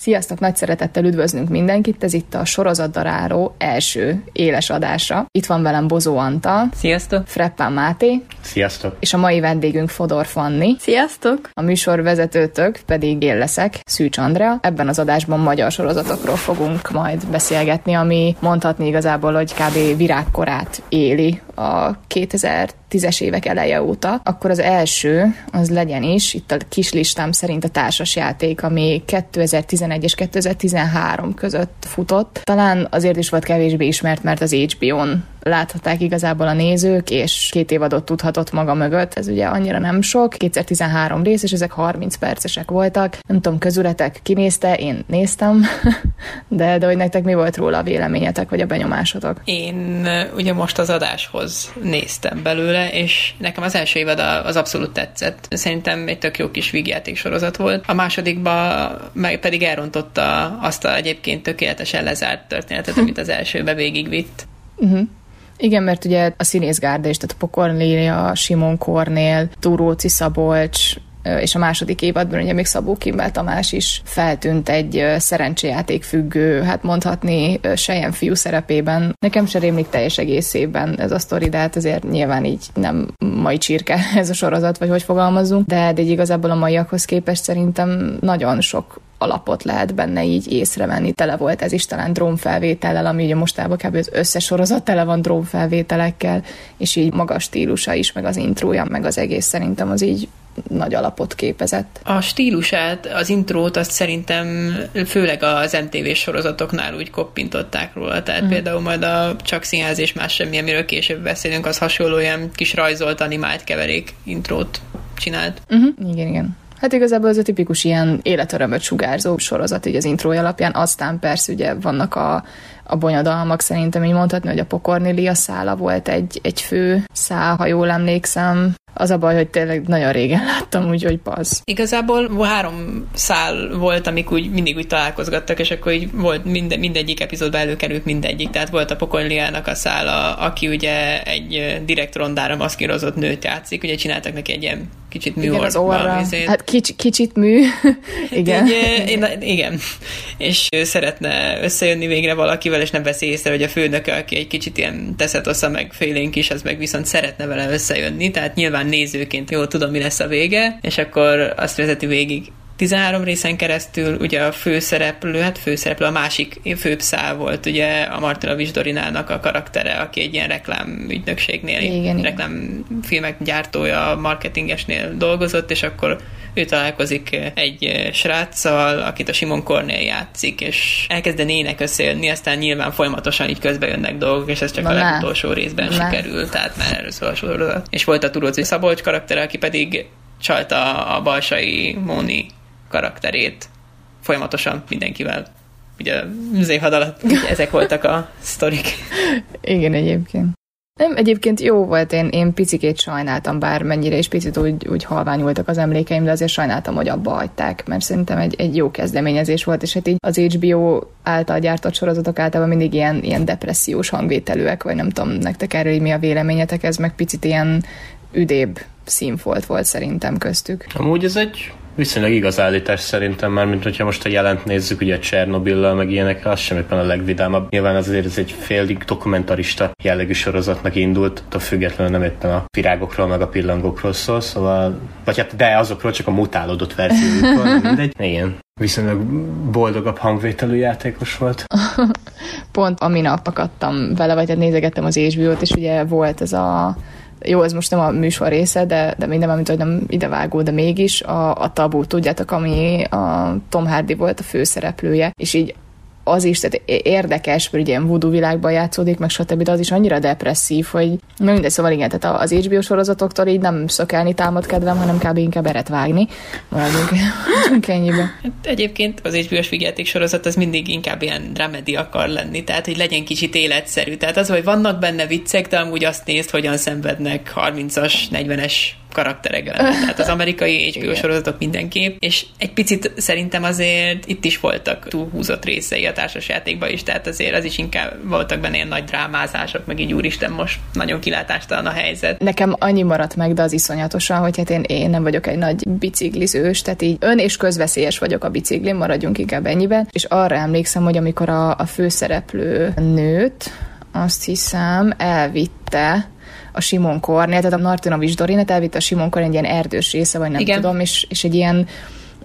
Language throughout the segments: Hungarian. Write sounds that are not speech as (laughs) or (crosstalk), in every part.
Sziasztok, nagy szeretettel üdvözlünk mindenkit, ez itt a sorozatdaráló első éles adása. Itt van velem Bozó Anta. Sziasztok. Freppán Máté. Sziasztok. És a mai vendégünk Fodor Fanni. Sziasztok. A műsor vezetőtök pedig én leszek, Szűcs Andrea. Ebben az adásban magyar sorozatokról fogunk majd beszélgetni, ami mondhatni igazából, hogy kb. virágkorát éli a 2010-es évek eleje óta, akkor az első az legyen is, itt a kis listám szerint a társasjáték, ami 2011 és 2013 között futott. Talán azért is volt kevésbé ismert, mert az HBO-n láthatták igazából a nézők, és két évadot tudhatott maga mögött. Ez ugye annyira nem sok, 2013 rész, és ezek 30 percesek voltak. Nem tudom, közületek kinézte, én néztem, (laughs) de, de hogy nektek mi volt róla a véleményetek, vagy a benyomásotok? Én ugye most az adáshoz néztem belőle, és nekem az első évad az abszolút tetszett. Szerintem egy tök jó kis vígjáték sorozat volt. A másodikba meg pedig elrontotta azt a egyébként tökéletesen lezárt történetet, amit az elsőbe végigvitt. Uh-huh. Igen, mert ugye a színészgárda is, tehát a Pokornélia, Simon Kornél, Túróci Szabolcs, és a második évadban ugye még Szabó Kimmel Tamás is feltűnt egy szerencséjáték függő, hát mondhatni sejen fiú szerepében. Nekem se rémlik teljes egészében ez a sztori, de hát azért nyilván így nem mai csirke (laughs) ez a sorozat, vagy hogy fogalmazunk, de, de igazából a maiakhoz képest szerintem nagyon sok alapot lehet benne így észrevenni. Tele volt ez is talán drónfelvétellel, ami ugye mostában kb. az összes sorozat tele van drónfelvételekkel, és így magas stílusa is, meg az intrója, meg az egész szerintem az így nagy alapot képezett. A stílusát, az intrót azt szerintem főleg az MTV sorozatoknál úgy koppintották róla, tehát uh-huh. például majd a Csak Színház és más semmi, amiről később beszélünk, az hasonló ilyen kis rajzolt animált keverék intrót csinált. Uh-huh. Igen, igen. Hát igazából ez a tipikus ilyen életörömöt sugárzó sorozat így az intrója alapján, aztán persze ugye vannak a, a bonyodalmak, szerintem így mondhatni, hogy a Pokornélia szála volt egy, egy fő szál, ha jól emlékszem. Az a baj, hogy tényleg nagyon régen (laughs) láttam, úgyhogy paz. Igazából három szál volt, amik úgy mindig úgy találkozgattak, és akkor így volt minden, mindegyik epizódban előkerült mindegyik. Tehát volt a Pokornéliának a szála, aki ugye egy direkt rondára maszkírozott nőt játszik, ugye csináltak neki egy ilyen kicsit mű igen, az orra. Hát kicsi, kicsit mű. (laughs) igen. Egy, én, igen. És szeretne összejönni végre valakivel, és nem veszi észre, hogy a főnök, aki egy kicsit ilyen teszetossza meg félénk is, az meg viszont szeretne vele összejönni. Tehát nyilván nézőként jól tudom, mi lesz a vége, és akkor azt vezeti végig 13 részen keresztül ugye a főszereplő, hát főszereplő, a másik főbb szál volt ugye a Martina Visdorinának a karaktere, aki egy ilyen reklám ügynökségnél, igen, reklámfilmek gyártója, marketingesnél dolgozott, és akkor ő találkozik egy sráccal, akit a Simon Cornél játszik, és elkezdeni ének összejönni, aztán nyilván folyamatosan így közbe jönnek dolgok, és ez csak Na, a legutolsó részben ne. sikerül, tehát már erről szól a sorozat. És volt a Turóci Szabolcs karakter, aki pedig csalta a Balsai Móni karakterét folyamatosan mindenkivel. Ugye az évad alatt (laughs) ezek voltak a sztorik. Igen, egyébként. Nem, egyébként jó volt, én, én picikét sajnáltam, bár mennyire is picit úgy, úgy halványultak az emlékeim, de azért sajnáltam, hogy abba hagyták, mert szerintem egy, egy jó kezdeményezés volt, és hát így az HBO által gyártott sorozatok általában mindig ilyen, ilyen depressziós hangvételűek, vagy nem tudom, nektek erről mi a véleményetek, ez meg picit ilyen üdébb színfolt volt szerintem köztük. Amúgy ez egy viszonylag igaz állítás szerintem már, mint hogyha most a jelent nézzük, ugye Csernobillal meg ilyenekre, az sem éppen a legvidámabb. Nyilván azért ez egy félig dokumentarista jellegű sorozatnak indult, a függetlenül nem éppen a virágokról meg a pillangokról szól, szóval, vagy hát de azokról csak a mutálódott verziójukról, mindegy. (laughs) Igen. Viszonylag boldogabb hangvételű játékos volt. (laughs) Pont a minap akadtam vele, vagy hát nézegettem az HBO-t, és ugye volt ez a jó, ez most nem a műsor része, de, de minden, amit hogy nem idevágó, de mégis a, a tabu, tudjátok, ami a Tom Hardy volt a főszereplője, és így az is, tehát érdekes, mert ugye ilyen voodoo világban játszódik, meg stb., de az is annyira depresszív, hogy na mindegy, szóval igen, tehát az HBO sorozatoktól így nem szökelni támad kedvem, hanem kb. inkább eret vágni. Maradjunk, (laughs) ennyibe. Hát egyébként az HBO-s sorozat az mindig inkább ilyen dramedi akar lenni, tehát hogy legyen kicsit életszerű. Tehát az, hogy vannak benne viccek, de amúgy azt nézd, hogyan szenvednek 30-as, 40-es karakterekkel. Tehát az amerikai HBO sorozatok mindenképp, és egy picit szerintem azért itt is voltak túlhúzott részei a társasjátékban is, tehát azért az is inkább voltak benne ilyen nagy drámázások, meg így úristen, most nagyon kilátástalan a helyzet. Nekem annyi maradt meg, de az iszonyatosan, hogy hát én, én nem vagyok egy nagy biciklizős, tehát így ön és közveszélyes vagyok a biciklin, maradjunk inkább ennyiben, és arra emlékszem, hogy amikor a, a főszereplő nőt, azt hiszem, elvitte a Simon Kornél, tehát a Martinovics Dorinet elvitte a Simon Kornél egy ilyen erdős része, vagy nem Igen. tudom, és, és egy ilyen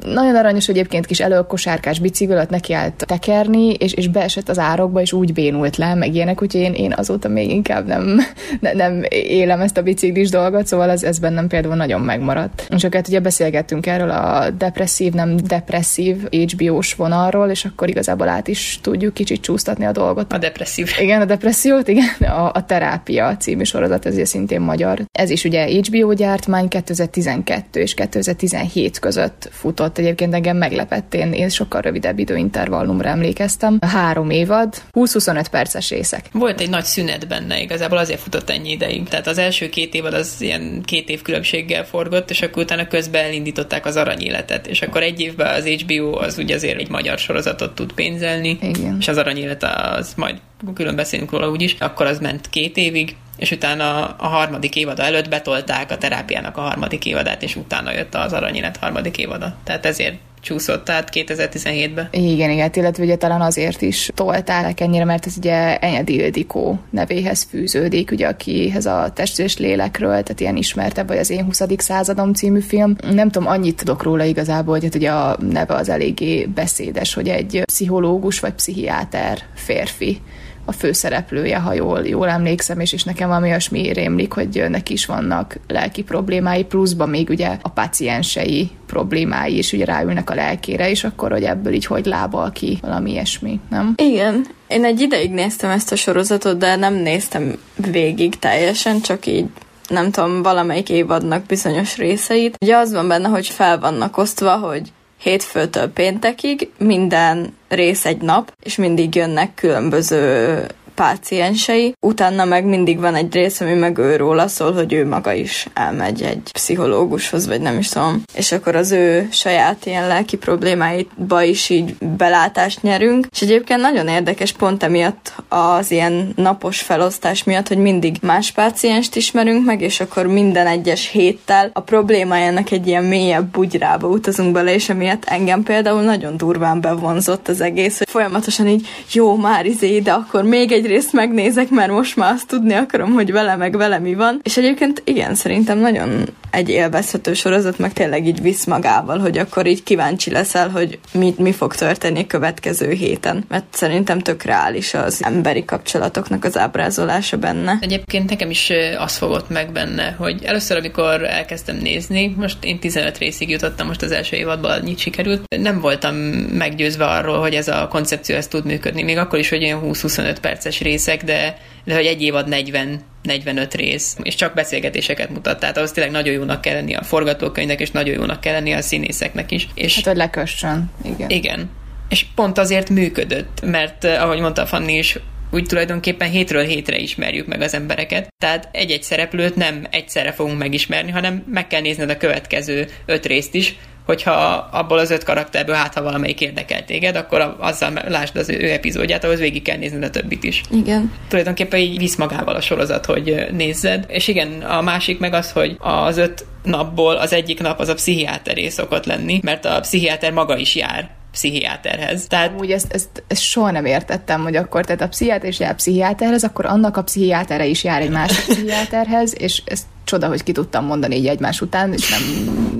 nagyon aranyos egyébként kis előkosárkás biciklet neki állt tekerni, és, és beesett az árokba, és úgy bénult le, meg ilyenek, úgyhogy én, én azóta még inkább nem, (laughs) ne, nem élem ezt a biciklis dolgot, szóval ez, ez bennem például nagyon megmaradt. És akkor ugye beszélgettünk erről a depresszív, nem depresszív HBO-s vonalról, és akkor igazából át is tudjuk kicsit csúsztatni a dolgot. A depresszív. Igen, a depressziót, igen. A, a terápia című sorozat, ez ugye szintén magyar. Ez is ugye HBO gyártmány 2012 és 2017 között futott ott egyébként engem meglepett, én, én sokkal rövidebb időintervallumra emlékeztem. Három évad, 20-25 perces részek. Volt egy nagy szünet benne, igazából azért futott ennyi ideig. Tehát az első két évad az ilyen két év különbséggel forgott, és akkor utána közben elindították az aranyéletet, és akkor egy évben az HBO az ugye azért egy magyar sorozatot tud pénzelni, Igen. és az aranyélet az majd külön beszélünk róla úgyis, akkor az ment két évig, és utána a harmadik évada előtt betolták a terápiának a harmadik évadát, és utána jött az aranyélet harmadik évada. Tehát ezért csúszott át 2017-ben. Igen, igen, illetve ugye talán azért is tolták ennyire, mert ez ugye Enyedi Ildikó nevéhez fűződik, ugye akihez a test és lélekről, tehát ilyen ismertebb, vagy az Én 20. századom című film. Nem tudom, annyit tudok róla igazából, hogy hát ugye a neve az eléggé beszédes, hogy egy pszichológus vagy pszichiáter férfi a főszereplője, ha jól, jól emlékszem, és, és nekem valami olyasmi rémlik, hogy neki is vannak lelki problémái, pluszban még ugye a paciensei problémái is ugye ráülnek a lelkére, és akkor, hogy ebből így hogy lábal ki valami ilyesmi, nem? Igen. Én egy ideig néztem ezt a sorozatot, de nem néztem végig teljesen, csak így nem tudom, valamelyik évadnak bizonyos részeit. Ugye az van benne, hogy fel vannak osztva, hogy hétfőtől péntekig minden rész egy nap, és mindig jönnek különböző páciensei, utána meg mindig van egy rész, ami meg ő róla szól, hogy ő maga is elmegy egy pszichológushoz, vagy nem is tudom. És akkor az ő saját ilyen lelki problémáiba is így belátást nyerünk. És egyébként nagyon érdekes pont emiatt az ilyen napos felosztás miatt, hogy mindig más pácienst ismerünk meg, és akkor minden egyes héttel a problémájának egy ilyen mélyebb bugyrába utazunk bele, és emiatt engem például nagyon durván bevonzott az egész, hogy folyamatosan így jó, már izé, de akkor még egy egy részt megnézek, mert most már azt tudni akarom, hogy vele meg vele mi van. És egyébként igen, szerintem nagyon egy élvezhető sorozat, meg tényleg így visz magával, hogy akkor így kíváncsi leszel, hogy mi, mi fog történni a következő héten. Mert szerintem tök reális az emberi kapcsolatoknak az ábrázolása benne. Egyébként nekem is az fogott meg benne, hogy először, amikor elkezdtem nézni, most én 15 részig jutottam, most az első évadban annyit sikerült, nem voltam meggyőzve arról, hogy ez a koncepció ez tud működni, még akkor is, hogy olyan 20-25 perces részek, de, de hogy egy évad 40 45 rész, és csak beszélgetéseket mutat. Tehát ahhoz tényleg nagyon jónak kell lenni a forgatókönyvnek, és nagyon jónak kell lenni a színészeknek is. És hát, hogy lekössön. Igen. Igen. És pont azért működött, mert eh, ahogy mondta Fanni is, úgy tulajdonképpen hétről hétre ismerjük meg az embereket. Tehát egy-egy szereplőt nem egyszerre fogunk megismerni, hanem meg kell nézned a következő öt részt is, hogyha abból az öt karakterből hát, ha valamelyik érdekel téged, akkor azzal lásd az ő epizódját, ahhoz végig kell nézned a többit is. Igen. Tulajdonképpen így visz magával a sorozat, hogy nézzed. És igen, a másik meg az, hogy az öt napból az egyik nap az a pszichiáteré szokott lenni, mert a pszichiáter maga is jár pszichiáterhez. Tehát... Úgy ezt, ezt, ezt soha nem értettem, hogy akkor tehát a pszichiáter is jár a pszichiáterhez, akkor annak a pszichiátere is jár egy másik pszichiáterhez, és ezt csoda, hogy ki tudtam mondani így egymás után, és nem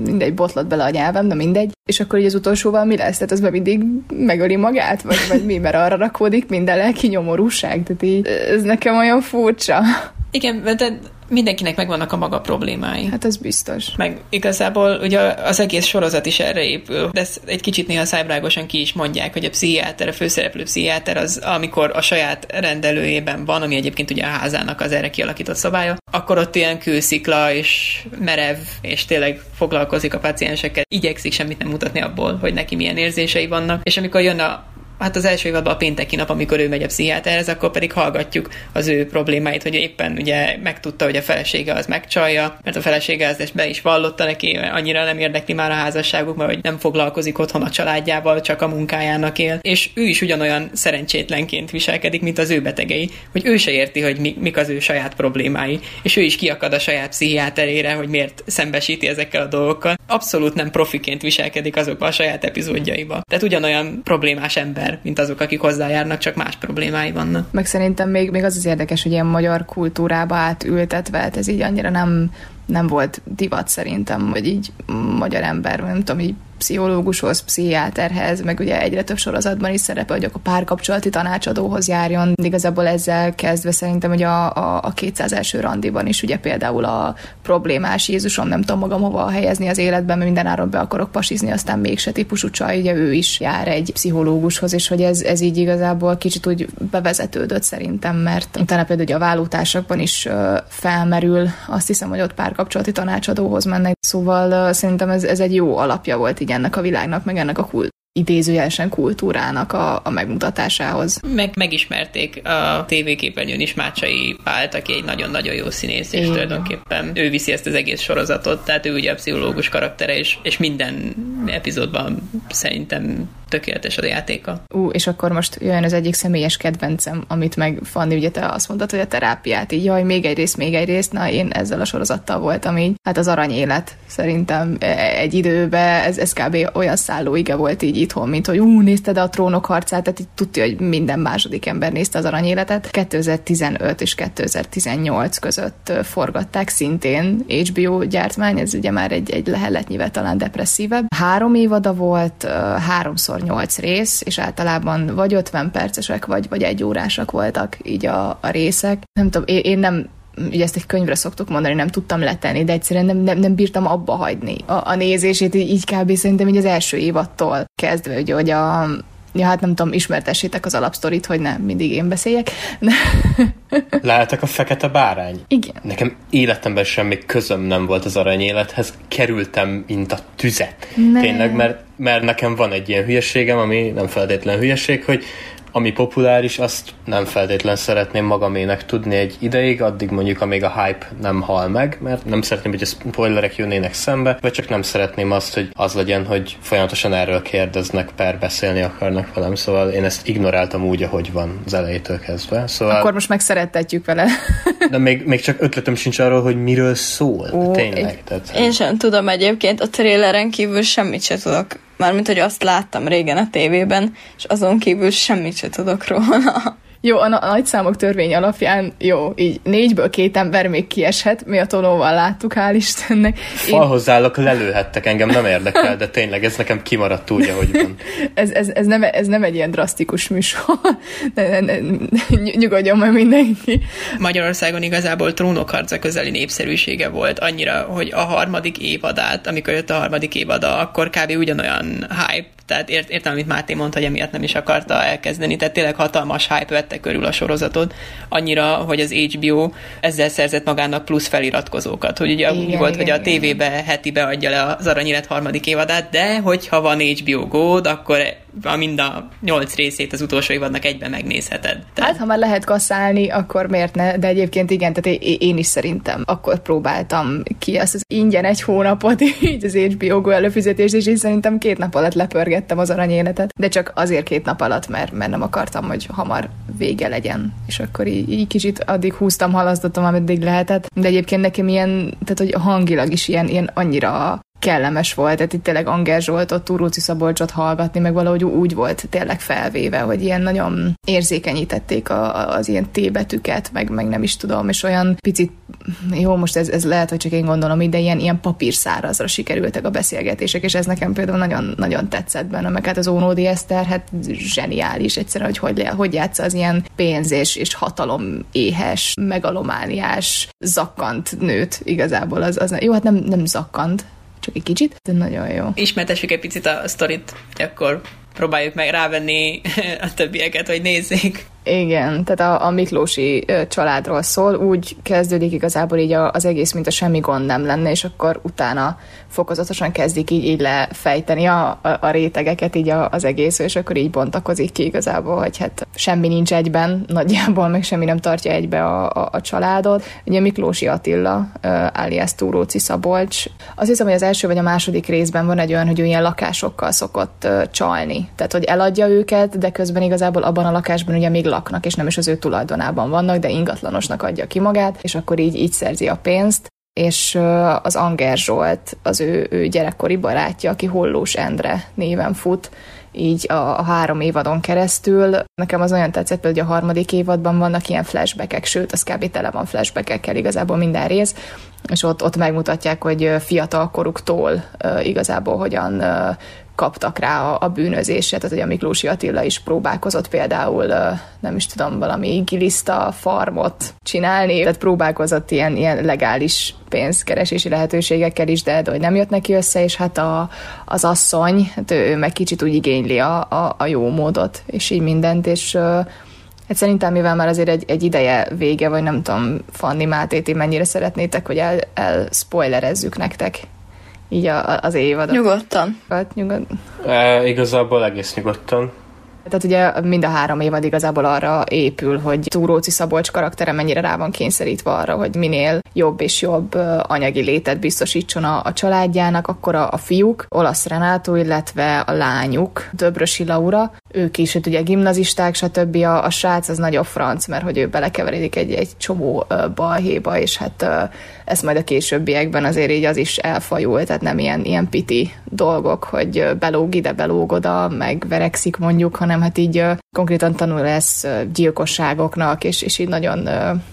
mindegy, botlott bele a nyelvem, de mindegy. És akkor így az utolsóval mi lesz? Tehát az mindig megöli magát, vagy, vagy mi, mert arra rakódik minden lelki nyomorúság. Tehát így, ez nekem olyan furcsa. Igen, de mindenkinek megvannak a maga problémái. Hát ez biztos. Meg igazából ugye az egész sorozat is erre épül, de ezt egy kicsit néha szájbrágosan ki is mondják, hogy a pszichiáter, a főszereplő pszichiáter az, amikor a saját rendelőjében van, ami egyébként ugye a házának az erre kialakított szabálya, akkor ott ilyen kőszikla és merev, és tényleg foglalkozik a paciensekkel, igyekszik semmit nem mutatni abból, hogy neki milyen érzései vannak, és amikor jön a hát az első évadban a pénteki nap, amikor ő megy a pszichiáterhez, akkor pedig hallgatjuk az ő problémáit, hogy éppen ugye megtudta, hogy a felesége az megcsalja, mert a felesége az be is vallotta neki, annyira nem érdekli már a házasságuk, mert hogy nem foglalkozik otthon a családjával, csak a munkájának él. És ő is ugyanolyan szerencsétlenként viselkedik, mint az ő betegei, hogy ő se érti, hogy mi, mik az ő saját problémái, és ő is kiakad a saját pszichiáterére, hogy miért szembesíti ezekkel a dolgokkal. Abszolút nem profiként viselkedik azokba a saját epizódjaiba. Tehát ugyanolyan problémás ember, mint azok, akik hozzájárnak, csak más problémái vannak. Meg szerintem még, még az az érdekes, hogy ilyen magyar kultúrába átültetve, hát ez így annyira nem, nem volt divat szerintem, hogy így magyar ember, nem tudom, így pszichológushoz, pszichiáterhez, meg ugye egyre több sorozatban is szerepel, hogy a párkapcsolati tanácsadóhoz járjon. Igazából ezzel kezdve szerintem, hogy a, a, a 200 első randiban is ugye például a problémás Jézusom nem tudom magam hova helyezni az életben, mert mindenáron be akarok pasizni, aztán mégse típusú csaj, ugye ő is jár egy pszichológushoz, és hogy ez, ez így igazából kicsit úgy bevezetődött szerintem, mert utána például ugye a vállótársakban is felmerül, azt hiszem, hogy ott párkapcsolati tanácsadóhoz mennek, szóval uh, szerintem ez, ez egy jó alapja volt így ennek a világnak, meg ennek a kult idézőjelesen kultúrának a, a megmutatásához. Meg, megismerték a tévéképernyőn is Mácsai Pált, aki egy nagyon-nagyon jó színész, és tulajdonképpen ő viszi ezt az egész sorozatot, tehát ő ugye a pszichológus karaktere, és, és minden epizódban szerintem tökéletes a játéka. Ú, és akkor most jön az egyik személyes kedvencem, amit meg Fanni, ugye te azt mondtad, hogy a terápiát, így jaj, még egy rész, még egy rész, na én ezzel a sorozattal voltam így. Hát az aranyélet szerintem e, egy időben ez, ez kb. olyan szállóige volt így itthon, mint hogy ú, nézted a trónok harcát, tehát így tudja, hogy minden második ember nézte az aranyéletet. 2015 és 2018 között forgatták szintén HBO gyártmány, ez ugye már egy, egy leheletnyivel talán depresszívebb. Három évada volt, háromszor nyolc rész, és általában vagy 50 percesek, vagy, vagy egy órásak voltak így a, a részek. Nem tudom, én, én nem ugye ezt egy könyvre szoktuk mondani, nem tudtam letenni, de egyszerűen nem, nem, nem bírtam abba hagyni a, a nézését, így, kb. szerintem így az első évattól kezdve, ugye, hogy a, ja, hát nem tudom, ismertessétek az alapsztorit, hogy nem mindig én beszéljek. (laughs) Láttak a fekete bárány? Igen. Nekem életemben semmi közöm nem volt az aranyélethez, kerültem, mint a tüzet. Ne. Tényleg, mert, mert nekem van egy ilyen hülyeségem, ami nem feltétlen hülyeség, hogy ami populáris, azt nem feltétlen szeretném magamének tudni egy ideig, addig mondjuk, amíg a hype nem hal meg, mert nem szeretném, hogy a spoilerek jönnének szembe, vagy csak nem szeretném azt, hogy az legyen, hogy folyamatosan erről kérdeznek, per beszélni akarnak velem, szóval én ezt ignoráltam úgy, ahogy van az elejétől kezdve. Szóval... Akkor most megszerettetjük vele. (laughs) De még, még csak ötletem sincs arról, hogy miről szól. Ó, tényleg. Tehát... Én sem tudom egyébként, a tréleren kívül semmit sem tudok Mármint, hogy azt láttam régen a tévében, és azon kívül semmit se tudok róla. Jó, a, a nagyszámok törvény alapján jó, így négyből két ember még kieshet, mi a tonóval láttuk, hál' Istennek. Falhoz állok, lelőhettek engem, nem érdekel, de tényleg ez nekem kimaradt úgy, ahogy van. (laughs) ez, ez, ez, nem, ez nem egy ilyen drasztikus műsor, (laughs) ne, ne, ne, nyugodjon meg mindenki. Magyarországon igazából trónokharca közeli népszerűsége volt, annyira, hogy a harmadik évadát, amikor jött a harmadik évada, akkor kb. ugyanolyan hype tehát ért, értem, amit Máté mondta, hogy emiatt nem is akarta elkezdeni, tehát tényleg hatalmas hype vette körül a sorozatot, annyira, hogy az HBO ezzel szerzett magának plusz feliratkozókat, hogy ugye igen, úgy volt, igen, hogy a tévébe heti beadja le az Aranyélet harmadik évadát, de hogyha van HBO go akkor a mind a nyolc részét az utolsó évadnak egyben megnézheted. Tehát... Hát, ha már lehet kasszálni, akkor miért ne? De egyébként igen, tehát én is szerintem akkor próbáltam ki azt az ingyen egy hónapot, (laughs) így az HBO Go előfizetést, és én szerintem két nap alatt lepörgettem az aranyéletet, de csak azért két nap alatt, mert, mert nem akartam, hogy hamar vége legyen. És akkor így, így kicsit addig húztam, halasztottam, ameddig lehetett. De egyébként nekem ilyen, tehát hogy hangilag is ilyen, ilyen annyira kellemes volt, tehát itt tényleg Anger Zsoltot, Turóci Szabolcsot hallgatni, meg valahogy úgy volt tényleg felvéve, hogy ilyen nagyon érzékenyítették a, az ilyen T-betűket, meg, meg nem is tudom, és olyan picit, jó, most ez, ez lehet, hogy csak én gondolom ide, ilyen, ilyen papírszárazra sikerültek a beszélgetések, és ez nekem például nagyon, nagyon tetszett benne, meg hát az Ónódi Eszter, hát zseniális egyszerűen, hogy hogy, hogy játsza az ilyen pénz és, és hatalom éhes, megalomániás, zakkant nőt igazából. Az, az, jó, hát nem, nem zakkant, csak egy kicsit, de nagyon jó. Ismertessük egy picit a sztorit, akkor próbáljuk meg rávenni (laughs) a többieket, hogy nézzék. Igen, tehát a, a Miklósi családról szól, úgy kezdődik igazából így az egész, mint a semmi gond nem lenne, és akkor utána fokozatosan kezdik így, így lefejteni a, a, a rétegeket így a, az egész, és akkor így bontakozik ki igazából, hogy hát semmi nincs egyben, (laughs) nagyjából meg semmi nem tartja egybe a, a, a családot. Ugye Miklósi Attila, alias Túróci Szabolcs, azt hiszem, hogy az első vagy a második részben van egy olyan, hogy ő ilyen lakásokkal szokott csalni. Tehát, hogy eladja őket, de közben igazából abban a lakásban ugye még laknak, és nem is az ő tulajdonában vannak, de ingatlanosnak adja ki magát, és akkor így, így szerzi a pénzt és az Anger Zsolt, az ő, ő gyerekkori barátja, aki Hollós Endre néven fut, így a, a három évadon keresztül. Nekem az olyan tetszett, hogy a harmadik évadban vannak ilyen flashbackek, sőt, az kb. tele van flashbackekkel igazából minden rész, és ott, ott megmutatják, hogy fiatal koruktól igazából hogyan kaptak rá a, a bűnözésre, tehát hogy a Miklósi Attila is próbálkozott például, nem is tudom, valami giliszta farmot csinálni, tehát próbálkozott ilyen, ilyen legális pénzkeresési lehetőségekkel is, de, de hogy nem jött neki össze, és hát a, az asszony, hát ő meg kicsit úgy igényli a, a, a jó módot, és így mindent, és Hát szerintem, mivel már azért egy, egy ideje vége, vagy nem tudom, Fanni Mátéti mennyire szeretnétek, hogy el, el spoilerezzük nektek így a, az évadot. Nyugodtan. Hát, nyugod... E, igazából egész nyugodtan. Tehát ugye mind a három évad igazából arra épül, hogy Túróci Szabolcs karaktere mennyire rá van kényszerítve arra, hogy minél jobb és jobb anyagi létet biztosítson a, a családjának, akkor a, a fiúk, Olasz Renátó, illetve a lányuk, Döbrösi Laura, ők is, hogy ugye gimnazisták, stb. A, a srác az nagyobb franc, mert hogy ő belekeveredik egy, egy csomó balhéba, és hát ez majd a későbbiekben azért így az is elfajul, tehát nem ilyen, ilyen piti dolgok, hogy belóg ide, belóg oda, meg verekszik mondjuk, hanem hát így konkrétan tanul lesz gyilkosságoknak, és, és így nagyon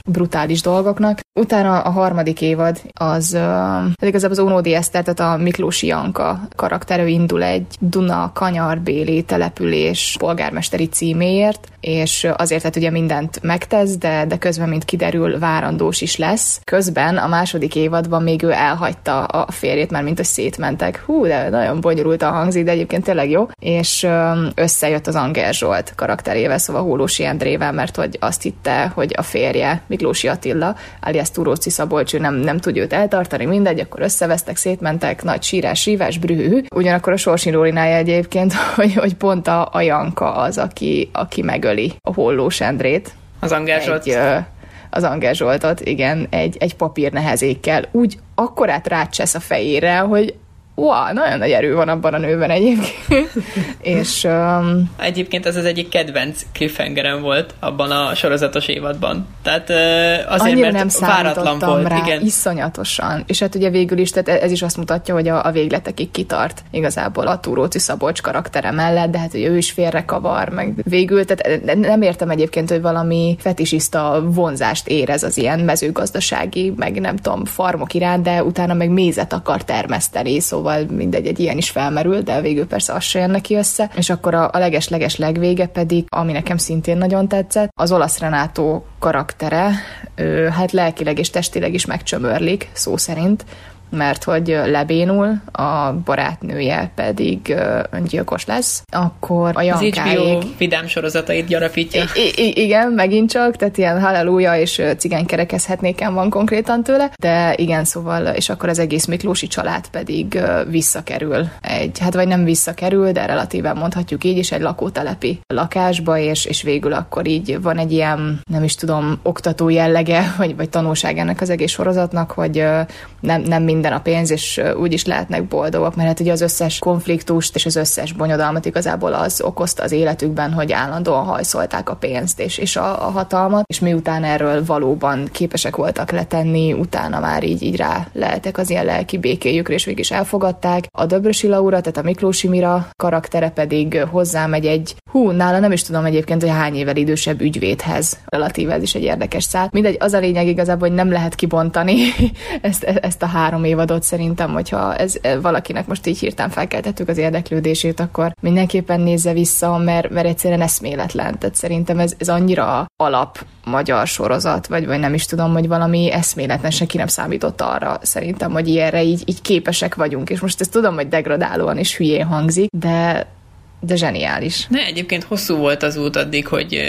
brutális dolgoknak. Utána a harmadik évad az, uh, igazából az Ónódi Eszter, tehát a Miklósi Janka karakterő indul egy Duna kanyarbéli település polgármesteri címéért, és azért hát ugye mindent megtesz, de, de közben, mint kiderül, várandós is lesz. Közben a második évadban még ő elhagyta a férjét, mert mint hogy szétmentek. Hú, de nagyon bonyolultan hangzik, de egyébként tényleg jó. És összejött az Anger Zsolt karakterével, szóval Hólósi Endrével, mert hogy azt hitte, hogy a férje, Miklósi Attila, alias Turóci Szabolcs, ő nem, nem tudja őt eltartani, mindegy, akkor összevesztek, szétmentek, nagy sírás, sívás, brühű. Ugyanakkor a sorsirólinája egyébként, (laughs) hogy, hogy pont a, a Janka az, aki, aki megöli a Hollós Endrét. Az Angázsolt. Egy, az Angázsoltot, igen, egy, egy papír nehezékkel. Úgy akkorát rácsesz a fejére, hogy wow, nagyon nagy erő van abban a nőben egyébként. (laughs) és um, egyébként ez az egyik kedvenc cliffhangerem volt abban a sorozatos évadban. Tehát uh, azért, mert nem váratlan volt. Rá, igen. iszonyatosan. És hát ugye végül is, tehát ez is azt mutatja, hogy a, a végletekig kitart igazából a Túróci Szabolcs karaktere mellett, de hát hogy ő is félre kavar, meg végül, tehát nem értem egyébként, hogy valami fetisista vonzást érez az ilyen mezőgazdasági, meg nem tudom, farmok iránt, de utána meg mézet akar termeszteni, szóval szóval mindegy, egy ilyen is felmerül, de végül persze az se jön neki össze. És akkor a, leges-leges legvége pedig, ami nekem szintén nagyon tetszett, az olasz Renátó karaktere, ő, hát lelkileg és testileg is megcsömörlik, szó szerint, mert hogy lebénul, a barátnője pedig öngyilkos lesz, akkor a Jankáig... Az HBO vidám sorozatait gyarapítja. I- I- igen, megint csak, tehát ilyen halleluja és cigánykerekezhetnéken van konkrétan tőle, de igen, szóval, és akkor az egész Miklósi család pedig visszakerül egy, hát vagy nem visszakerül, de relatíven mondhatjuk így is, egy lakótelepi lakásba, és, és végül akkor így van egy ilyen, nem is tudom, oktató jellege, vagy, vagy tanulság ennek az egész sorozatnak, hogy nem, nem mind minden a pénz, és úgy is lehetnek boldogok, mert hát ugye az összes konfliktust és az összes bonyodalmat igazából az okozta az életükben, hogy állandóan hajszolták a pénzt és, és a, a hatalmat, és miután erről valóban képesek voltak letenni, utána már így, így rá lehetek az ilyen lelki békéjükre, és végig is elfogadták. A Döbrösi Laura, tehát a Miklósi Mira karaktere pedig hozzámegy egy, hú, nála nem is tudom egyébként, hogy hány évvel idősebb ügyvédhez. Relatíve ez is egy érdekes szál. Mindegy, az a lényeg igazából, hogy nem lehet kibontani (laughs) ezt, ezt a három évadot szerintem, hogyha ez valakinek most így hirtelen felkeltettük az érdeklődését, akkor mindenképpen nézze vissza, mert, mert egyszerűen eszméletlen. Tehát szerintem ez, ez annyira alap magyar sorozat, vagy, vagy nem is tudom, hogy valami eszméletlen, senki nem számított arra szerintem, hogy ilyenre így, így képesek vagyunk. És most ezt tudom, hogy degradálóan és hülyén hangzik, de de zseniális. Ne, egyébként hosszú volt az út addig, hogy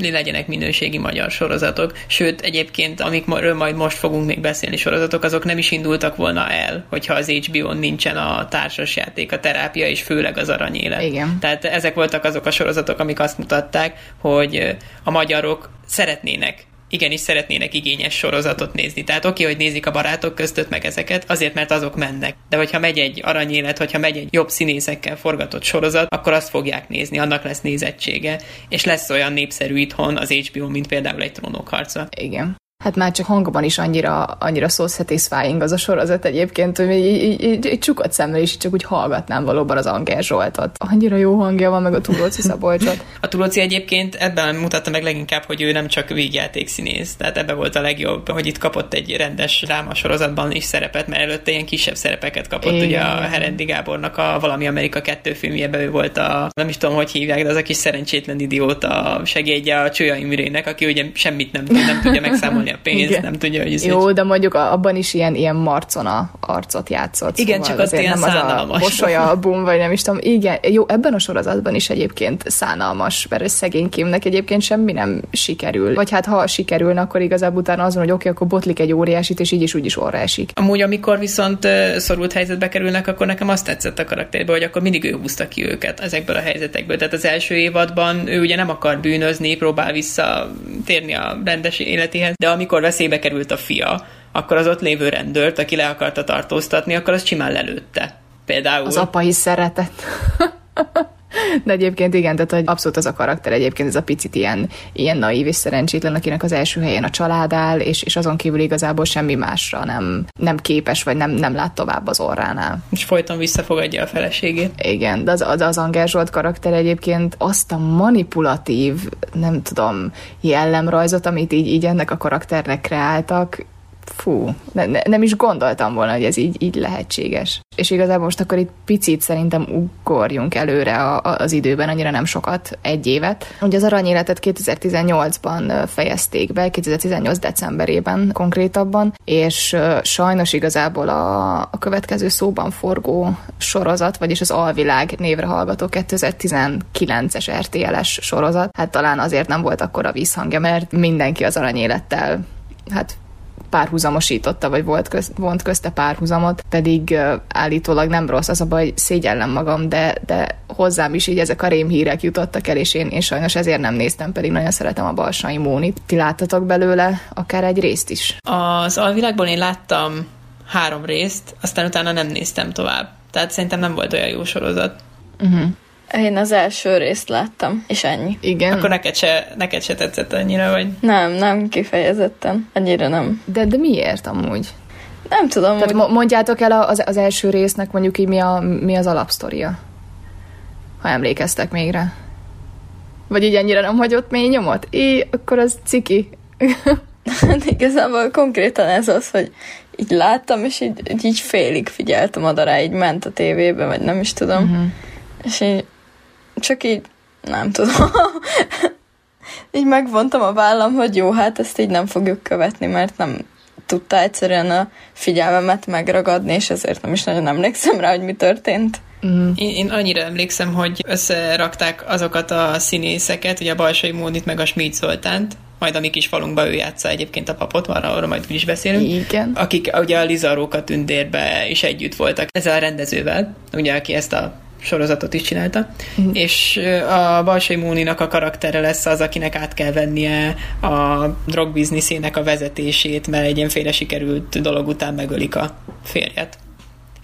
legyenek minőségi magyar sorozatok, sőt, egyébként, amikről majd most fogunk még beszélni sorozatok, azok nem is indultak volna el, hogyha az HBO-n nincsen a társasjáték, a terápia, és főleg az aranyélet. Igen. Tehát ezek voltak azok a sorozatok, amik azt mutatták, hogy a magyarok szeretnének igenis szeretnének igényes sorozatot nézni. Tehát oké, hogy nézik a barátok között meg ezeket, azért, mert azok mennek. De hogyha megy egy aranyélet, hogyha megy egy jobb színészekkel forgatott sorozat, akkor azt fogják nézni, annak lesz nézettsége, és lesz olyan népszerű itthon az HBO, mint például egy trónok harca. Igen hát már csak hangban is annyira, annyira so satisfying az a sorozat egyébként, hogy így, így, így, így csukott szemmel is csak úgy hallgatnám valóban az Anger Zsoltot. Annyira jó hangja van, meg a Tulóci Szabolcsot. (laughs) a Tulóci egyébként ebben mutatta meg leginkább, hogy ő nem csak színész, tehát ebben volt a legjobb, hogy itt kapott egy rendes dráma sorozatban is szerepet, mert előtte ilyen kisebb szerepeket kapott, Igen. ugye a Herendi Gábornak a Valami Amerika kettő filmjében ő volt a, nem is tudom, hogy hívják, de az a kis szerencsétlen idióta segédje a Csőja Imrének, aki ugye semmit nem, nem tudja megszámolni a pénzt, Igen. nem tudja, hogy ez Jó, egy... de mondjuk abban is ilyen, ilyen marcona arcot játszott. Igen, szóval csak ott ilyen nem az a album, vagy nem is tudom. Igen, jó, ebben a sorozatban is egyébként szánalmas, mert ez szegény Kimnek egyébként semmi nem sikerül. Vagy hát ha sikerülne, akkor igazából utána azon, hogy oké, okay, akkor botlik egy óriásit, és így is úgy is orra esik. Amúgy, amikor viszont szorult helyzetbe kerülnek, akkor nekem azt tetszett a karakterbe, hogy akkor mindig ő húzta ki őket ezekből a helyzetekből. Tehát az első évadban ő ugye nem akar bűnözni, próbál visszatérni a rendes életéhez, de amikor veszélybe került a fia, akkor az ott lévő rendőrt, aki le akarta tartóztatni, akkor az simán lelőtte. Például. Az apai szeretet. (laughs) De egyébként igen, tehát hogy abszolút az a karakter egyébként, ez a picit ilyen, ilyen naív és szerencsétlen, akinek az első helyen a család áll, és, és azon kívül igazából semmi másra nem, nem képes, vagy nem, nem lát tovább az orránál. És folyton visszafogadja a feleségét. Igen, de az, az, az Anger Zsolt karakter egyébként azt a manipulatív, nem tudom, jellemrajzot, amit így, így ennek a karakternek kreáltak, fú, ne, ne, nem is gondoltam volna, hogy ez így, így lehetséges. És igazából most akkor itt picit szerintem ugorjunk előre a, a, az időben, annyira nem sokat, egy évet. Ugye az aranyéletet 2018-ban fejezték be, 2018 decemberében konkrétabban, és sajnos igazából a, a következő szóban forgó sorozat, vagyis az Alvilág névre hallgató 2019-es RTL-es sorozat, hát talán azért nem volt akkor a vízhangja, mert mindenki az aranyélettel hát párhuzamosította, vagy volt köz, vont közte párhuzamot, pedig állítólag nem rossz, az a baj, szégyellem magam, de, de hozzám is így ezek a rémhírek jutottak el, és én, én sajnos ezért nem néztem, pedig nagyon szeretem a Balsai Mónit. Ti láttatok belőle akár egy részt is? Az alvilágból én láttam három részt, aztán utána nem néztem tovább. Tehát szerintem nem volt olyan jó sorozat. Uh-huh. Én az első részt láttam, és ennyi. Igen. Akkor neked se, neked se tetszett annyira, vagy? Nem, nem kifejezetten. Annyira nem. De, de miért amúgy? Nem tudom. Tehát hogy... mondjátok el az, az első résznek mondjuk így mi, a, mi az alapsztoria? Ha emlékeztek még rá. Vagy így ennyire nem hagyott mély nyomot? É, akkor az ciki. (laughs) Igazából konkrétan ez az, hogy így láttam, és így, így félig figyeltem oda rá, így ment a tévébe, vagy nem is tudom. Uh-huh. És így csak így, nem tudom, (laughs) így megvontam a vállam, hogy jó, hát ezt így nem fogjuk követni, mert nem tudta egyszerűen a figyelmemet megragadni, és ezért nem is nagyon emlékszem rá, hogy mi történt. Mm. Én, én annyira emlékszem, hogy összerakták azokat a színészeket, ugye a Balsai Mónit meg a Schmid Zoltánt, majd a mi kis falunkba ő játsza egyébként a papot, arra, arra majd is beszélünk. Igen. Akik ugye a Liza Róka tündérbe is együtt voltak ezzel a rendezővel, ugye aki ezt a sorozatot is csinálta, uh-huh. és a Balsai Móninak a karaktere lesz az, akinek át kell vennie a drogbizniszének a vezetését, mert egy ilyenféle sikerült dolog után megölik a férjet.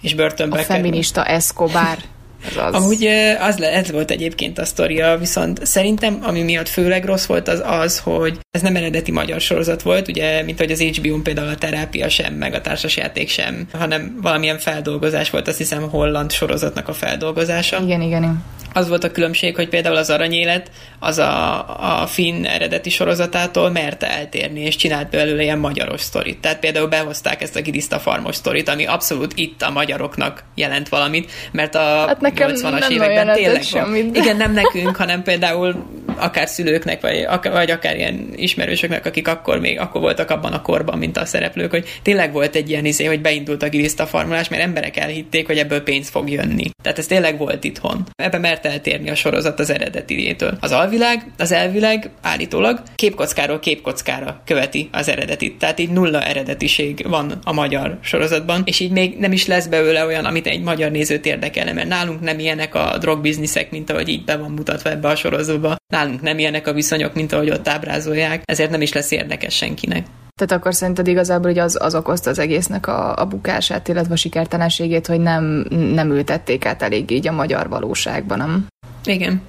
És börtönbe A feminista kerül. Escobar. (laughs) Az az. Amúgy az le, ez volt egyébként a sztoria, viszont szerintem, ami miatt főleg rossz volt, az az, hogy ez nem eredeti magyar sorozat volt, ugye, mint hogy az HBO-n például a terápia sem, meg a társasjáték sem, hanem valamilyen feldolgozás volt, azt hiszem holland sorozatnak a feldolgozása. Igen, igen. igen az volt a különbség, hogy például az aranyélet az a, a finn eredeti sorozatától merte eltérni, és csinált belőle ilyen magyaros sztorit. Tehát például behozták ezt a Gidiszta farmos sztorit, ami abszolút itt a magyaroknak jelent valamit, mert a hát 80-as években tényleg semmit. Igen, nem nekünk, hanem például akár szülőknek, vagy, akár, vagy akár ilyen ismerősöknek, akik akkor még akkor voltak abban a korban, mint a szereplők, hogy tényleg volt egy ilyen izé, hogy beindult a Gidiszta farmolás, mert emberek elhitték, hogy ebből pénz fog jönni. Tehát ez tényleg volt itthon. Ebbe mert eltérni a sorozat az eredetiétől. Az alvilág, az elvilág állítólag képkockáról képkockára követi az eredetit. Tehát így nulla eredetiség van a magyar sorozatban, és így még nem is lesz belőle olyan, amit egy magyar nézőt érdekelne, mert nálunk nem ilyenek a drogbizniszek, mint ahogy így be van mutatva ebbe a sorozatba. Nálunk nem ilyenek a viszonyok, mint ahogy ott ábrázolják, ezért nem is lesz érdekes senkinek. Tehát akkor szerinted igazából hogy az, az okozta az egésznek a, a bukását, illetve a sikertelenségét, hogy nem, nem ültették át elég így a magyar valóságban, nem? Igen.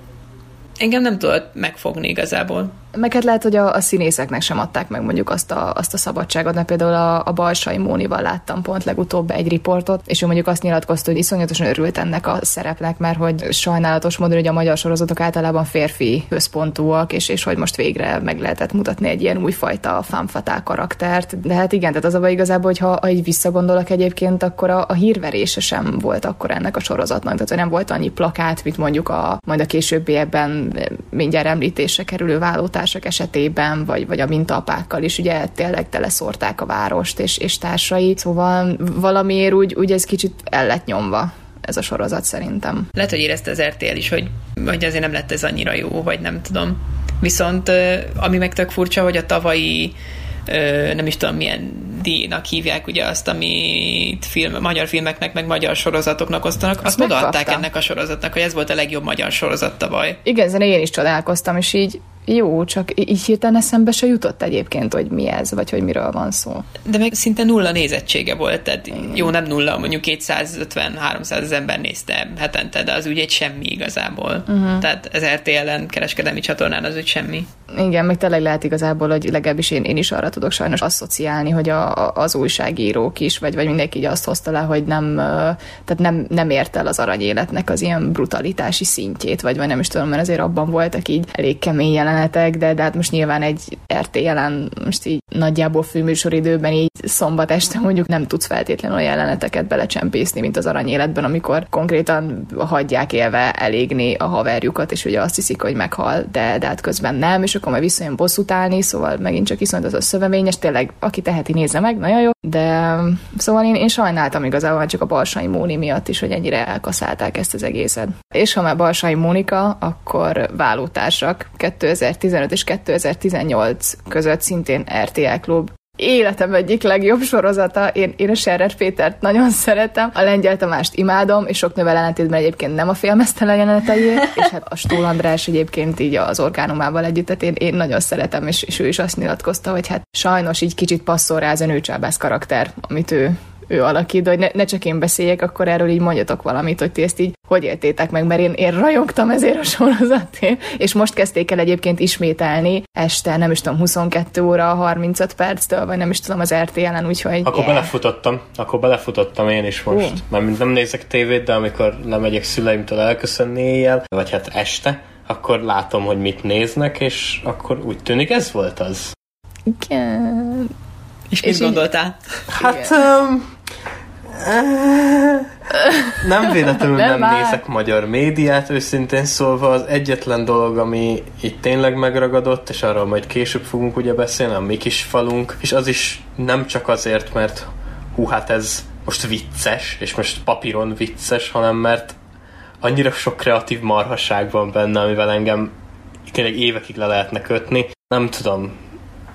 Engem nem tudott megfogni igazából. Meg hát lehet, hogy a, a színészeknek sem adták meg mondjuk azt a, azt a szabadságot, mert például a, a Balsai Mónival láttam pont legutóbb egy riportot, és ő mondjuk azt nyilatkozta, hogy iszonyatosan örült ennek a szerepnek, mert hogy sajnálatos módon, hogy a magyar sorozatok általában férfi központúak, és, és hogy most végre meg lehetett mutatni egy ilyen újfajta fanfatál karaktert. De hát igen, tehát az a baj igazából, hogy ha, így visszagondolok egyébként, akkor a, a hírverése sem volt akkor ennek a sorozatnak, tehát hogy nem volt annyi plakát, mint mondjuk a majd a későbbi ebben mindjárt említésre kerülő vállótás társak esetében, vagy, vagy a mintapákkal is ugye tényleg teleszórták a várost és, és társai, szóval valamiért úgy, úgy ez kicsit el lett nyomva ez a sorozat szerintem. Lehet, hogy érezte az RTL is, hogy, hogy azért nem lett ez annyira jó, vagy nem tudom. Viszont ami meg tök furcsa, hogy a tavalyi nem is tudom milyen díjnak hívják ugye azt, amit film, magyar filmeknek, meg magyar sorozatoknak osztanak, azt, azt odaadták ennek a sorozatnak, hogy ez volt a legjobb magyar sorozat tavaly. Igen, ezen én is csodálkoztam, és így jó, csak így hirtelen eszembe se jutott egyébként, hogy mi ez, vagy hogy miről van szó. De meg szinte nulla nézettsége volt, tehát Igen. jó, nem nulla, mondjuk 250-300 ezer ember nézte hetente, de az úgy egy semmi igazából. Uh-huh. Tehát ez RTL-en kereskedelmi csatornán az úgy semmi. Igen, meg tényleg lehet igazából, hogy legalábbis én, én is arra tudok sajnos asszociálni, hogy a, az újságírók is, vagy, vagy mindenki így azt hozta le, hogy nem, tehát nem, nem ért el az aranyéletnek az ilyen brutalitási szintjét, vagy, vagy nem is tudom, mert azért abban voltak így elég kemény jelenetek, de, de hát most nyilván egy RTL-en most így nagyjából főműsoridőben így szombat este mondjuk nem tudsz feltétlenül olyan jeleneteket belecsempészni, mint az aranyéletben, amikor konkrétan hagyják élve elégni a haverjukat, és ugye azt hiszik, hogy meghal, de, de hát közben nem, és akkor majd visszajön bosszút állni, szóval megint csak iszonyat az a szövevényes, tényleg aki teheti, nézze meg, nagyon jó, de szóval én, én sajnáltam igazából csak a Balsai Móni miatt is, hogy ennyire elkaszálták ezt az egészet. És ha már Balsai Mónika, akkor vállótársak. 2015 és 2018 között szintén RTL klub életem egyik legjobb sorozata. Én, én a Scherer Pétert nagyon szeretem, a Lengyel Tamást imádom, és sok növel ellentétben egyébként nem a félmeztelen jeleneteiért, és hát a Stól András egyébként így az orgánumával együtt, tehát én, én nagyon szeretem, és, és ő is azt nyilatkozta, hogy hát sajnos így kicsit passzol rá ez a nőcsábász karakter, amit ő, ő alakít, de hogy ne, ne csak én beszéljek, akkor erről így mondjatok valamit, hogy ti ezt így hogy éltétek meg, mert én, én rajongtam ezért a sorozatért, és most kezdték el egyébként ismételni este, nem is tudom, 22 óra 35 perctől, vagy nem is tudom, az RTL-en, úgyhogy... Akkor yeah. belefutottam, akkor belefutottam én is most. Uh. Mert nem nézek tévét, de amikor lemegyek szüleimtől elköszönni éjjel, vagy hát este, akkor látom, hogy mit néznek, és akkor úgy tűnik ez volt az. Igen. És mit gondoltál? Hát... Um, nem véletlenül nem, nem nézek magyar médiát, őszintén szólva az egyetlen dolog, ami itt tényleg megragadott, és arról majd később fogunk ugye beszélni, a mi kis falunk, és az is nem csak azért, mert hú, hát ez most vicces, és most papíron vicces, hanem mert annyira sok kreatív marhaság van benne, amivel engem tényleg évekig le lehetne kötni. Nem tudom,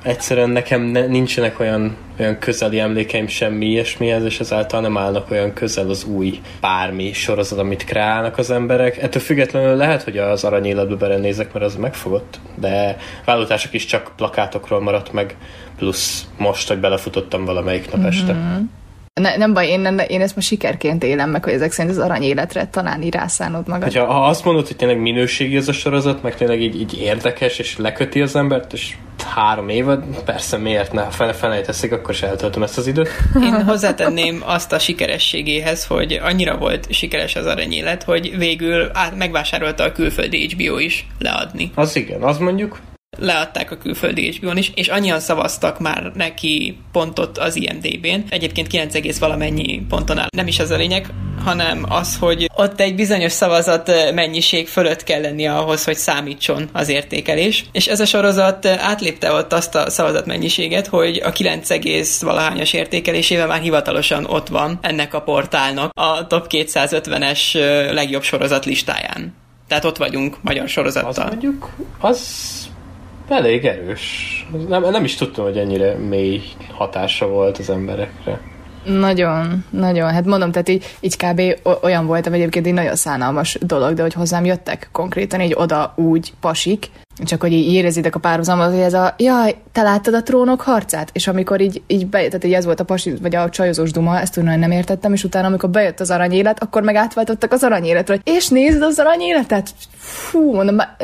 egyszerűen nekem ne, nincsenek olyan, olyan közeli emlékeim semmi ilyesmihez, és ezáltal nem állnak olyan közel az új bármi sorozat, amit kreálnak az emberek. Ettől függetlenül lehet, hogy az aranyéletbe belenézek, mert az megfogott, de vállótások is csak plakátokról maradt meg, plusz most, hogy belefutottam valamelyik nap mm-hmm. este. Ne, nem baj, én, én ezt most sikerként élem meg, hogy ezek szerint az aranyéletre talán így rászánod magad. Hogyha, ha azt mondod, hogy tényleg minőségi ez a sorozat, meg tényleg így, így érdekes, és leköti az embert, és három évad, persze miért ne, ha fele fele teszik, akkor se eltöltöm ezt az időt. Én hozzátenném azt a sikerességéhez, hogy annyira volt sikeres az aranyélet, hogy végül át, megvásárolta a külföldi HBO is leadni. Az igen, az mondjuk leadták a külföldi HBO-n is, és annyian szavaztak már neki pontot az IMDB-n. Egyébként 9, valamennyi ponton áll. Nem is az a lényeg, hanem az, hogy ott egy bizonyos szavazat mennyiség fölött kell lenni ahhoz, hogy számítson az értékelés. És ez a sorozat átlépte ott azt a szavazat mennyiséget, hogy a 9, valahányos értékelésével már hivatalosan ott van ennek a portálnak a top 250-es legjobb sorozat listáján. Tehát ott vagyunk magyar sorozattal. Az mondjuk, az elég erős. Nem, nem is tudtam, hogy ennyire mély hatása volt az emberekre. Nagyon, nagyon. Hát mondom, tehát így, így kb. olyan voltam egyébként egy nagyon szánalmas dolog, de hogy hozzám jöttek konkrétan így oda úgy pasik, csak hogy így érezitek a párhuzamot, hogy ez a jaj, te láttad a trónok harcát? És amikor így, így bejött, tehát így ez volt a pasi, vagy a csajozós duma, ezt tudom, nem értettem, és utána, amikor bejött az aranyélet, akkor meg átváltottak az aranyéletre, hogy és nézd az aranyéletet? Fú, mondom, már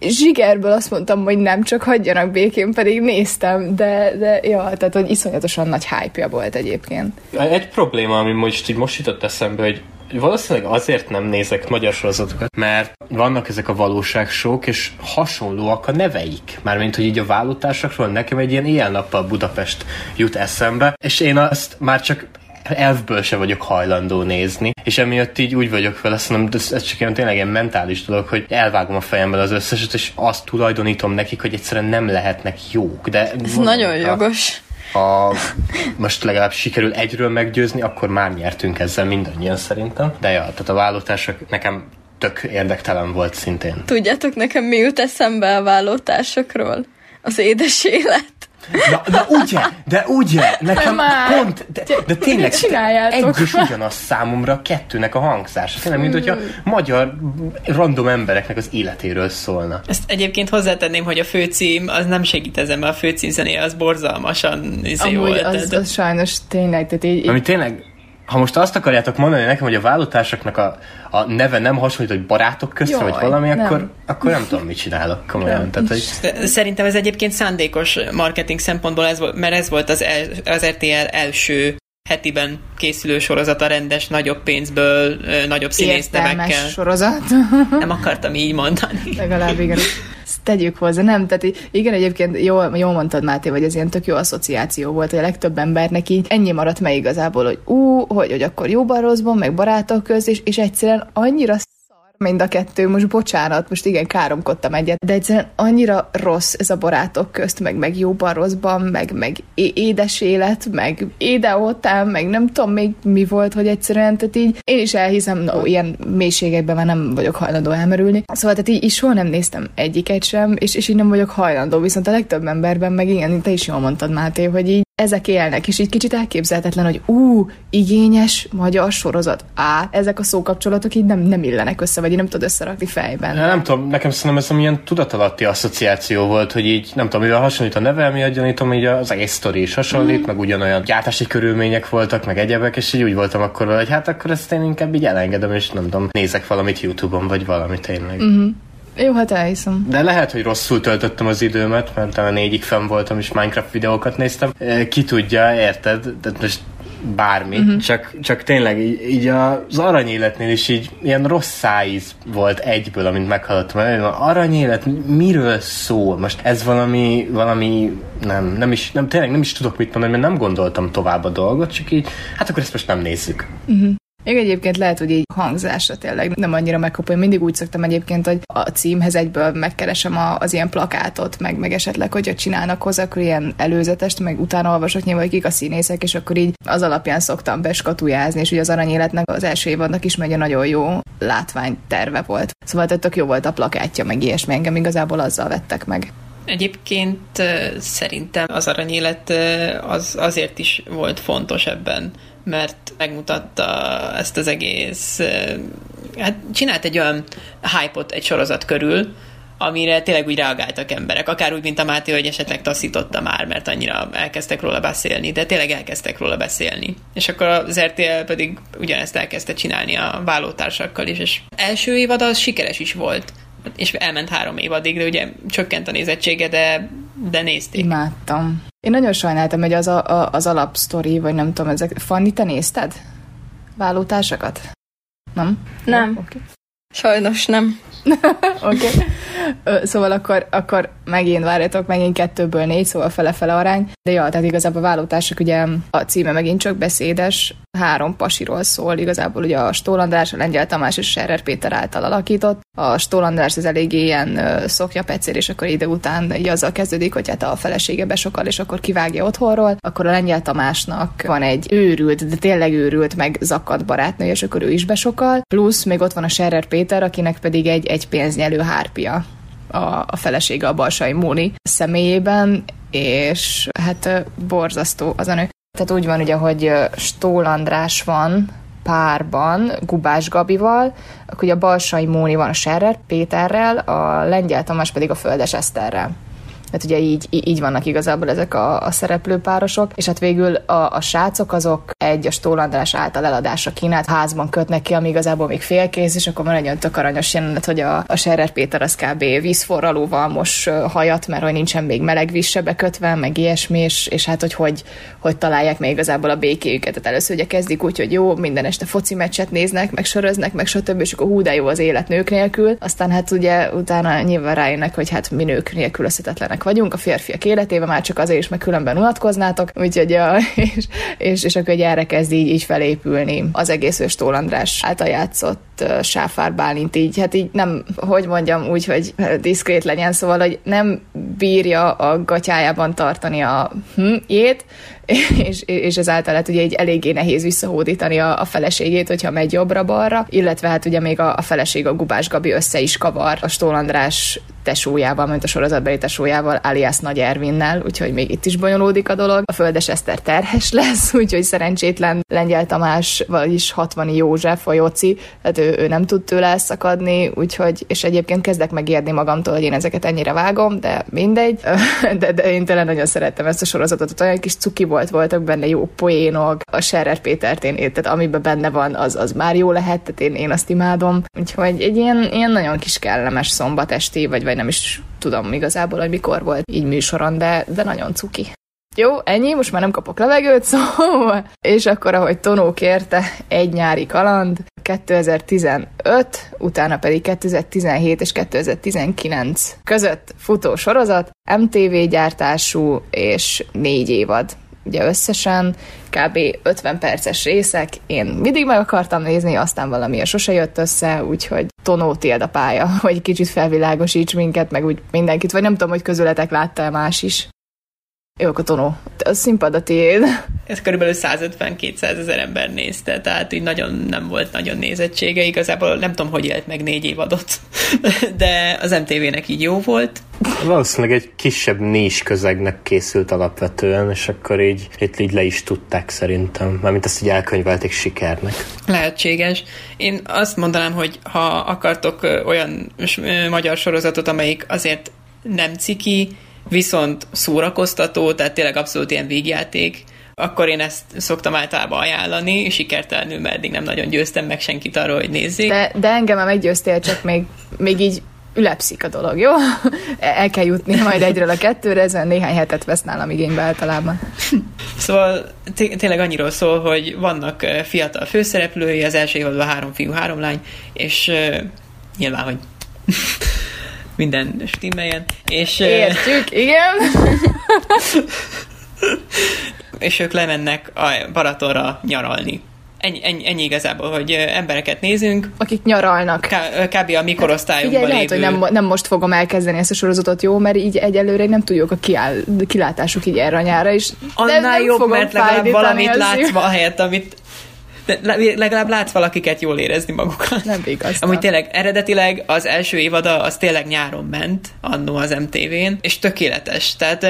zsigerből azt mondtam, hogy nem, csak hagyjanak békén, pedig néztem, de, de ja, tehát hogy iszonyatosan nagy hype volt egyébként. Egy probléma, ami most így most jutott eszembe, hogy Valószínűleg azért nem nézek magyar sorozatokat, mert vannak ezek a valóságsók, és hasonlóak a neveik. Mármint, hogy így a vállótársakról nekem egy ilyen éjjel-nappal Budapest jut eszembe, és én azt már csak elfből se vagyok hajlandó nézni, és emiatt így úgy vagyok vele, szerintem ez, ez csak ilyen tényleg ilyen mentális dolog, hogy elvágom a fejemből az összeset, és azt tulajdonítom nekik, hogy egyszerűen nem lehetnek jók. De ez nagyon jogos ha most legalább sikerül egyről meggyőzni, akkor már nyertünk ezzel mindannyian szerintem. De ja, tehát a vállótársak nekem tök érdektelen volt szintén. Tudjátok nekem mi jut eszembe a vállótársakról? Az édes élet. Na, de ugye, de ugye, nekem Már. pont, de, de tényleg egy is ugyanaz számomra kettőnek a hangzása. Tényleg, mint hogyha magyar random embereknek az életéről szólna. Ezt egyébként hozzátenném, hogy a főcím az nem segít ezen, mert a főcím zenéje az borzalmasan izé Amúgy volt. Az, az sajnos tényleg, tehát így... Ami tényleg ha most azt akarjátok mondani nekem, hogy a vállótársaknak a, a neve nem hasonlít, hogy barátok között, vagy valami, nem. akkor, akkor nem tudom, mit csinálok komolyan. Tehát, hogy... Szerintem ez egyébként szándékos marketing szempontból, ez volt, mert ez volt az, el, az RTL első hetiben készülő sorozata rendes, nagyobb pénzből, nagyobb színésznevekkel. sorozat. Nem akartam így mondani. Legalább igen. (laughs) Tegyük hozzá, nem? Tehát igen, egyébként jól, jól mondtad, Máté, hogy ez ilyen tök jó asszociáció volt, hogy a legtöbb embernek így ennyi maradt meg igazából, hogy ú, hogy, hogy akkor jóban rosszban, meg barátok közt, és, és egyszerűen annyira mind a kettő, most bocsánat, most igen, káromkodtam egyet, de egyszerűen annyira rossz ez a barátok közt, meg, meg jóban, rosszban, meg, meg édes élet, meg édeótán, meg nem tudom még mi volt, hogy egyszerűen, tehát így én is elhiszem, no, ilyen mélységekben már nem vagyok hajlandó elmerülni. Szóval tehát így, így soha nem néztem egyiket sem, és, és így nem vagyok hajlandó, viszont a legtöbb emberben meg igen, te is jól mondtad, Máté, hogy így ezek élnek, és így kicsit elképzelhetetlen, hogy ú, igényes magyar sorozat. Á, ezek a szókapcsolatok így nem, nem illenek össze, vagy így nem tudod összerakni fejben. Ja, nem tudom, nekem szerintem ez ilyen tudatalatti asszociáció volt, hogy így nem tudom, mivel hasonlít a neve, mi gyanítom, így az egész sztori is hasonlít, mm. meg ugyanolyan gyártási körülmények voltak, meg egyebek, és így úgy voltam akkor hogy hát akkor ezt én inkább így elengedem, és nem tudom, nézek valamit YouTube-on, vagy valami tényleg. Mm-hmm. Jó, hát elhiszem. De lehet, hogy rosszul töltöttem az időmet, mert talán négyig fenn voltam, és Minecraft videókat néztem. Ki tudja, érted? De most bármi, uh-huh. csak, csak tényleg így, így az aranyéletnél is így ilyen rossz szájíz volt egyből, amint meghallottam. Aranyélet, miről szól? Most ez valami, valami nem, nem is, nem, tényleg nem is tudok mit mondani, mert nem gondoltam tovább a dolgot, csak így, hát akkor ezt most nem nézzük. Uh-huh. Még egyébként lehet, hogy így hangzásra tényleg nem annyira megkapom. Én mindig úgy szoktam egyébként, hogy a címhez egyből megkeresem a, az ilyen plakátot, meg, meg esetleg, hogyha csinálnak hozzá, akkor ilyen előzetest, meg utána olvasok nyilván, hogy kik a színészek, és akkor így az alapján szoktam beskatujázni, és ugye az aranyéletnek az első évadnak is megy nagyon jó látványterve volt. Szóval tök jó volt a plakátja, meg ilyesmi, engem igazából azzal vettek meg. Egyébként szerintem az aranyélet az azért is volt fontos ebben, mert megmutatta ezt az egész, hát csinált egy olyan hype-ot egy sorozat körül, amire tényleg úgy reagáltak emberek, akár úgy, mint a Máté, hogy esetleg taszította már, mert annyira elkezdtek róla beszélni, de tényleg elkezdtek róla beszélni. És akkor az RTL pedig ugyanezt elkezdte csinálni a vállótársakkal is, és első évad az sikeres is volt és elment három évadig, de ugye csökkent a nézettsége, de, de nézték. Imádtam. Én nagyon sajnáltam, hogy az a, a, az alapsztori, vagy nem tudom, ezek... Fanni, te nézted? Vállótársakat? Nem? Nem. Okay. Sajnos nem. (laughs) Oké. okay. Szóval akkor, akkor megint várjatok, megint kettőből négy, szóval fele-fele arány. De ja, tehát igazából a vállótársak ugye a címe megint csak beszédes, három pasiról szól, igazából ugye a Stólandrás, a Lengyel Tamás és Serrer Péter által alakított. A Stólandrás az eléggé ilyen szokja pecér, és akkor ide után így azzal kezdődik, hogy hát a felesége besokal, és akkor kivágja otthonról. Akkor a Lengyel Tamásnak van egy őrült, de tényleg őrült, meg zakadt barátnő, és akkor ő is besokal. Plusz még ott van a Serrer Péter, akinek pedig egy, egy pénznyelő hárpia a, a felesége a Balsai Móni személyében, és hát borzasztó az a nő. Tehát úgy van ugye, hogy Stól András van párban Gubás Gabival, akkor ugye a Balsai Móni van a Serrer Péterrel, a Lengyel Tamás pedig a Földes Eszterrel mert ugye így, így vannak igazából ezek a, a szereplőpárosok, és hát végül a, a srácok azok egy a Stólandrás által eladásra kínált házban kötnek ki, ami igazából még félkész, és akkor van egy olyan tök aranyos jelenet, hogy a, a Serrer Péter az kb. vízforralóval most hajat, mert hogy nincsen még meleg vízse bekötve, meg ilyesmi, és, és hát hogy, hogy hogy találják még igazából a békéjüket. Tehát először ugye kezdik úgy, hogy jó, minden este foci meccset néznek, meg söröznek, meg stb. és akkor hú, de jó az élet nők nélkül. Aztán hát ugye utána nyilván rájönnek, hogy hát mi nők nélkülözhetetlenek vagyunk a férfiak életében, már csak azért is, mert különben unatkoznátok, úgyhogy a, (laughs) és, és, és akkor erre kezd így, így felépülni az egész Őstól András által játszott uh, Sáfár Bálint így, hát így nem, hogy mondjam úgy, hogy diszkrét legyen, szóval, hogy nem bírja a gatyájában tartani a hm, jét, (laughs) és, és ezáltal hát ugye egy eléggé nehéz visszahódítani a, a feleségét, hogyha megy jobbra-balra, illetve hát ugye még a, a feleség, a Gubás Gabi össze is kavar a Stól András tesójával, mint a sorozatbeli tesójával, alias Nagy Ervinnel, úgyhogy még itt is bonyolódik a dolog. A Földes Eszter terhes (laughs) lesz, úgyhogy szerencsétlen Lengyel Tamás, vagyis 60 József, a Jóci, tehát ő, ő nem tud tőle elszakadni, úgyhogy, és egyébként kezdek megérni magamtól, hogy én ezeket ennyire vágom, de mindegy. (laughs) De, de én tényleg nagyon szerettem ezt a sorozatot, olyan kis cuki volt, voltak benne jó poénok, a Scherer Pétert én, tehát amiben benne van, az, az már jó lehet, tehát én, én azt imádom. Úgyhogy egy ilyen, ilyen nagyon kis kellemes szombat esti, vagy, vagy nem is tudom igazából, hogy mikor volt így műsoron, de, de nagyon cuki. Jó, ennyi, most már nem kapok levegőt, (laughs) szóval. És akkor, ahogy Tonó kérte, egy nyári kaland, 2015, utána pedig 2017 és 2019 között futó sorozat, MTV gyártású és négy évad ugye összesen kb. 50 perces részek. Én mindig meg akartam nézni, aztán valami sose jött össze, úgyhogy Tonó tiéd a pálya, (laughs) hogy kicsit felvilágosíts minket, meg úgy mindenkit, vagy nem tudom, hogy közületek látta-e más is. Jó, a Tonó, a színpad a tiéd. Ez körülbelül 150-200 ezer ember nézte, tehát így nagyon nem volt nagyon nézettsége. Igazából nem tudom, hogy élt meg négy évadot, (laughs) de az MTV-nek így jó volt. Valószínűleg egy kisebb nés közegnek készült alapvetően, és akkor így itt így le is tudták szerintem, mármint ezt így elkönyvelték sikernek. Lehetséges. Én azt mondanám, hogy ha akartok olyan magyar sorozatot, amelyik azért nem ciki, viszont szórakoztató, tehát tényleg abszolút ilyen végjáték, akkor én ezt szoktam általában ajánlani, sikertelenül, mert eddig nem nagyon győztem meg senkit arról, hogy nézzék. De, de engem meggyőztél, csak még, még így ülepszik a dolog, jó? (laughs) El kell jutni majd egyről a kettőre, ezen néhány hetet vesz nálam igénybe általában. (laughs) Szóval tényleg annyiról szól, hogy vannak fiatal főszereplői, az első évadban három fiú, három lány, és uh, nyilván, hogy (laughs) minden stimmeljen. És, Értjük, igen. (laughs) és ők lemennek a Balatonra nyaralni. Ennyi, ennyi, ennyi igazából, hogy embereket nézünk. Akik nyaralnak. K- kb. a mikorosztályunkban Figyelj, lehet, hogy nem, nem most fogom elkezdeni ezt a sorozatot, jó, mert így egyelőre nem tudjuk a kiáll, kilátásuk így erre a nyára, és Annál nem, nem jobb, mert legalább valamit látsz ahelyett, amit de legalább látsz valakiket jól érezni magukat. Nem igaz. Amúgy tényleg eredetileg az első évada az tényleg nyáron ment, annó az MTV-n, és tökéletes. Tehát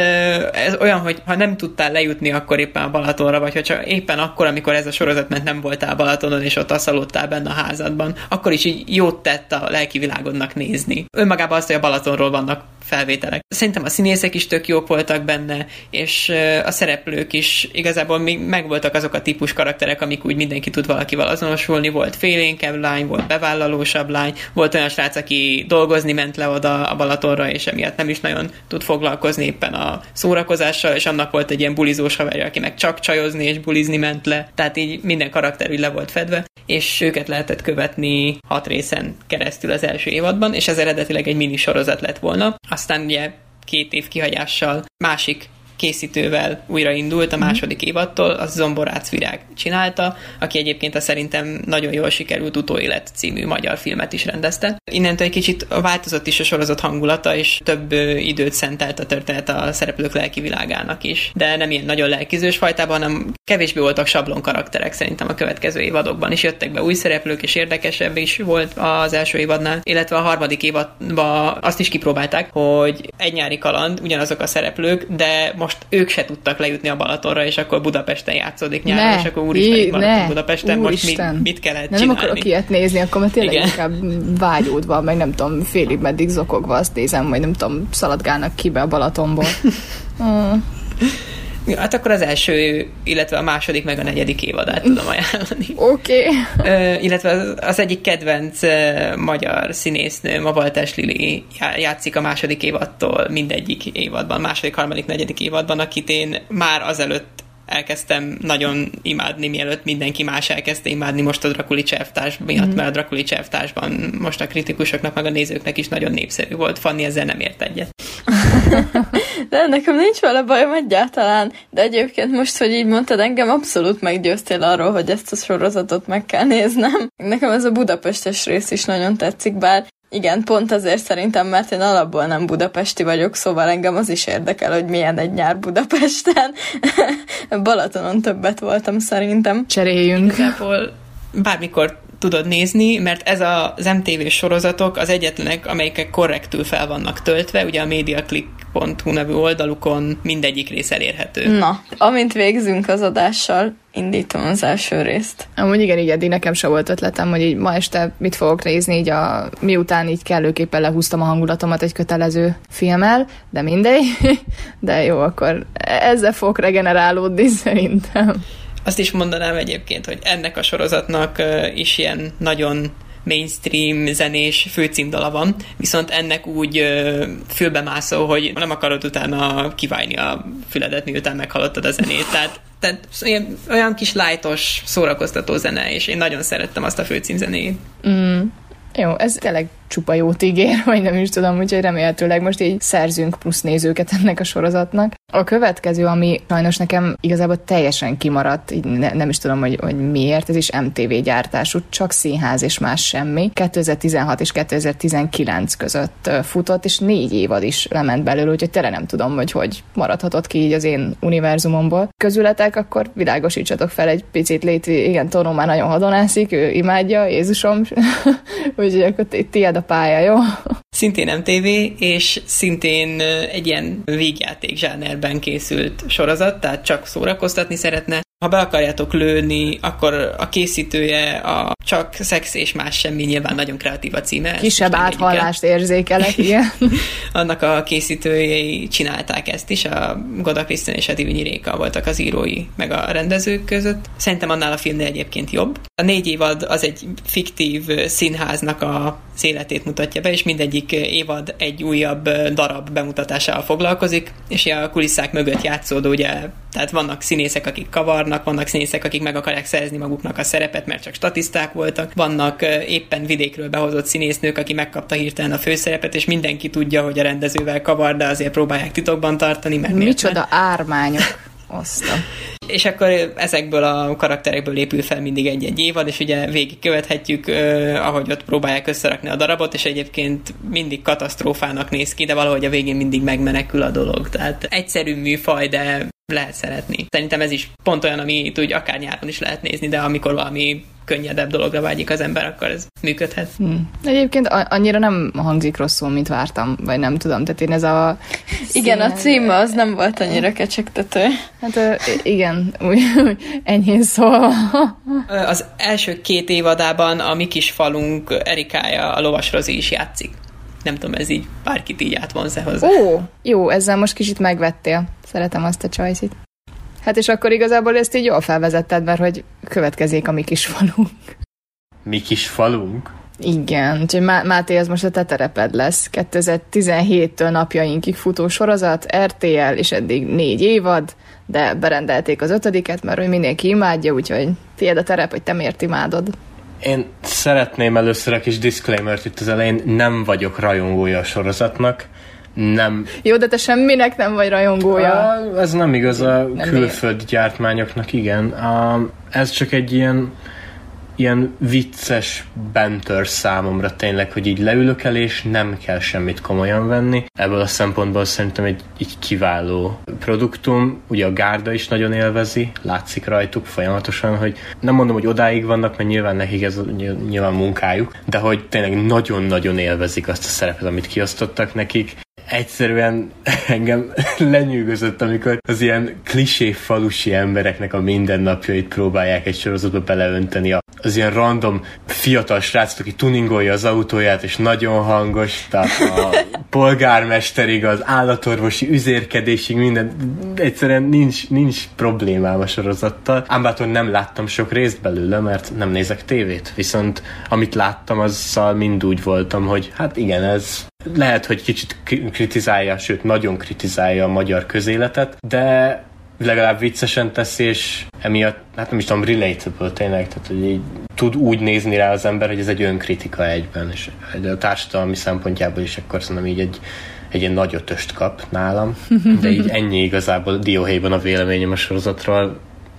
ez olyan, hogy ha nem tudtál lejutni akkor éppen a Balatonra, vagy hogyha éppen akkor, amikor ez a sorozat ment, nem voltál Balatonon, és ott aszalodtál benne a házadban, akkor is így jót tett a lelki világodnak nézni. Önmagában azt, hogy a Balatonról vannak felvételek. Szerintem a színészek is tök jók voltak benne, és a szereplők is igazából még megvoltak azok a típus karakterek, amik úgy mindenki tud valakivel azonosulni. Volt félénkebb lány, volt bevállalósabb lány, volt olyan srác, aki dolgozni ment le oda a Balatonra, és emiatt nem is nagyon tud foglalkozni éppen a szórakozással, és annak volt egy ilyen bulizós haverja, aki meg csak csajozni és bulizni ment le. Tehát így minden karakter úgy le volt fedve, és őket lehetett követni hat részen keresztül az első évadban, és ez eredetileg egy mini sorozat lett volna. Aztán ugye két év kihagyással másik készítővel újraindult a mhm. második évattól, az Zomborác Virág csinálta, aki egyébként a szerintem nagyon jól sikerült Utóélet című magyar filmet is rendezte. Innentől egy kicsit változott is a sorozat hangulata, és több időt szentelt a történet a szereplők lelki világának is. De nem ilyen nagyon lelkizős fajtában, hanem kevésbé voltak sablon karakterek szerintem a következő évadokban is. Jöttek be új szereplők, és érdekesebb is volt az első évadnál, illetve a harmadik évadban azt is kipróbálták, hogy egy nyári kaland, ugyanazok a szereplők, de most ők se tudtak lejutni a Balatonra, és akkor Budapesten játszódik nyáron, ne, és akkor úristen, itt maradtunk Budapesten, Úristen. most mit, mit kellett ne, csinálni? Nem akarok ilyet nézni, akkor mert tényleg Igen. inkább vágyódva, meg nem tudom, félig meddig zokogva azt nézem, vagy nem tudom, szaladgálnak ki be a Balatonból. (laughs) mm. Hát akkor az első, illetve a második, meg a negyedik évadát tudom ajánlani. (laughs) Oké. Okay. illetve az, az egyik kedvenc uh, magyar színésznő, a Valtes Lili játszik a második évadtól mindegyik évadban, második, harmadik, negyedik évadban, akit én már azelőtt elkezdtem nagyon imádni, mielőtt mindenki más elkezdte imádni most a Drakuli cselvtárs miatt, mm. mert a Drakuli cselvtársban most a kritikusoknak, meg a nézőknek is nagyon népszerű volt. Fanni ezzel nem ért egyet. (laughs) de nekem nincs vele bajom egyáltalán, de egyébként most, hogy így mondtad, engem abszolút meggyőztél arról, hogy ezt a sorozatot meg kell néznem. Nekem ez a Budapestes rész is nagyon tetszik, bár igen, pont azért szerintem, mert én alapból nem budapesti vagyok, szóval engem az is érdekel, hogy milyen egy nyár Budapesten. (laughs) Balatonon többet voltam szerintem. Cseréljünk. Igazából bármikor tudod nézni, mert ez az MTV sorozatok az egyetlenek, amelyek korrektül fel vannak töltve, ugye a MediaClick.hu nevű oldalukon mindegyik rész elérhető. Na, amint végzünk az adással, indítom az első részt. Amúgy igen, így eddig nekem se volt ötletem, hogy így ma este mit fogok nézni, így a, miután így kellőképpen lehúztam a hangulatomat egy kötelező filmmel, de mindegy. (laughs) De jó, akkor ezzel fogok regenerálódni szerintem. Azt is mondanám egyébként, hogy ennek a sorozatnak is ilyen nagyon mainstream zenés főcímdala van, viszont ennek úgy fülbemászó, hogy nem akarod utána kiválni a füledet, miután meghallottad a zenét. Tehát, tehát olyan, olyan kis lájtos, szórakoztató zene, és én nagyon szerettem azt a főcímzenét. Mm. Jó, ez tényleg csupa jót ígér, vagy nem is tudom, úgyhogy remélhetőleg most így szerzünk plusz nézőket ennek a sorozatnak. A következő, ami sajnos nekem igazából teljesen kimaradt, így ne, nem is tudom, hogy, hogy miért, ez is MTV gyártású, csak színház és más semmi. 2016 és 2019 között futott, és négy évad is lement belőle, úgyhogy tele nem tudom, hogy hogy maradhatott ki így az én univerzumomból. Közületek, akkor világosítsatok fel egy picit Létvi, igen, Tonó már nagyon hadonászik, ő imádja, Jézusom, (laughs) úgyhogy akkor tiéd a pálya, jó? Szintén MTV, és szintén egy ilyen végjáték zsánerben készült sorozat, tehát csak szórakoztatni szeretne. Ha be akarjátok lőni, akkor a készítője a csak szex és más semmi, nyilván nagyon kreatív a címe. Kisebb áthallást érzékelek, (laughs) igen. Annak a készítőjei csinálták ezt is, a Goda Krisztián és a Divinyi Réka voltak az írói, meg a rendezők között. Szerintem annál a filmnél egyébként jobb. A négy évad az egy fiktív színháznak a életét mutatja be, és mindegyik évad egy újabb darab bemutatásával foglalkozik, és a kulisszák mögött játszódó, ugye, tehát vannak színészek, akik kavarnak, vannak színészek, akik meg akarják szerezni maguknak a szerepet, mert csak statiszták voltak, vannak éppen vidékről behozott színésznők, aki megkapta hirtelen a főszerepet, és mindenki tudja, hogy a rendezővel kavar, de azért próbálják titokban tartani, mert Micsoda ármányok. Oszta. (laughs) És akkor ezekből a karakterekből épül fel mindig egy-egy évad, és ugye végig követhetjük, eh, ahogy ott próbálják összerakni a darabot, és egyébként mindig katasztrófának néz ki, de valahogy a végén mindig megmenekül a dolog. Tehát egyszerű műfaj, de lehet szeretni. Szerintem ez is pont olyan, amit úgy akár nyáron is lehet nézni, de amikor valami könnyedebb dologra vágyik az ember, akkor ez működhet. Hmm. Egyébként annyira nem hangzik rosszul, mint vártam, vagy nem tudom. Tehát én ez a... (laughs) Igen, a cím az nem volt annyira kecsegtető. Hát igen, úgy, úgy enyhén szólva. Az első két évadában a mi kis falunk Erikája, a lovas Rozi is játszik Nem tudom, ez így bárkit így átvonz-e hozzá. Ó, jó, ezzel most kicsit megvettél. Szeretem azt a csajszit. Hát és akkor igazából ezt így jól felvezetted, mert hogy következik a mi kis falunk. Mi kis falunk? Igen, úgyhogy Má- Máté, ez most a te tereped lesz. 2017-től napjainkig futó sorozat, RTL, és eddig négy évad, de berendelték az ötödiket, mert hogy mindenki imádja, úgyhogy tiéd a terep, hogy te miért imádod. Én szeretném először a kis disclaimer itt az elején, nem vagyok rajongója a sorozatnak, nem... Jó, de te semminek nem vagy rajongója. Ah, ez nem igaz a külföldi gyártmányoknak, igen. Ah, ez csak egy ilyen ilyen vicces bentör számomra tényleg, hogy így leülök el, és nem kell semmit komolyan venni. Ebből a szempontból szerintem egy, egy kiváló produktum. Ugye a gárda is nagyon élvezi, látszik rajtuk folyamatosan, hogy nem mondom, hogy odáig vannak, mert nyilván nekik ez nyilván munkájuk, de hogy tényleg nagyon-nagyon élvezik azt a szerepet, amit kiosztottak nekik egyszerűen (laughs) engem lenyűgözött, amikor az ilyen klisé falusi embereknek a mindennapjait próbálják egy sorozatba beleönteni. Az ilyen random fiatal srác, aki tuningolja az autóját, és nagyon hangos, tehát a (laughs) polgármesterig, az állatorvosi üzérkedésig, minden, egyszerűen nincs, nincs problémám a sorozattal. Ám bátor nem láttam sok részt belőle, mert nem nézek tévét. Viszont amit láttam, azzal mind úgy voltam, hogy hát igen, ez lehet, hogy kicsit kritizálja, sőt nagyon kritizálja a magyar közéletet, de legalább viccesen teszi, és emiatt, hát nem is tudom, relatable tényleg, tehát hogy így tud úgy nézni rá az ember, hogy ez egy önkritika egyben, és a társadalmi szempontjából is akkor szerintem így egy, egy ilyen nagy ötöst kap nálam, de így ennyi igazából dióhéjban a véleményem a sorozatról,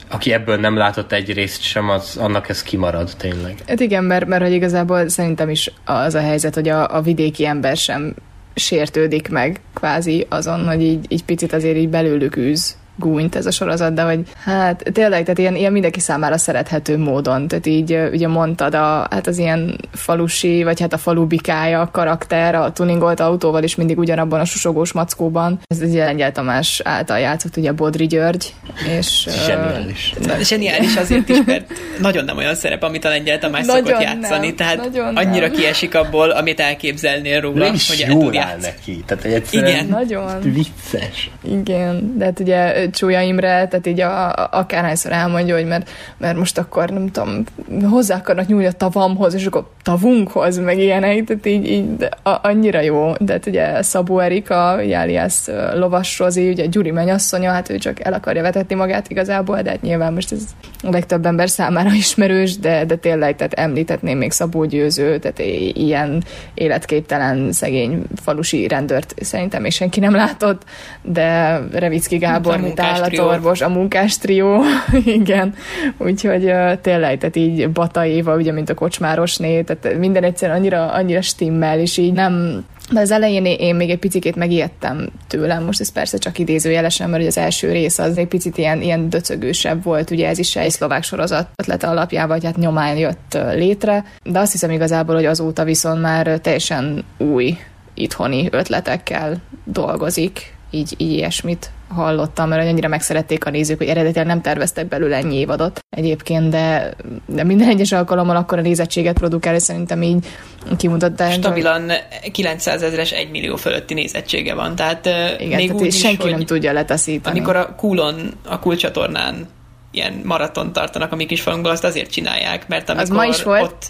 aki ebből nem látott egy részt sem, az, annak ez kimarad tényleg. Hát igen, mert, mert hogy igazából szerintem is az a helyzet, hogy a, a vidéki ember sem sértődik meg kvázi azon, hogy így, így picit azért így belőlük űz gúnyt ez a sorozat, de hogy hát tényleg, tehát ilyen, ilyen mindenki számára szerethető módon, tehát így ugye mondtad, a, hát az ilyen falusi, vagy hát a falubikája a karakter, a tuningolt autóval is mindig ugyanabban a susogós mackóban. Ez egy Lengyel Tamás által játszott, ugye Bodri György, és... Zseniális. Uh, zseniális azért is, mert nagyon nem olyan szerep, amit a Lengyel Tamás nagyon szokott játszani, nem, tehát annyira nem. kiesik abból, amit elképzelnél róla, hogy el tud neki. Tehát egyszerűen Igen. Nagyon. vicces. Igen, de hát ugye Csúlya Imre, tehát így a, a, akárhányszor elmondja, hogy mert, mert most akkor nem tudom, hozzá akarnak nyúlni a tavamhoz, és akkor tavunkhoz, meg ilyenek, tehát így, így a, annyira jó. De hát ugye Szabó Erika, alias Lovas Rozi, ugye Gyuri mennyasszonya, hát ő csak el akarja vetetni magát igazából, de hát nyilván most ez a legtöbb ember számára (laughs) ismerős, de, de tényleg, tehát említetném még Szabó Győző, tehát ilyen életképtelen, szegény falusi rendőrt szerintem még senki nem látott, de Revicki Gábor, mint állatorvos, a munkás trió, (laughs) igen, úgyhogy uh, tényleg, tehát így Bata Éva, ugye, mint a kocsmárosné, tehát minden egyszerűen annyira, annyira stimmel, és így nem, de az elején én még egy picit megijedtem tőlem, most ez persze csak idézőjelesen, mert az első rész az egy picit ilyen, ilyen döcögősebb volt, ugye ez is egy szlovák sorozat ötlete alapján, vagy hát nyomán jött létre, de azt hiszem igazából, hogy azóta viszont már teljesen új itthoni ötletekkel dolgozik, így, így ilyesmit hallottam, mert annyira megszerették a nézők, hogy eredetileg nem terveztek belőle ennyi évadot egyébként, de, de minden egyes alkalommal akkor a nézettséget produkál, és szerintem így kimutatták. Stabilan 900 ezeres 1 millió fölötti nézettsége van, tehát Igen, még tehát úgy senki is, nem tudja letaszítani. Amikor a Kulon, a kulcsatornán ilyen maraton tartanak a mi kis falunkból, azt azért csinálják, mert amikor az ma is volt. ott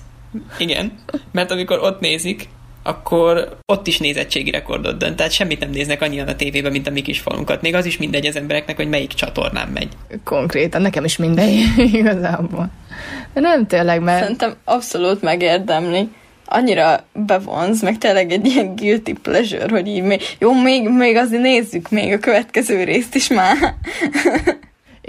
igen, mert amikor ott nézik, akkor ott is nézettségi rekordot dönt, tehát semmit nem néznek annyian a tévében, mint a mi kis falunkat. Még az is mindegy az embereknek, hogy melyik csatornán megy. Konkrétan, nekem is mindegy, (laughs) igazából. De nem tényleg, mert... Szerintem abszolút megérdemli annyira bevonz, meg tényleg egy ilyen guilty pleasure, hogy így még, jó, még, még azért nézzük még a következő részt is már. (laughs)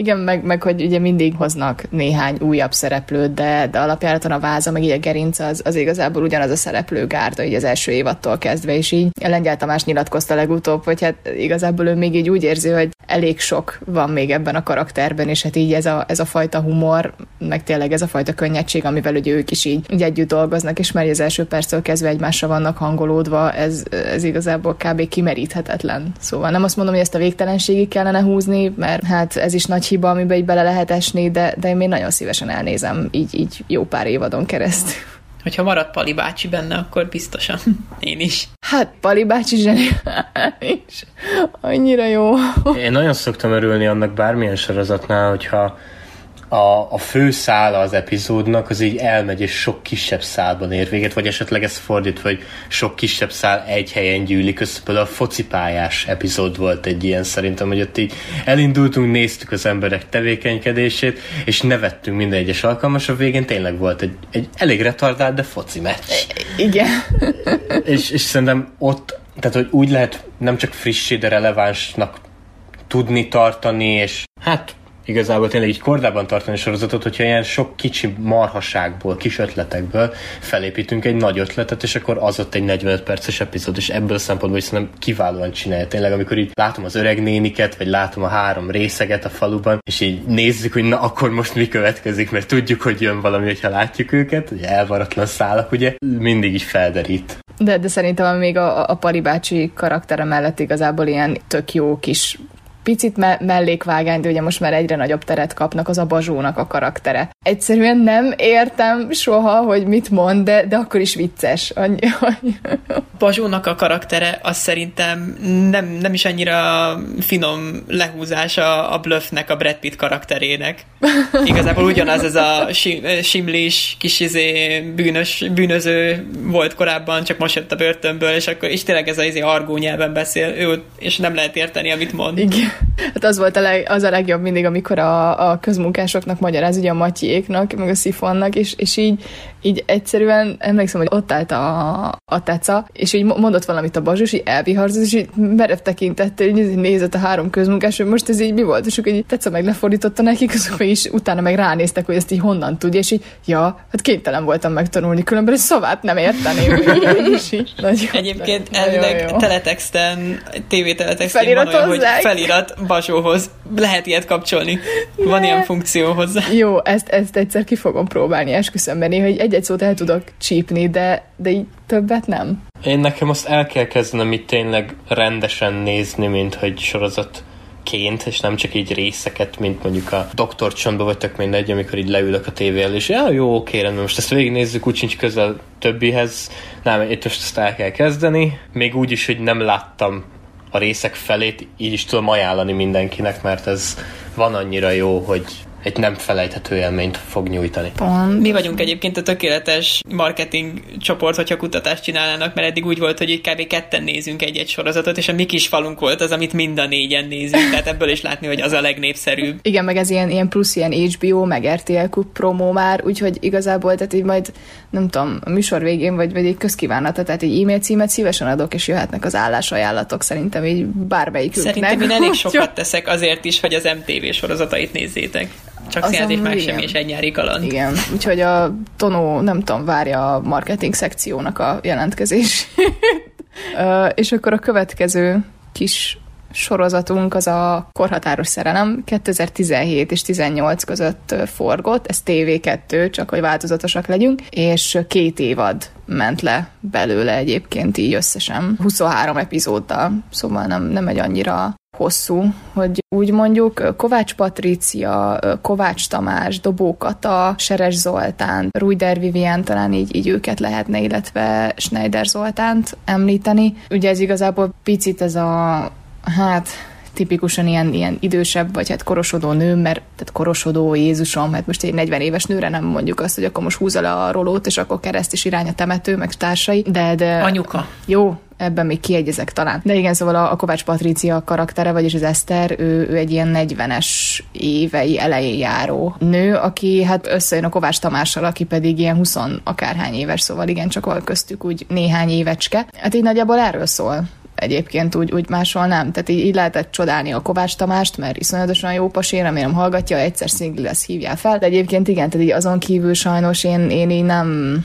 Igen, meg, meg hogy ugye mindig hoznak néhány újabb szereplőt, de, de alapjáraton a váza, meg így a gerinc az, az igazából ugyanaz a szereplő gárda, így az első évattól kezdve, és így Lengyel Tamás nyilatkozta legutóbb, hogy hát igazából ő még így úgy érzi, hogy elég sok van még ebben a karakterben, és hát így ez a, ez a fajta humor, meg tényleg ez a fajta könnyedség, amivel ugye ők is így, így együtt dolgoznak, és már az első perctől kezdve egymásra vannak hangolódva, ez, ez igazából kb. kimeríthetetlen. Szóval nem azt mondom, hogy ezt a végtelenségig kellene húzni, mert hát ez is nagy hiba, amiben így bele lehet esni, de, de én még nagyon szívesen elnézem így, így jó pár évadon keresztül. Hogyha marad Pali bácsi benne, akkor biztosan. Én is. Hát Pali bácsi zseniális. Annyira jó. Én nagyon szoktam örülni annak bármilyen sorozatnál, hogyha a, a fő szála az epizódnak az így elmegy, és sok kisebb szálban ér véget, vagy esetleg ez fordítva, hogy sok kisebb szál egy helyen gyűlik össze. Például a focipályás epizód volt egy ilyen szerintem, hogy ott így elindultunk, néztük az emberek tevékenykedését, és nevettünk minden egyes alkalmas, a végén tényleg volt egy, egy elég retardált, de foci meccs. Igen. (laughs) és, és szerintem ott, tehát hogy úgy lehet nem csak frissé, de relevánsnak tudni tartani, és hát igazából tényleg így kordában tartani a sorozatot, hogyha ilyen sok kicsi marhaságból, kis ötletekből felépítünk egy nagy ötletet, és akkor az ott egy 45 perces epizód, és ebből a szempontból is szerintem kiválóan csinálja. Tényleg, amikor így látom az öreg néniket, vagy látom a három részeget a faluban, és így nézzük, hogy na akkor most mi következik, mert tudjuk, hogy jön valami, hogyha látjuk őket, ugye elvaratlan szálak, ugye, mindig is felderít. De, de szerintem még a, a Pari bácsi karaktere mellett igazából ilyen tök jó kis picit me- mellékvágány, de ugye most már egyre nagyobb teret kapnak az a Bazsónak a karaktere. Egyszerűen nem értem soha, hogy mit mond, de, de akkor is vicces. Annyi, (laughs) annyi. Bazsónak a karaktere az szerintem nem, nem is annyira finom lehúzása a Bluffnek, a Brad Pitt karakterének. Igazából ugyanaz ez a simlis, kis izé, bűnös, bűnöző volt korábban, csak most jött a börtönből, és akkor is tényleg ez az izé argó nyelven beszél, ő, és nem lehet érteni, amit mond. Igen. Hát az volt a, leg, az a legjobb mindig, amikor a, a közmunkásoknak magyaráz, ugye a Matyéknak, meg a Szifonnak, és, és így, így egyszerűen emlékszem, hogy ott állt a, a teca, és így mondott valamit a bazsus, így elviharzott, és így merev tekintettel, így nézett a három közmunkás, hogy most ez így mi volt, és akkor így teca meg lefordította nekik, azok meg is utána meg ránéztek, hogy ezt így honnan tudja, és így, ja, hát kénytelen voltam megtanulni, különben egy szavát nem érteném. (laughs) és így, nagyon, Egyébként elvileg teletexten, tévételetexten van olyan, hogy felirat Bazsóhoz. Lehet ilyet kapcsolni. Le. Van ilyen funkció hozzá. Jó, ezt, ezt egyszer ki fogom próbálni, esküszöm benni, hogy egy-egy szót el tudok csípni, de, de így többet nem. Én nekem azt el kell kezdenem itt tényleg rendesen nézni, mint hogy sorozat ként, és nem csak így részeket, mint mondjuk a Doktor Csontba vagy tök mindegy, amikor így leülök a tévé és ja, jó, oké, rendben, most ezt végignézzük, úgy sincs közel többihez. Nem, itt most ezt el kell kezdeni. Még úgy is, hogy nem láttam a részek felét így is tudom ajánlani mindenkinek, mert ez van annyira jó, hogy egy nem felejthető élményt fog nyújtani. Pont. Mi vagyunk egyébként a tökéletes marketing csoport, hogyha kutatást csinálnának, mert eddig úgy volt, hogy így kb. ketten nézünk egy-egy sorozatot, és a mi kis falunk volt az, amit mind a négyen nézünk, tehát ebből is látni, hogy az a legnépszerűbb. Igen, meg ez ilyen, ilyen plusz ilyen HBO, meg RTL Cup promó már, úgyhogy igazából, tehát így majd nem tudom, a műsor végén, vagy, vagy egy közkívánata, tehát egy e-mail címet szívesen adok, és jöhetnek az állásajánlatok, szerintem így bármelyiküknek. Szerintem én elég (laughs) sokat teszek azért is, hogy az MTV sorozatait nézzétek. Csak szélzés meg sem és egy nyári kaland. Igen, úgyhogy a Tonó, nem tudom, várja a marketing szekciónak a jelentkezés. uh, és akkor a következő kis sorozatunk az a Korhatáros Szerelem 2017 és 18 között forgott, ez TV2, csak hogy változatosak legyünk, és két évad ment le belőle egyébként így összesen, 23 epizóddal, szóval nem, nem egy annyira hosszú, hogy úgy mondjuk Kovács Patrícia, Kovács Tamás, Dobó Kata, Seres Zoltán, Rújder Vivien, talán így, így őket lehetne, illetve Schneider Zoltánt említeni. Ugye ez igazából picit ez a, hát tipikusan ilyen, ilyen idősebb, vagy hát korosodó nő, mert tehát korosodó Jézusom, hát most egy 40 éves nőre nem mondjuk azt, hogy akkor most húzza le a rolót, és akkor kereszt is irány a temető, meg társai, de, de... Anyuka. Jó, ebben még kiegyezek talán. De igen, szóval a, a Kovács Patrícia karaktere, vagyis az Eszter, ő, ő egy ilyen 40-es évei elején járó nő, aki hát összejön a Kovács Tamással, aki pedig ilyen 20 akárhány éves, szóval igen, csak van köztük úgy néhány évecske. Hát így nagyjából erről szól egyébként úgy, úgy máshol nem. Tehát így, így lehetett csodálni a Kovács Tamást, mert iszonyatosan jó pasé, remélem hallgatja, egyszer szingli lesz, hívjál fel. De egyébként igen, tehát így azon kívül sajnos én, én így nem,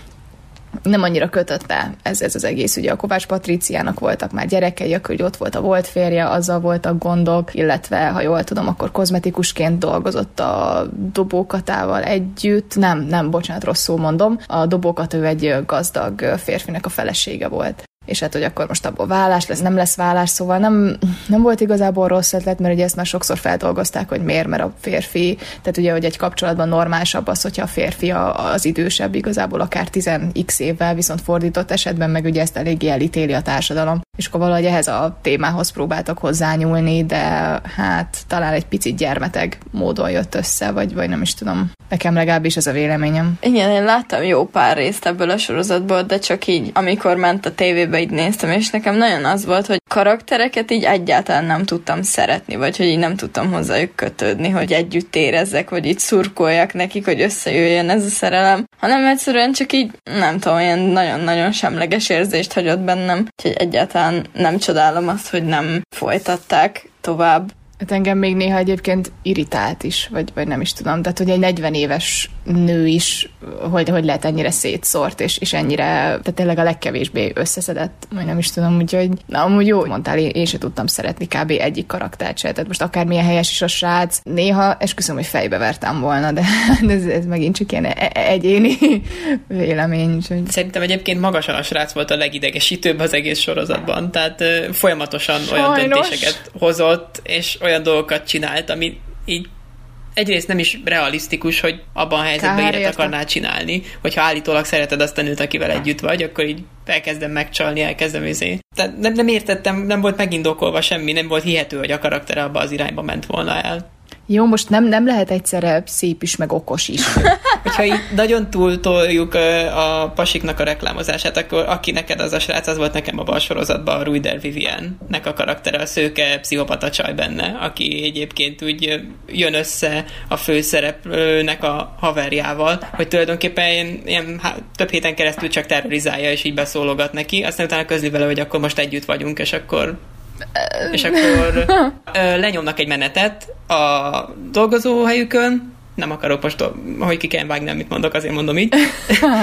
nem annyira kötötte ez, ez az egész. Ugye a Kovács Patriciának voltak már gyerekei, akkor ott volt a volt férje, azzal voltak gondok, illetve, ha jól tudom, akkor kozmetikusként dolgozott a dobókatával együtt. Nem, nem, bocsánat, rosszul mondom. A dobókat ő egy gazdag férfinek a felesége volt. És hát, hogy akkor most abból vállás lesz, nem lesz vállás, szóval nem, nem volt igazából rossz ötlet, mert ugye ezt már sokszor feldolgozták, hogy miért, mert a férfi, tehát ugye, hogy egy kapcsolatban normálisabb az, hogyha a férfi az idősebb igazából akár 10x évvel, viszont fordított esetben meg ugye ezt eléggé elítéli a társadalom. És akkor valahogy ehhez a témához próbáltak hozzányúlni, de hát talán egy picit gyermeteg módon jött össze, vagy, vagy nem is tudom. Nekem legalábbis ez a véleményem. Igen, én láttam jó pár részt ebből a sorozatból, de csak így, amikor ment a tévébe, így néztem, és nekem nagyon az volt, hogy karaktereket így egyáltalán nem tudtam szeretni, vagy hogy így nem tudtam hozzájuk kötődni, hogy együtt érezzek, vagy így szurkoljak nekik, hogy összejöjjön ez a szerelem, hanem egyszerűen csak így, nem tudom, ilyen nagyon-nagyon semleges érzést hagyott bennem, úgyhogy egyáltalán nem csodálom azt, hogy nem folytatták tovább. Hát engem még néha egyébként irritált is, vagy, vagy nem is tudom. Tehát, hogy egy 40 éves nő is, hogy, hogy lehet ennyire szétszórt, és, és ennyire, tehát tényleg a legkevésbé összeszedett, vagy nem is tudom, úgyhogy, na, amúgy jó mondtál, én, én sem tudtam szeretni kb. egyik karaktert se. Tehát most akármilyen helyes is a srác, néha esküszöm, hogy fejbe vertem volna, de, (laughs) de ez, ez megint csak ilyen e- e- egyéni (laughs) vélemény. Úgyhogy... Szerintem egyébként magasan a srác volt a legidegesítőbb az egész sorozatban, tehát folyamatosan Sajnos. olyan döntéseket hozott, és olyan dolgokat csinált, ami így egyrészt nem is realisztikus, hogy abban a helyzetben Kár, ilyet akarnál csinálni, hogyha állítólag szereted azt a nőt, akivel együtt vagy, akkor így elkezdem megcsalni, elkezdem izé. Tehát nem, nem értettem, nem volt megindokolva semmi, nem volt hihető, hogy a karaktere abba az irányba ment volna el. Jó, most nem, nem lehet egyszerre szép is, meg okos is. (laughs) Hogyha így nagyon túltoljuk a pasiknak a reklámozását, akkor aki neked az a srác, az volt nekem a sorozatban a Ruider Vivian-nek a karaktere, a szőke pszichopata csaj benne, aki egyébként úgy jön össze a főszereplőnek a haverjával, hogy tulajdonképpen ilyen, ilyen több héten keresztül csak terrorizálja, és így beszólogat neki, aztán utána közli vele, hogy akkor most együtt vagyunk, és akkor és akkor (laughs) lenyomnak egy menetet a dolgozóhelyükön, nem akarok most, hogy ki kell vágni, amit mondok, azért mondom így.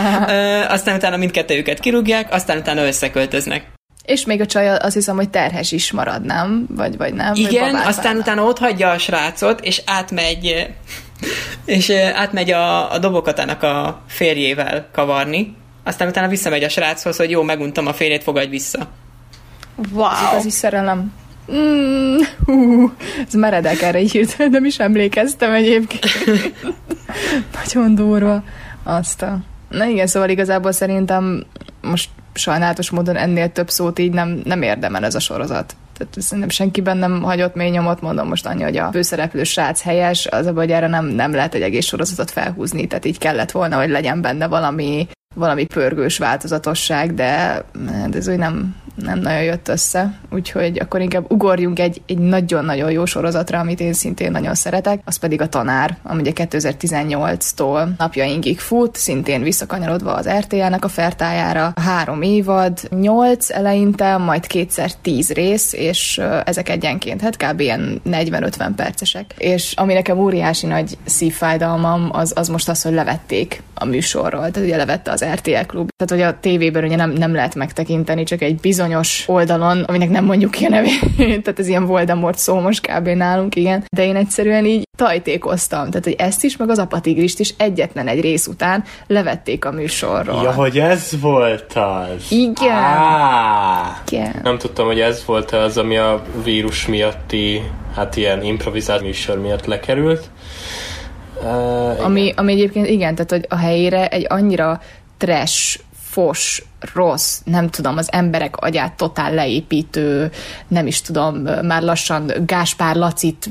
(laughs) aztán utána mindkettőjüket kirúgják, aztán utána összeköltöznek. És még a csaj azt hiszem, hogy terhes is marad, nem? Vagy, vagy nem? Igen, vagy aztán utána ott hagyja a srácot, és átmegy (laughs) és átmegy a, a dobokatának a férjével kavarni, aztán utána visszamegy a sráchoz, hogy jó, meguntam a férjét, fogadj vissza. Wow. Az igazi szerelem. Mm, hú, ez meredek erre így (laughs) nem is emlékeztem egyébként. (laughs) Nagyon durva. Azt a... Na igen, szóval igazából szerintem most sajnálatos módon ennél több szót így nem, nem érdemel ez a sorozat. Tehát szerintem senkiben nem hagyott mély nyomot, mondom most annyi, hogy a főszereplő srác helyes, az a hogy erre nem, nem lehet egy egész sorozatot felhúzni, tehát így kellett volna, hogy legyen benne valami valami pörgős változatosság, de ez úgy nem, nem nagyon jött össze, úgyhogy akkor inkább ugorjunk egy, egy nagyon-nagyon jó sorozatra, amit én szintén nagyon szeretek, az pedig a Tanár, ami ugye 2018-tól napjainkig fut, szintén visszakanyarodva az RTL-nek a fertájára. Három évad, nyolc eleinte, majd kétszer tíz rész, és ezek egyenként, hát kb. ilyen 40-50 percesek. És ami nekem óriási nagy szívfájdalmam, az, az most az, hogy levették a műsorról, tehát ugye levette az RTL klub. Tehát, hogy a tévében ugye nem, nem lehet megtekinteni, csak egy bizonyos oldalon, aminek nem mondjuk ki a nevét, (laughs) tehát ez ilyen Voldemort szó most kb. nálunk, igen. De én egyszerűen így tajtékoztam, tehát hogy ezt is, meg az apatigrist is egyetlen egy rész után levették a műsorról. Ja, hogy ez volt az. Igen. Igen. Nem tudtam, hogy ez volt az, ami a vírus miatti, hát ilyen improvizált műsor miatt lekerült. Uh, ami, ami egyébként igen, tehát hogy a helyére egy annyira trash, fos, rossz, nem tudom, az emberek agyát totál leépítő, nem is tudom, már lassan Gáspár Lacit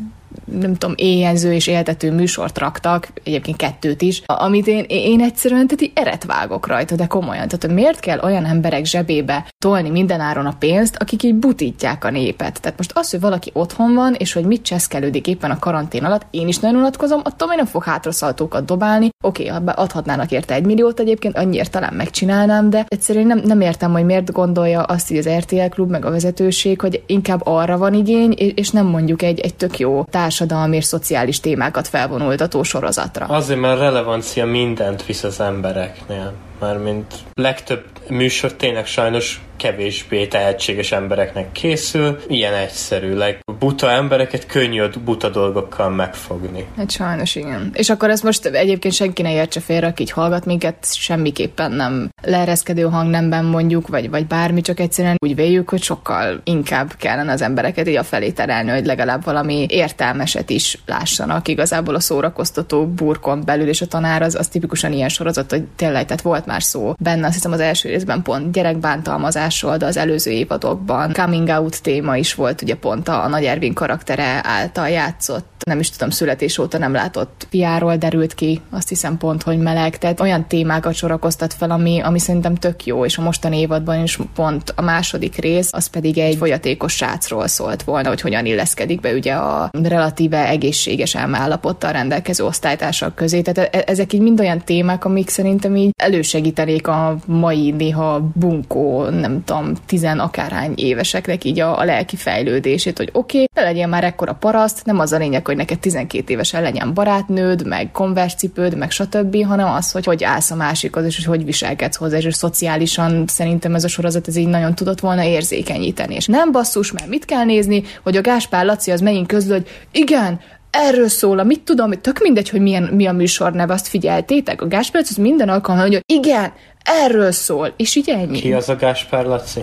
nem tudom, éjjelző és éltető műsort raktak, egyébként kettőt is, amit én, én egyszerűen tehát így eret vágok rajta, de komolyan. Tehát miért kell olyan emberek zsebébe tolni mindenáron a pénzt, akik így butítják a népet? Tehát most az, hogy valaki otthon van, és hogy mit cseszkelődik éppen a karantén alatt, én is nagyon unatkozom, attól még nem fog hátraszaltókat dobálni. Oké, okay, adhatnának érte egy milliót egyébként, annyiért talán megcsinálnám, de egyszerűen nem, nem értem, hogy miért gondolja azt, hogy az RTL klub meg a vezetőség, hogy inkább arra van igény, és nem mondjuk egy, egy tök jó társadalmi és szociális témákat felvonultató sorozatra. Azért, mert relevancia mindent visz az embereknél. Mármint legtöbb műsor tényleg sajnos kevésbé tehetséges embereknek készül, ilyen egyszerűleg buta embereket könnyű buta dolgokkal megfogni. Hát sajnos igen. És akkor ezt most egyébként senki ne értse félre, aki így hallgat minket, semmiképpen nem leereszkedő hangnemben mondjuk, vagy, vagy bármi, csak egyszerűen úgy véljük, hogy sokkal inkább kellene az embereket így a felé terelni, hogy legalább valami értelmeset is lássanak. Igazából a szórakoztató burkon belül, és a tanár az, az tipikusan ilyen sorozat, hogy tényleg, tehát volt már szó benne, azt hiszem az első részben pont gyerekbántalmazásról, de az előző évadokban coming out téma is volt, ugye pont a, Nagy Ervin karaktere által játszott, nem is tudom, születés óta nem látott piáról derült ki, azt hiszem pont, hogy meleg, tehát olyan témákat sorakoztat fel, ami, ami szerintem tök jó, és a mostani évadban is pont a második rész, az pedig egy folyatékos srácról szólt volna, hogy hogyan illeszkedik be ugye a relatíve egészséges elmállapottal rendelkező osztálytársak közé. Tehát e, ezek így mind olyan témák, amik szerintem így elősegítenék a mai néha bunkó, nem tudom, tizen akárhány éveseknek így a, a lelki fejlődését, hogy oké, okay, ne legyen már ekkora paraszt, nem az a lényeg, hogy neked 12 évesen legyen barátnőd, meg konverscipőd, meg stb., hanem az, hogy hogy állsz a másikhoz, és hogy hogy viselkedsz hozzá, és szociálisan szerintem ez a sorozat ez így nagyon tudott volna érzékenyíteni. És nem basszus, mert mit kell nézni, hogy a Gáspár Laci az megint közül, hogy igen, erről szól, mit tudom, tök mindegy, hogy milyen, mi a műsor neve, azt figyeltétek. A Gáspár az minden alkalommal, hogy igen, erről szól, és így ennyi. Ki az a Gáspár Laci?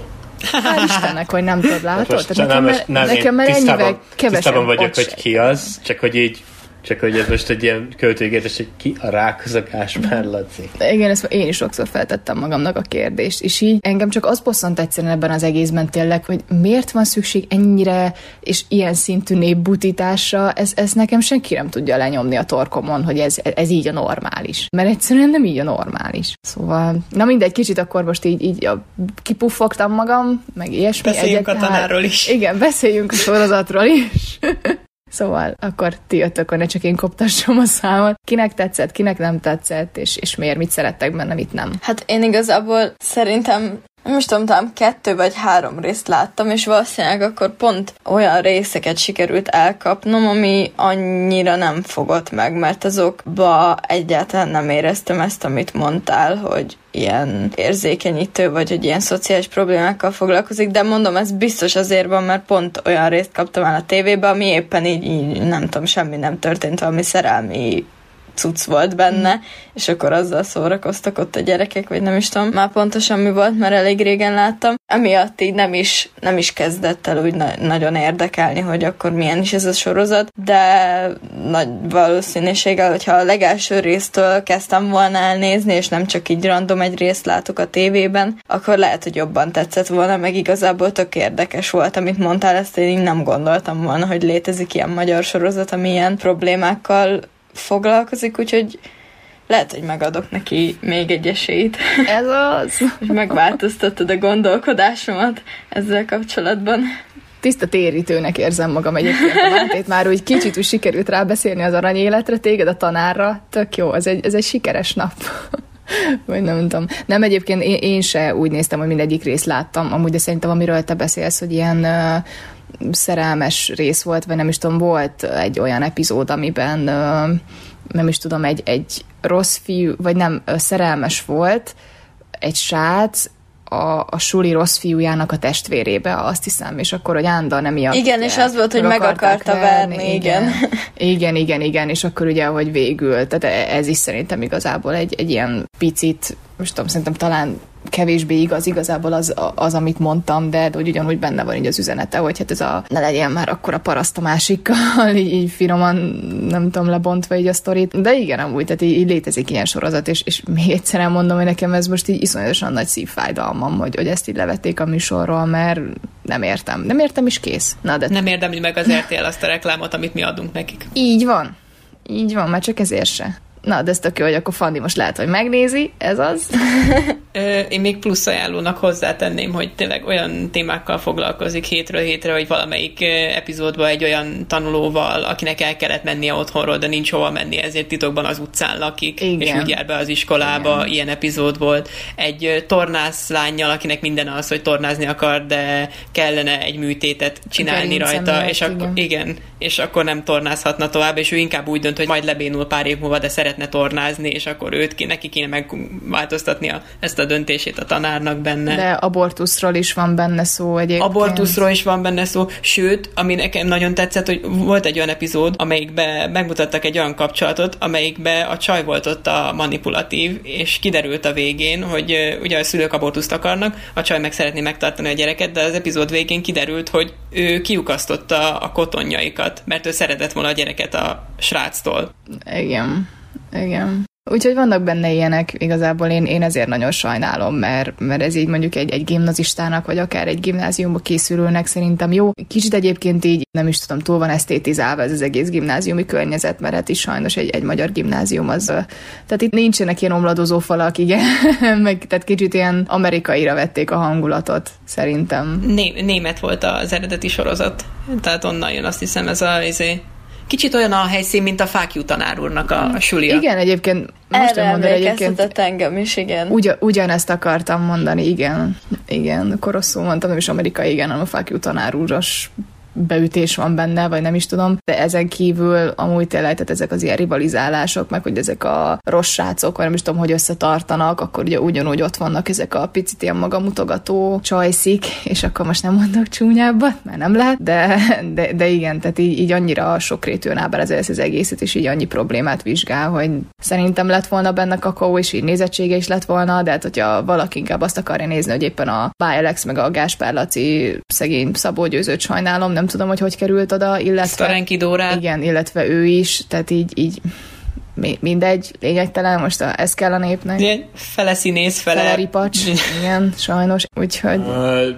Hál' Istennek, hogy nem tudod, látod? Tehát nekem, nem, nem, nekem már ennyivel kevesebb Tisztában vagyok, hogy ki az, csak hogy így csak hogy ez most egy ilyen költőgétes, hogy ki a rák az a Gáspár Laci. Igen, ezt én is sokszor feltettem magamnak a kérdést, és így engem csak az bosszant egyszerűen ebben az egészben tényleg, hogy miért van szükség ennyire és ilyen szintű népbutításra, ez, ez nekem senki nem tudja lenyomni a torkomon, hogy ez, ez így a normális. Mert egyszerűen nem így a normális. Szóval, na mindegy, kicsit akkor most így, így a, kipuffogtam magam, meg ilyesmi. Beszéljünk egyet, a tanárról is. Igen, beszéljünk a sorozatról is. (laughs) Szóval akkor ti jöttök, ne csak én koptassam a számot. Kinek tetszett, kinek nem tetszett, és, és miért, mit szerettek benne, mit nem? Hát én igazából szerintem nem is tudom, talán kettő vagy három részt láttam, és valószínűleg akkor pont olyan részeket sikerült elkapnom, ami annyira nem fogott meg, mert azokba egyáltalán nem éreztem ezt, amit mondtál, hogy ilyen érzékenyítő, vagy hogy ilyen szociális problémákkal foglalkozik, de mondom, ez biztos azért van, mert pont olyan részt kaptam el a tévébe, ami éppen így, így nem tudom, semmi nem történt, valami szerelmi cucc volt benne, és akkor azzal szórakoztak ott a gyerekek, vagy nem is tudom már pontosan mi volt, mert elég régen láttam. Emiatt így nem is, nem is kezdett el úgy na- nagyon érdekelni, hogy akkor milyen is ez a sorozat, de nagy valószínűséggel, hogyha a legelső résztől kezdtem volna elnézni, és nem csak így random egy részt látok a tévében, akkor lehet, hogy jobban tetszett volna, meg igazából tök érdekes volt, amit mondtál, ezt én nem gondoltam volna, hogy létezik ilyen magyar sorozat, ami ilyen problémákkal foglalkozik, úgyhogy lehet, hogy megadok neki még egy esélyt. Ez az. (laughs) És megváltoztattad a gondolkodásomat ezzel kapcsolatban. Tiszta térítőnek érzem magam egyébként a már úgy kicsit úgy sikerült rábeszélni az aranyéletre, téged a tanárra, tök jó, ez egy, ez egy sikeres nap. (laughs) Vagy nem tudom. Nem, egyébként én, én se úgy néztem, hogy mindegyik részt láttam, amúgy, de szerintem amiről te beszélsz, hogy ilyen uh, szerelmes rész volt, vagy nem is tudom, volt egy olyan epizód, amiben nem is tudom, egy, egy rossz fiú, vagy nem, szerelmes volt egy srác, a, a suli rossz fiújának a testvérébe, azt hiszem, és akkor, hogy Ánda nem miatt. Igen, és az volt, hogy meg akarta verni, igen. igen. Igen, igen, és akkor ugye, hogy végül, tehát e, ez is szerintem igazából egy, egy ilyen picit, most tudom, szerintem talán kevésbé igaz igazából az, az amit mondtam, de, de hogy ugyanúgy benne van így az üzenete, hogy hát ez a ne legyen már akkor a paraszt a másikkal, így, (laughs) így finoman, nem tudom, lebontva így a sztorit. De igen, amúgy, tehát így, így létezik ilyen sorozat, és, és még egyszer mondom, hogy nekem ez most így iszonyatosan nagy szívfájdalmam, hogy, hogy ezt így levették a műsorról, mert nem értem. Nem értem is kész. Na, de... Nem érdemli meg az RTL azt a reklámot, amit mi adunk nekik. Így van. Így van, már csak ezért se. Na, de ez tök jó, hogy akkor Fandi most lehet, hogy megnézi, ez az. Én még plusz ajánlónak hozzátenném, hogy tényleg olyan témákkal foglalkozik hétről hétre, hogy valamelyik epizódban egy olyan tanulóval, akinek el kellett mennie otthonról, de nincs hova menni, ezért titokban az utcán lakik, Igen. és úgy jár be az iskolába, Igen. ilyen epizód volt. Egy tornász lányjal, akinek minden az, hogy tornázni akar, de kellene egy műtétet csinálni rajta, és akkor, igen. igen, és akkor nem tornázhatna tovább, és ő inkább úgy dönt, hogy majd lebénul pár év múlva, de szeretne tornázni, és akkor őt ki, neki kéne megváltoztatnia ezt a döntését a tanárnak benne. De abortuszról is van benne szó egyébként. Abortuszról is van benne szó, sőt, ami nekem nagyon tetszett, hogy volt egy olyan epizód, amelyikbe megmutattak egy olyan kapcsolatot, amelyikbe a csaj volt ott a manipulatív, és kiderült a végén, hogy ugye a szülők abortuszt akarnak, a csaj meg szeretné megtartani a gyereket, de az epizód végén kiderült, hogy ő kiukasztotta a kotonjaikat, mert ő szeretett volna a gyereket a sráctól. Igen. Igen. Úgyhogy vannak benne ilyenek, igazából én, én ezért nagyon sajnálom, mert, mert ez így mondjuk egy, egy gimnazistának, vagy akár egy gimnáziumba készülőnek szerintem jó. Kicsit egyébként így nem is tudom, túl van esztétizálva ez az egész gimnáziumi környezet, mert hát is sajnos egy, egy magyar gimnázium az. Tehát itt nincsenek ilyen omladozó falak, igen, (laughs) meg tehát kicsit ilyen amerikaira vették a hangulatot, szerintem. Né- német volt az eredeti sorozat, tehát onnan jön azt hiszem ez a izé, Kicsit olyan a helyszín, mint a Fákjú tanár úrnak a, a sulia. Igen, egyébként most Erre mondani, egyébként engem is, igen. Ugy, ugyanezt akartam mondani, igen. Igen, koroszul mondtam, nem is amerikai, igen, hanem a Fákjú tanár úros beütés van benne, vagy nem is tudom, de ezen kívül amúgy tényleg, tehát ezek az ilyen rivalizálások, meg hogy ezek a rossz srácok, vagy nem is tudom, hogy összetartanak, akkor ugye ugyanúgy ott vannak ezek a picit ilyen magamutogató csajszik, és akkor most nem mondok csúnyábbat, mert nem lehet, de, de, de igen, tehát így, így annyira sokrétűen áll ez az egészet, és így annyi problémát vizsgál, hogy szerintem lett volna benne kakaó, és így nézettsége is lett volna, de hát hogyha valaki inkább azt akarja nézni, hogy éppen a Bájelex meg a Gáspár Laci szegény Szabó sajnálom, nem tudom, hogy hogy került oda, illetve... Sztorenki Dórát. Igen, illetve ő is, tehát így, így mindegy, lényegtelen, most a, ez kell a népnek. Igen, fele színész, fele... Fele ripacs, (laughs) igen, sajnos, úgyhogy... Uh,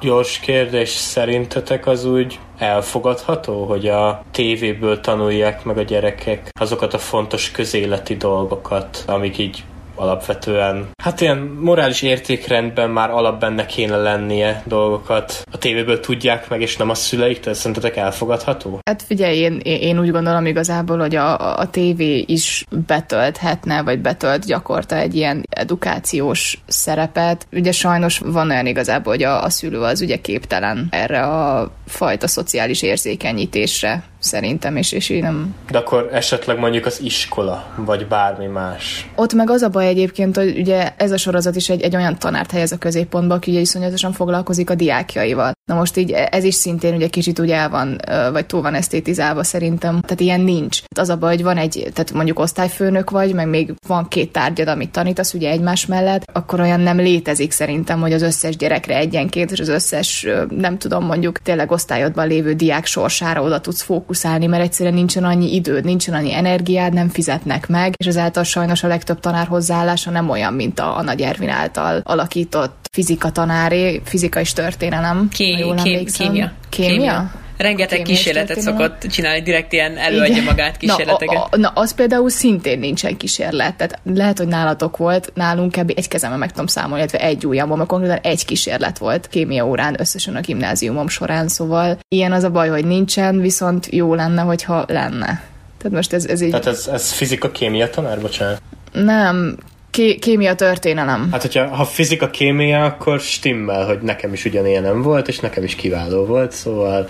gyors kérdés, szerintetek az úgy elfogadható, hogy a tévéből tanulják meg a gyerekek azokat a fontos közéleti dolgokat, amik így alapvetően, hát ilyen morális értékrendben már alap benne kéne lennie dolgokat. A tévéből tudják meg, és nem a szüleik, tehát szerintetek elfogadható? Hát figyelj, én, én úgy gondolom igazából, hogy a, a tévé is betölthetne, vagy betölt gyakorta egy ilyen edukációs szerepet. Ugye sajnos van olyan igazából, hogy a, a szülő az ugye képtelen erre a fajta szociális érzékenyítésre szerintem, és, és én nem... De akkor esetleg mondjuk az iskola, vagy bármi más. Ott meg az a baj egyébként, hogy ugye ez a sorozat is egy, egy olyan tanárt helyez a középpontba, aki ugye iszonyatosan foglalkozik a diákjaival. Na most így ez is szintén ugye kicsit ugye el van, vagy túl van esztétizálva szerintem. Tehát ilyen nincs. Az a baj, hogy van egy, tehát mondjuk osztályfőnök vagy, meg még van két tárgyad, amit tanítasz ugye egymás mellett, akkor olyan nem létezik szerintem, hogy az összes gyerekre egyenként, és az összes, nem tudom, mondjuk tényleg osztályodban lévő diák sorsára oda tudsz fókuszálni, mert egyszerűen nincsen annyi időd, nincsen annyi energiád, nem fizetnek meg, és ezáltal sajnos a legtöbb tanár hozzáállása nem olyan, mint a, a Nagy Ervin által alakított fizika tanáré, fizika és történelem. Ki, jól kémia. Kémia? kémia? Rengeteg kísérletet szokott csinálni, direkt ilyen előadja Igen. magát kísérleteket. Na, a, a, na, az például szintén nincsen kísérlet. Tehát lehet, hogy nálatok volt, nálunk kb. egy kezemben meg tudom számolni, illetve egy ujjamban, mert konkrétan egy kísérlet volt kémia órán összesen a gimnáziumom során, szóval ilyen az a baj, hogy nincsen, viszont jó lenne, hogyha lenne. Tehát most ez, ez így... Tehát ez, ez fizika-kémia tanár, bocsánat? Nem, ké- kémia történelem. Hát, hogyha ha fizika kémia, akkor stimmel, hogy nekem is ugyanilyen nem volt, és nekem is kiváló volt, szóval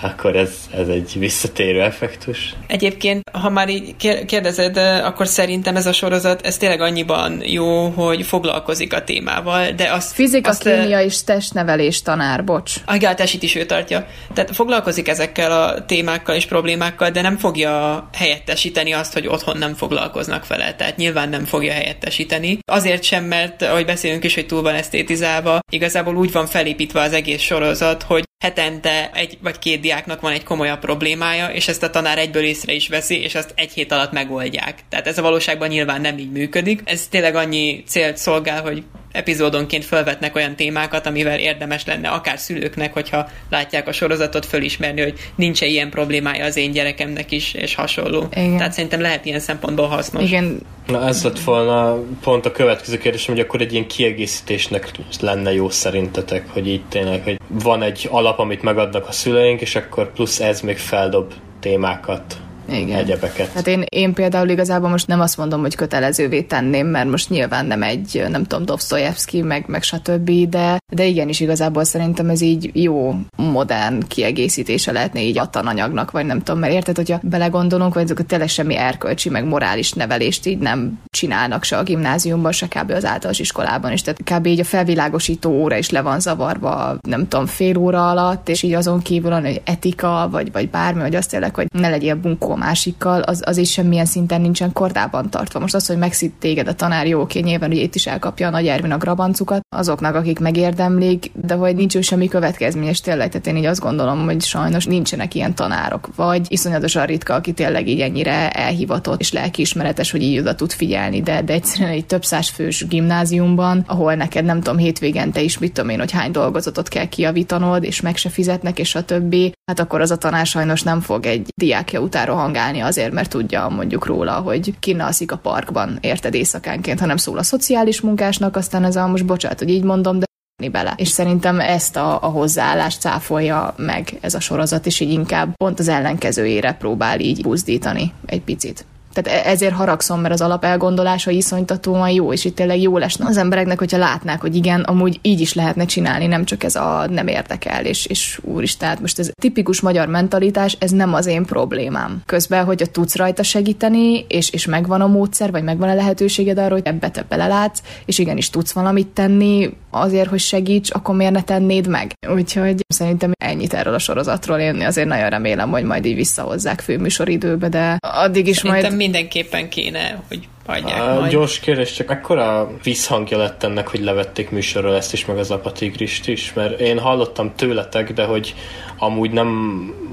akkor ez, ez egy visszatérő effektus. Egyébként, ha már így kérdezed, akkor szerintem ez a sorozat, ez tényleg annyiban jó, hogy foglalkozik a témával, de az... Fizika, azt, kémia és testnevelés tanár, bocs. A gáltásit is ő tartja. Tehát foglalkozik ezekkel a témákkal és problémákkal, de nem fogja helyettesíteni azt, hogy otthon nem foglalkoznak vele. Tehát nyilván nem fogja helyettesíteni. Azért sem, mert ahogy beszélünk is, hogy túl van esztétizálva, igazából úgy van felépítve az egész sorozat, hogy hetente egy vagy két diáknak van egy komolyabb problémája, és ezt a tanár egyből észre is veszi, és azt egy hét alatt megoldják. Tehát ez a valóságban nyilván nem így működik. Ez tényleg annyi célt szolgál, hogy epizódonként felvetnek olyan témákat, amivel érdemes lenne akár szülőknek, hogyha látják a sorozatot, fölismerni, hogy nincs -e ilyen problémája az én gyerekemnek is, és hasonló. Igen. Tehát szerintem lehet ilyen szempontból hasznos. Igen. Na ez lett volna pont a következő kérdésem, hogy akkor egy ilyen kiegészítésnek lenne jó szerintetek, hogy így tényleg, hogy van egy alap, amit megadnak a szüleink, és akkor plusz ez még feldob témákat igen. egyebeket. Hát én, én például igazából most nem azt mondom, hogy kötelezővé tenném, mert most nyilván nem egy, nem tudom, Dostoyevsky, meg, meg stb., de, de igenis igazából szerintem ez így jó, modern kiegészítése lehetne így a tananyagnak, vagy nem tudom, mert érted, hogyha belegondolunk, vagy ezek tényleg semmi erkölcsi, meg morális nevelést így nem csinálnak se a gimnáziumban, se kb. az általános iskolában is. Tehát kb. így a felvilágosító óra is le van zavarva, nem tudom, fél óra alatt, és így azon kívül hogy etika, vagy, vagy bármi, vagy azt tényleg, hogy ne legyél bunkó másikkal, az, az is semmilyen szinten nincsen kordában tartva. Most az, hogy megszít téged a tanár, jó, oké, nyilván ugye itt is elkapja a nagy Ervin a grabancukat, azoknak, akik megérdemlik, de hogy nincs ő semmi következmény, és tényleg, tehát én így azt gondolom, hogy sajnos nincsenek ilyen tanárok, vagy iszonyatosan ritka, aki tényleg így ennyire elhivatott és lelkiismeretes, hogy így oda tud figyelni, de, de egyszerűen egy több száz fős gimnáziumban, ahol neked nem tudom, hétvégente is mit tudom én, hogy hány dolgozatot kell kiavítanod, és meg se fizetnek, és a többi, hát akkor az a tanár sajnos nem fog egy diákja utára hangálni azért, mert tudja mondjuk róla, hogy kinalszik a parkban, érted éjszakánként, hanem szól a szociális munkásnak, aztán ez a most bocsánat, hogy így mondom, de bele. És szerintem ezt a, a hozzáállást cáfolja meg ez a sorozat, és így inkább pont az ellenkezőjére próbál így buzdítani egy picit. Tehát e- ezért haragszom, mert az alapelgondolása iszonytatóan jó, és itt tényleg jó lesne az embereknek, hogyha látnák, hogy igen, amúgy így is lehetne csinálni, nem csak ez a nem érdekel, és, és úristen, hát most ez tipikus magyar mentalitás, ez nem az én problémám. Közben, hogyha tudsz rajta segíteni, és, és megvan a módszer, vagy megvan a lehetőséged arra, hogy ebbe te belelátsz, és igenis tudsz valamit tenni azért, hogy segíts, akkor miért ne tennéd meg? Úgyhogy szerintem ennyit erről a sorozatról, én azért nagyon remélem, hogy majd így visszahozzák főműsoridőbe, de addig is szerintem majd mindenképpen kéne, hogy adják A majd. gyors kérdés, csak ekkora visszhangja lett ennek, hogy levették műsorról ezt is, meg az apatigrist is, mert én hallottam tőletek, de hogy amúgy nem,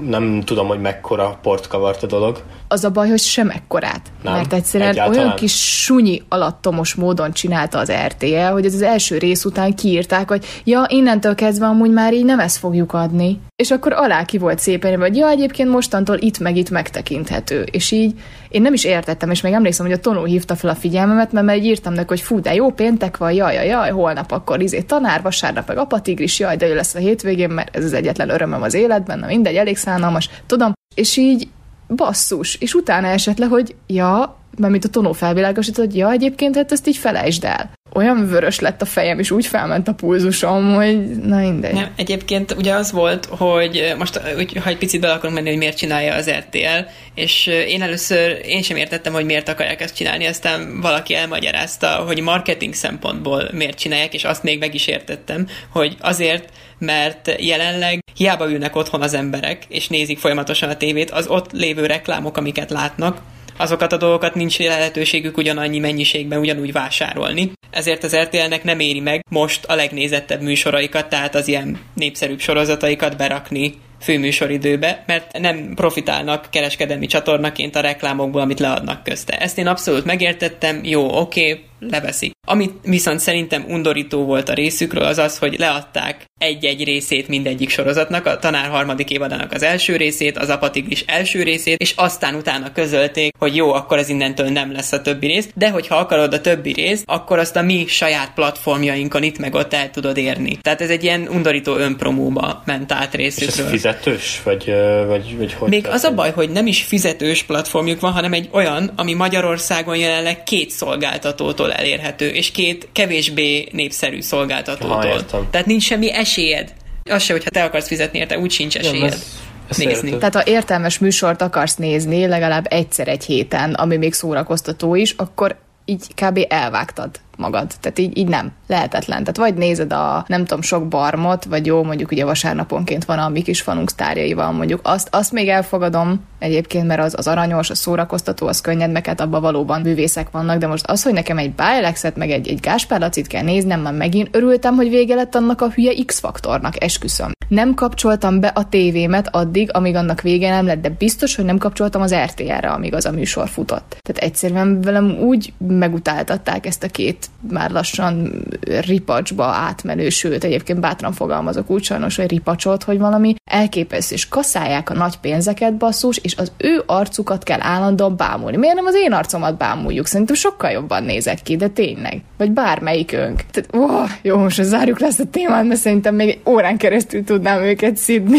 nem tudom, hogy mekkora port kavart a dolog. az a baj, hogy sem ekkorát. Nem, Mert egyszerűen egyáltalán. olyan kis sunyi alattomos módon csinálta az RTL, hogy ez az első rész után kiírták, hogy ja, innentől kezdve amúgy már így nem ezt fogjuk adni. És akkor alá ki volt szépen, hogy ja, egyébként mostantól itt meg itt megtekinthető. És így én nem is értettem, és még emlékszem, hogy a Tonó hívta fel a figyelmemet, mert így írtam neki, hogy fú, de jó péntek van, jaj, jaj, jaj, holnap akkor izé tanár, vasárnap meg apatigris, jaj, de ő lesz a hétvégén, mert ez az egyetlen örömöm az életben, na mindegy, elég szánalmas, tudom. És így basszus, és utána esett le, hogy ja, mert mint a tonó felvilágosított, hogy ja, egyébként hát ezt így felejtsd el. Olyan vörös lett a fejem, és úgy felment a pulzusom, hogy na mindegy. Nem, egyébként ugye az volt, hogy most, úgy, ha egy picit bele akarunk menni, hogy miért csinálja az RTL, és én először én sem értettem, hogy miért akarják ezt csinálni, aztán valaki elmagyarázta, hogy marketing szempontból miért csinálják, és azt még meg is értettem, hogy azért, mert jelenleg hiába ülnek otthon az emberek, és nézik folyamatosan a tévét, az ott lévő reklámok, amiket látnak, azokat a dolgokat nincs lehetőségük ugyanannyi mennyiségben ugyanúgy vásárolni. Ezért az RTL-nek nem éri meg most a legnézettebb műsoraikat, tehát az ilyen népszerűbb sorozataikat berakni főműsoridőbe, mert nem profitálnak kereskedelmi csatornaként a reklámokból, amit leadnak közte. Ezt én abszolút megértettem, jó, oké, okay, leveszik. Amit viszont szerintem undorító volt a részükről, az az, hogy leadták egy-egy részét mindegyik sorozatnak, a tanár harmadik évadának az első részét, az apatigris első részét, és aztán utána közölték, hogy jó, akkor ez innentől nem lesz a többi rész, de hogyha akarod a többi részt, akkor azt a mi saját platformjainkon itt meg ott el tudod érni. Tehát ez egy ilyen undorító önpromóba ment át És ez részükről. fizetős? Vagy, vagy, vagy hogy Még az a baj, hogy nem is fizetős platformjuk van, hanem egy olyan, ami Magyarországon jelenleg két szolgáltatótól elérhető, és két kevésbé népszerű szolgáltatótól. Értem. Tehát nincs semmi esélyed. Az se, hogyha te akarsz fizetni érte, úgy sincs Nem, esélyed. ez- ezt nézni. Tehát ha értelmes műsort akarsz nézni, legalább egyszer egy héten, ami még szórakoztató is, akkor így kb. elvágtad magad. Tehát így, így nem. Lehetetlen. Tehát vagy nézed a nem tudom, sok barmot, vagy jó, mondjuk ugye vasárnaponként van a mi kis fanunk sztárjaival, mondjuk azt, azt még elfogadom egyébként, mert az, az aranyos, az szórakoztató, az könnyed, meg hát abban valóban művészek vannak, de most az, hogy nekem egy Bájelexet, meg egy, egy Gáspár Lacit kell néznem, már megint örültem, hogy vége lett annak a hülye X-faktornak, esküszöm. Nem kapcsoltam be a tévémet addig, amíg annak vége nem lett, de biztos, hogy nem kapcsoltam az RTL-re, amíg az a műsor futott. Tehát egyszerűen velem úgy megutáltatták ezt a két már lassan ripacsba átmenő, sőt, egyébként bátran fogalmazok úgy sajnos, hogy ripacsot, hogy valami elképesztő, és kaszálják a nagy pénzeket basszus, és az ő arcukat kell állandóan bámulni. Miért nem az én arcomat bámuljuk? Szerintem sokkal jobban nézek ki, de tényleg. Vagy bármelyikünk. Tehát, oh, jó, most zárjuk le ezt a témát, mert szerintem még egy órán keresztül tudnám őket szidni.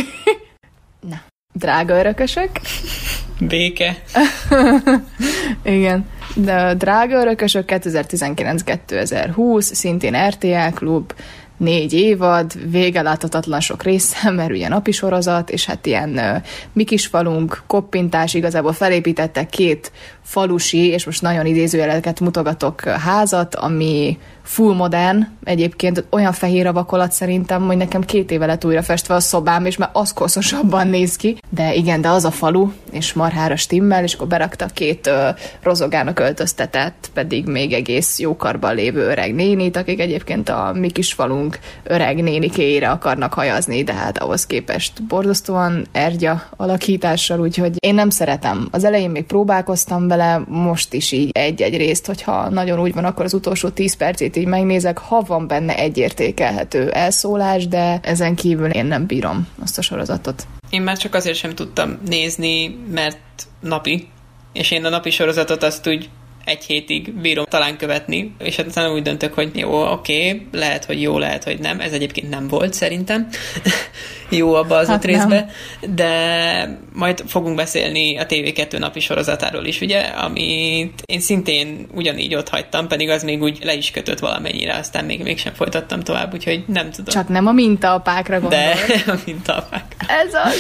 Na, drága örökösök. Béke. (laughs) Igen. De drága örökösök 2019-2020, szintén RTL klub, négy évad, vége láthatatlan sok része, (laughs) mert ugye napi sorozat, és hát ilyen uh, mi kis falunk, koppintás, igazából felépítettek két falusi, és most nagyon idézőjeleket mutogatok házat, ami full modern, egyébként olyan fehér a vakolat szerintem, hogy nekem két éve lett újra festve a szobám, és már az koszosabban néz ki. De igen, de az a falu, és marhára stimmel, és akkor berakta két ö, rozogának öltöztetett, pedig még egész jókarban lévő öreg nénit, akik egyébként a mi kis falunk öreg nénikéire akarnak hajazni, de hát ahhoz képest borzasztóan ergya alakítással, úgyhogy én nem szeretem. Az elején még próbálkoztam vele, most is így egy-egy részt, hogyha nagyon úgy van, akkor az utolsó 10 percét így megnézek, ha van benne egy értékelhető elszólás, de ezen kívül én nem bírom azt a sorozatot. Én már csak azért sem tudtam nézni, mert napi, és én a napi sorozatot azt úgy egy hétig bírom talán követni, és hát aztán úgy döntök, hogy jó, oké, okay, lehet, hogy jó, lehet, hogy nem. Ez egyébként nem volt szerintem (laughs) jó abba az hát öt részbe, de majd fogunk beszélni a TV2 napi sorozatáról is, ugye, amit én szintén ugyanígy ott hagytam, pedig az még úgy le is kötött valamennyire, aztán még mégsem folytattam tovább, úgyhogy nem tudom. Csak nem a mintaapákra gondol. De (laughs) a mintaapák. Ez az.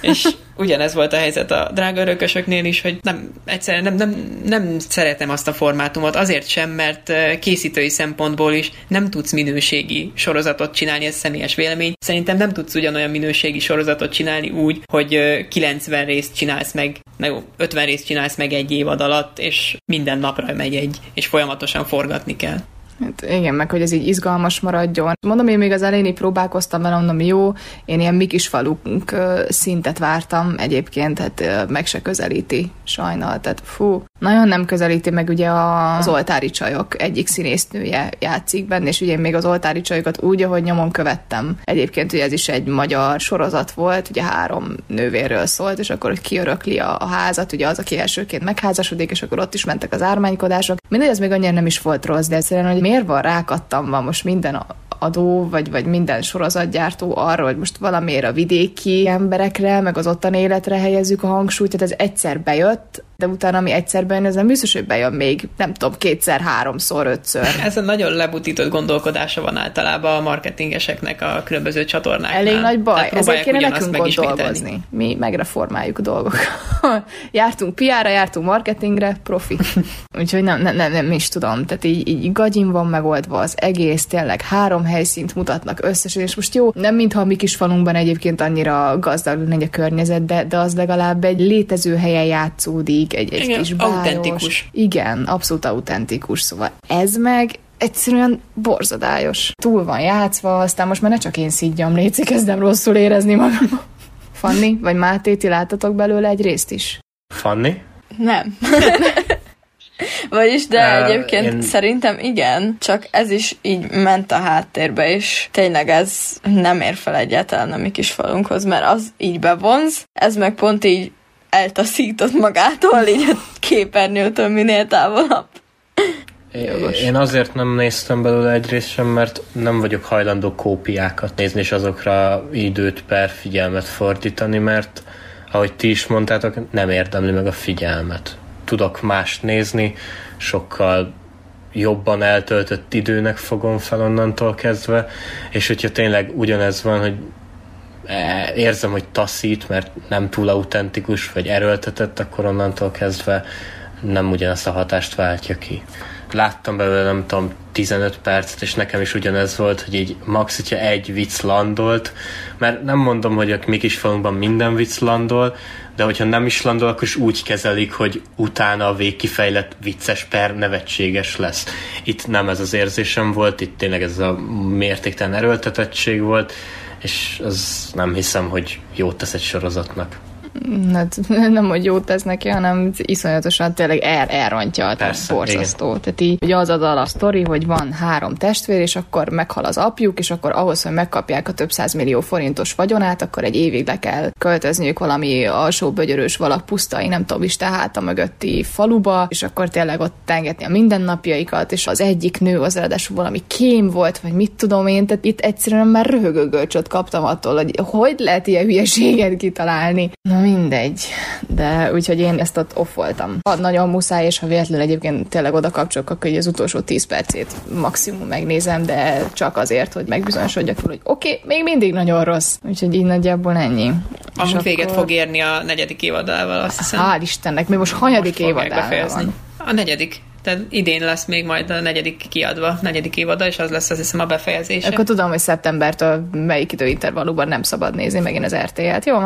És ugyanez volt a helyzet a drága örökösöknél is, hogy nem, egyszerűen nem, nem, nem szeretem azt a formátumot, azért sem, mert készítői szempontból is nem tudsz minőségi sorozatot csinálni, ez személyes vélemény. Szerintem nem tudsz ugyanolyan minőségi sorozatot csinálni úgy, hogy 90 részt csinálsz meg, na jó, 50 részt csinálsz meg egy évad alatt, és minden napra megy egy, és folyamatosan forgatni kell. Hát igen, meg hogy ez így izgalmas maradjon. Mondom, én még az elején így próbálkoztam vele, mondom, jó, én ilyen mi kis falunk szintet vártam egyébként, hát meg se közelíti sajnal, tehát fú, nagyon nem közelíti meg ugye az oltári csajok egyik színésznője játszik benne, és ugye én még az oltári csajokat úgy, ahogy nyomon követtem. Egyébként ugye ez is egy magyar sorozat volt, ugye három nővérről szólt, és akkor hogy kiörökli a, a házat, ugye az, aki elsőként megházasodik, és akkor ott is mentek az ármánykodások. Mindegy, ez még annyira nem is volt rossz, de egyszerűen, hogy miért van rákattam most minden adó, vagy, vagy minden sorozatgyártó arra, hogy most valamiért a vidéki emberekre, meg az ottan életre helyezzük a hangsúlyt, tehát ez egyszer bejött, de utána, ami egyszer bejön, ez nem biztos, hogy bejön még, nem tudom, kétszer, háromszor, ötször. Ez a nagyon lebutított gondolkodása van általában a marketingeseknek a különböző csatornáknál. Elég nagy baj, ezért kéne nekünk ott dolgozni. Mi megreformáljuk a dolgokat. (laughs) jártunk PR-ra, jártunk marketingre, profi. (laughs) Úgyhogy nem, nem, nem, nem is tudom. Tehát így, így gagyin van megoldva az egész, tényleg három helyszínt mutatnak összesen, és most jó, nem mintha a mi kis falunkban egyébként annyira gazdag lenne a környezet, de, de az legalább egy létező helyen játszódik, egy, egy Igen, kis báros. autentikus. Igen, abszolút autentikus, szóval ez meg egyszerűen borzadályos. Túl van játszva, aztán most már ne csak én szígyam, létszik, kezdem rosszul érezni magam. Fanni, vagy Máté, ti láttatok belőle egy részt is? Fanni? Nem. (laughs) Vagyis, de uh, egyébként én... szerintem igen, csak ez is így ment a háttérbe, és tényleg ez nem ér fel egyáltalán a mi kis falunkhoz, mert az így bevonz, ez meg pont így eltaszított magától, így a képernyőtől minél távolabb. Jogos. Én azért nem néztem belőle egyrészt sem, mert nem vagyok hajlandó kópiákat nézni, és azokra időt per figyelmet fordítani, mert ahogy ti is mondtátok, nem érdemli meg a figyelmet. Tudok mást nézni, sokkal jobban eltöltött időnek fogom fel onnantól kezdve, és hogyha tényleg ugyanez van, hogy érzem, hogy taszít, mert nem túl autentikus, vagy erőltetett, akkor onnantól kezdve nem ugyanazt a hatást váltja ki láttam belőle, nem tudom, 15 percet, és nekem is ugyanez volt, hogy így max, hogyha egy vicc landolt, mert nem mondom, hogy a mi kis falunkban minden vicc landol, de hogyha nem is landol, akkor is úgy kezelik, hogy utána a végkifejlett vicces per nevetséges lesz. Itt nem ez az érzésem volt, itt tényleg ez a mértéktelen erőltetettség volt, és az nem hiszem, hogy jót tesz egy sorozatnak hát (laughs) nem, hogy jót tesz neki, hanem iszonyatosan tényleg el, elrontja, Persze, borzasztó. Igen. Tehát így ugye az a dal a sztori, hogy van három testvér, és akkor meghal az apjuk, és akkor ahhoz, hogy megkapják a több millió forintos vagyonát, akkor egy évig le kell költözniük valami alsó bögyörös valak pusztai, nem tudom is, tehát a mögötti faluba, és akkor tényleg ott tengetni a mindennapjaikat, és az egyik nő az ráadásul valami kém volt, vagy mit tudom én, tehát itt egyszerűen már röhögögölcsöt kaptam attól, hogy hogy lehet ilyen hülyeséget kitalálni. Na mindegy. De úgyhogy én ezt ott off voltam. Ha nagyon muszáj, és ha véletlenül egyébként tényleg oda kapcsolok, akkor az utolsó 10 percét maximum megnézem, de csak azért, hogy megbizonyosodjak hogy oké, okay, még mindig nagyon rossz. Úgyhogy így nagyjából ennyi. Amúgy véget akkor... fog érni a negyedik évadával, azt hiszem. Hál' Istennek, mi most hanyadik évadával van? A negyedik. Tehát idén lesz még majd a negyedik kiadva, negyedik évada, és az lesz az hiszem a befejezés. Akkor tudom, hogy szeptembertől melyik időintervallumban nem szabad nézni megint az RTL-t, jó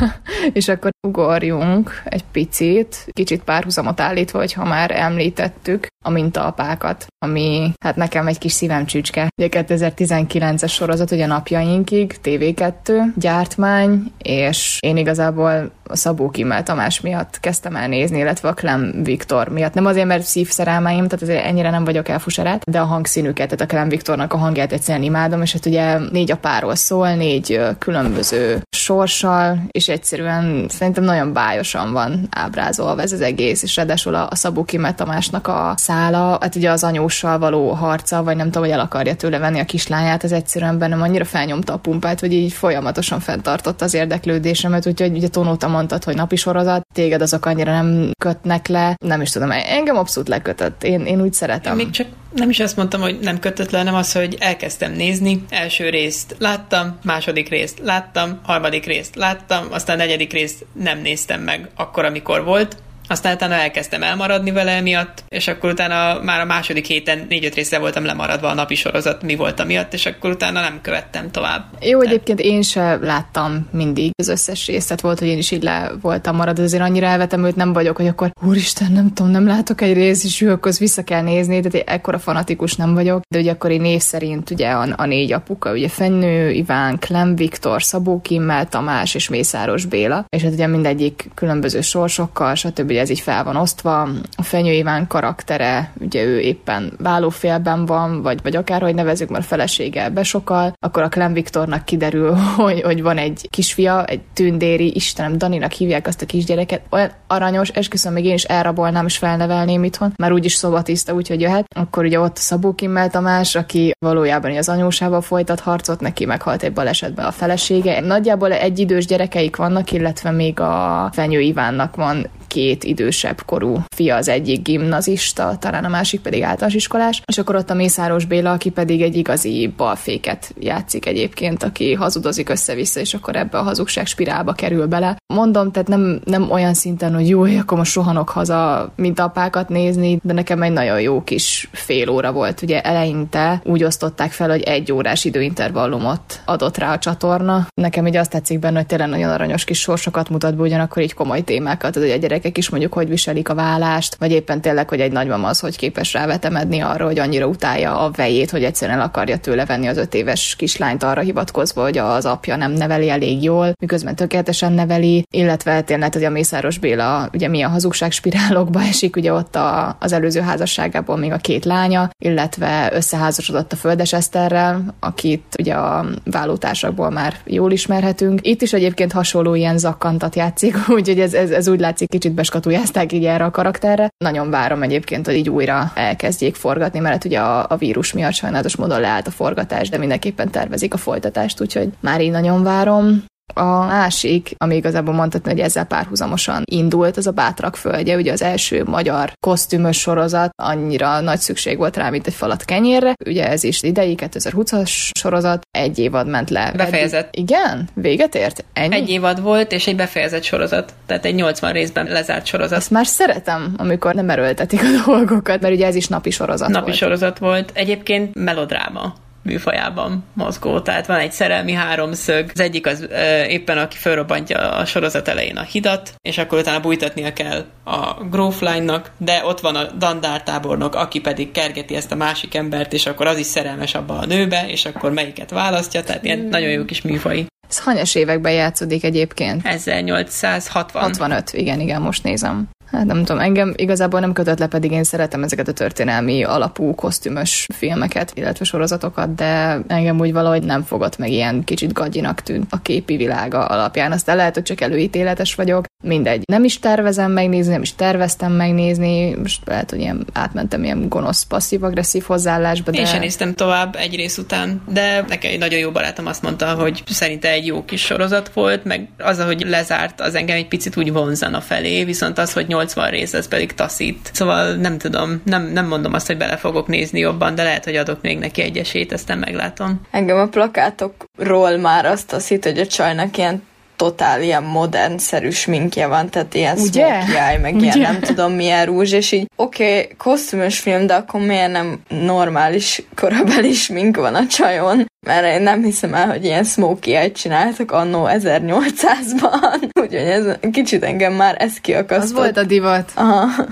(laughs) és akkor ugorjunk egy picit, kicsit párhuzamot állítva, hogy ha már említettük a mintaapákat, ami hát nekem egy kis szívem csücske. Ugye 2019-es sorozat, ugye napjainkig, TV2, gyártmány, és én igazából a Szabó Kimmel Tamás miatt kezdtem el nézni, illetve a Clem Viktor miatt. Nem azért, mert szívszerelmeim, tehát azért ennyire nem vagyok elfuserat, de a hangszínüket, tehát a Clem Viktornak a hangját egyszerűen imádom, és hát ugye négy apáról szól, négy különböző sorssal, és egyszerűen szerintem nagyon bájosan van ábrázolva ez az egész, és ráadásul a, a Szabó Kimmel Tamásnak a szála, hát ugye az anyóssal való harca, vagy nem tudom, hogy el akarja tőle venni a kislányát, ez egyszerűen bennem annyira felnyomta a pumpát, hogy így folyamatosan fenntartotta az érdeklődésemet, úgyhogy ugye Tónóta mondtad, hogy napi sorozat, téged azok annyira nem kötnek le, nem is tudom, engem abszolút lekötött, én, én úgy szeretem. Én még csak nem is azt mondtam, hogy nem kötött le, hanem az, hogy elkezdtem nézni. Első részt láttam, második részt láttam, harmadik részt láttam, aztán negyedik részt nem néztem meg akkor, amikor volt. Aztán utána elkezdtem elmaradni vele miatt, és akkor utána már a második héten négy-öt részre voltam lemaradva a napi sorozat mi volt miatt, és akkor utána nem követtem tovább. Jó, egyébként én se láttam mindig az összes részt, tehát volt, hogy én is így le voltam maradva, azért annyira elvetem őt, nem vagyok, hogy akkor úristen, nem tudom, nem látok egy részt, és akkor vissza kell nézni, tehát ekkora fanatikus nem vagyok, de ugye akkor én név szerint ugye a, a négy apuka, ugye Fennő, Iván, Klem Viktor, Szabó Kimmel, Tamás és Mészáros Béla, és hát ugye mindegyik különböző sorsokkal, stb ugye ez így fel van osztva. A Fenyő Iván karaktere, ugye ő éppen vállófélben van, vagy, vagy akárhogy nevezük, mert a felesége besokal, akkor a Clem Viktornak kiderül, (laughs) hogy, hogy van egy kisfia, egy tündéri, Istenem, Daninak hívják azt a kisgyereket, olyan aranyos, esküszöm, még én is elrabolnám és felnevelném itthon, már úgyis szobatiszta, úgyhogy jöhet. Akkor ugye ott Szabó Kimmel Tamás, aki valójában az anyósával folytat harcot, neki meghalt egy balesetben a felesége. Nagyjából egy idős gyerekeik vannak, illetve még a Fenyő Ivánnak van két idősebb korú fia az egyik gimnazista, talán a másik pedig általános iskolás, és akkor ott a Mészáros Béla, aki pedig egy igazi balféket játszik egyébként, aki hazudozik össze-vissza, és akkor ebbe a hazugság spirálba kerül bele. Mondom, tehát nem, nem olyan szinten, hogy jó, akkor most rohanok haza, mint apákat nézni, de nekem egy nagyon jó kis fél óra volt. Ugye eleinte úgy osztották fel, hogy egy órás időintervallumot adott rá a csatorna. Nekem így azt tetszik benne, hogy tényleg nagyon aranyos kis sorsokat mutat be, ugyanakkor így komoly témákat, tehát hogy a gyerek gyerekek is mondjuk hogy viselik a vállást, vagy éppen tényleg, hogy egy nagymama az, hogy képes rávetemedni arra, hogy annyira utálja a vejét, hogy egyszerűen el akarja tőle venni az öt éves kislányt arra hivatkozva, hogy az apja nem neveli elég jól, miközben tökéletesen neveli, illetve tényleg, hogy a Mészáros Béla ugye milyen hazugság spirálokba (laughs) esik, ugye ott a, az előző házasságából még a két lánya, illetve összeházasodott a Földes Eszterrel, akit ugye a vállótársakból már jól ismerhetünk. Itt is egyébként hasonló ilyen zakkantat játszik, (laughs) úgyhogy ez, ez, ez úgy látszik kicsit beskatujázták így erre a karakterre. Nagyon várom egyébként, hogy így újra elkezdjék forgatni, mert ugye a, a vírus miatt sajnálatos módon leállt a forgatás, de mindenképpen tervezik a folytatást, úgyhogy már így nagyon várom. A másik, ami igazából mondhatni, hogy ezzel párhuzamosan indult, az a Bátrak földje, ugye az első magyar kosztümös sorozat, annyira nagy szükség volt rá, mint egy falat kenyérre. Ugye ez is idei, 2020-as sorozat, egy évad ment le. Befejezett. Igen? Véget ért? Ennyi? Egy évad volt, és egy befejezett sorozat. Tehát egy 80 részben lezárt sorozat. Ezt már szeretem, amikor nem erőltetik a (laughs) dolgokat, mert ugye ez is napi sorozat napi volt. sorozat volt. Egyébként melodráma műfajában mozgó. Tehát van egy szerelmi háromszög, az egyik az e, éppen aki felrobbantja a sorozat elején a hidat, és akkor utána bújtatnia kell a Grófline-nak, de ott van a dandár tábornok, aki pedig kergeti ezt a másik embert, és akkor az is szerelmes abba a nőbe, és akkor melyiket választja, tehát ilyen mm. nagyon jó kis műfai. Ez hanyas években játszódik egyébként? 1860. 65, igen, igen, most nézem. Hát nem tudom, engem igazából nem kötött le, pedig én szeretem ezeket a történelmi alapú kosztümös filmeket, illetve sorozatokat, de engem úgy valahogy nem fogott meg ilyen kicsit gagyinak tűnt a képi világa alapján. Aztán lehet, hogy csak előítéletes vagyok, mindegy. Nem is tervezem megnézni, nem is terveztem megnézni, most lehet, hogy ilyen átmentem ilyen gonosz, passzív-agresszív hozzáállásba. De... Én sem néztem tovább egy rész után, de nekem egy nagyon jó barátom azt mondta, hogy szerinte egy jó kis sorozat volt, meg az, hogy lezárt, az engem egy picit úgy vonzana felé, viszont az, hogy 80 rész, ez pedig taszít. Szóval nem tudom, nem, nem mondom azt, hogy bele fogok nézni jobban, de lehet, hogy adok még neki egy esélyt, aztán meglátom. Engem a plakátokról már azt taszít, hogy a csajnak ilyen totál ilyen modern-szerű sminkje van, tehát ilyen Ugye? smoky eye, meg Ugye? ilyen nem tudom milyen rúzs, és így oké, okay, kosztümös film, de akkor miért nem normális korabeli smink van a csajon? Mert én nem hiszem el, hogy ilyen smoky csináltak annó 1800-ban, (laughs) úgyhogy ez kicsit engem már ez kiakasztott. Az volt a divat. Aha.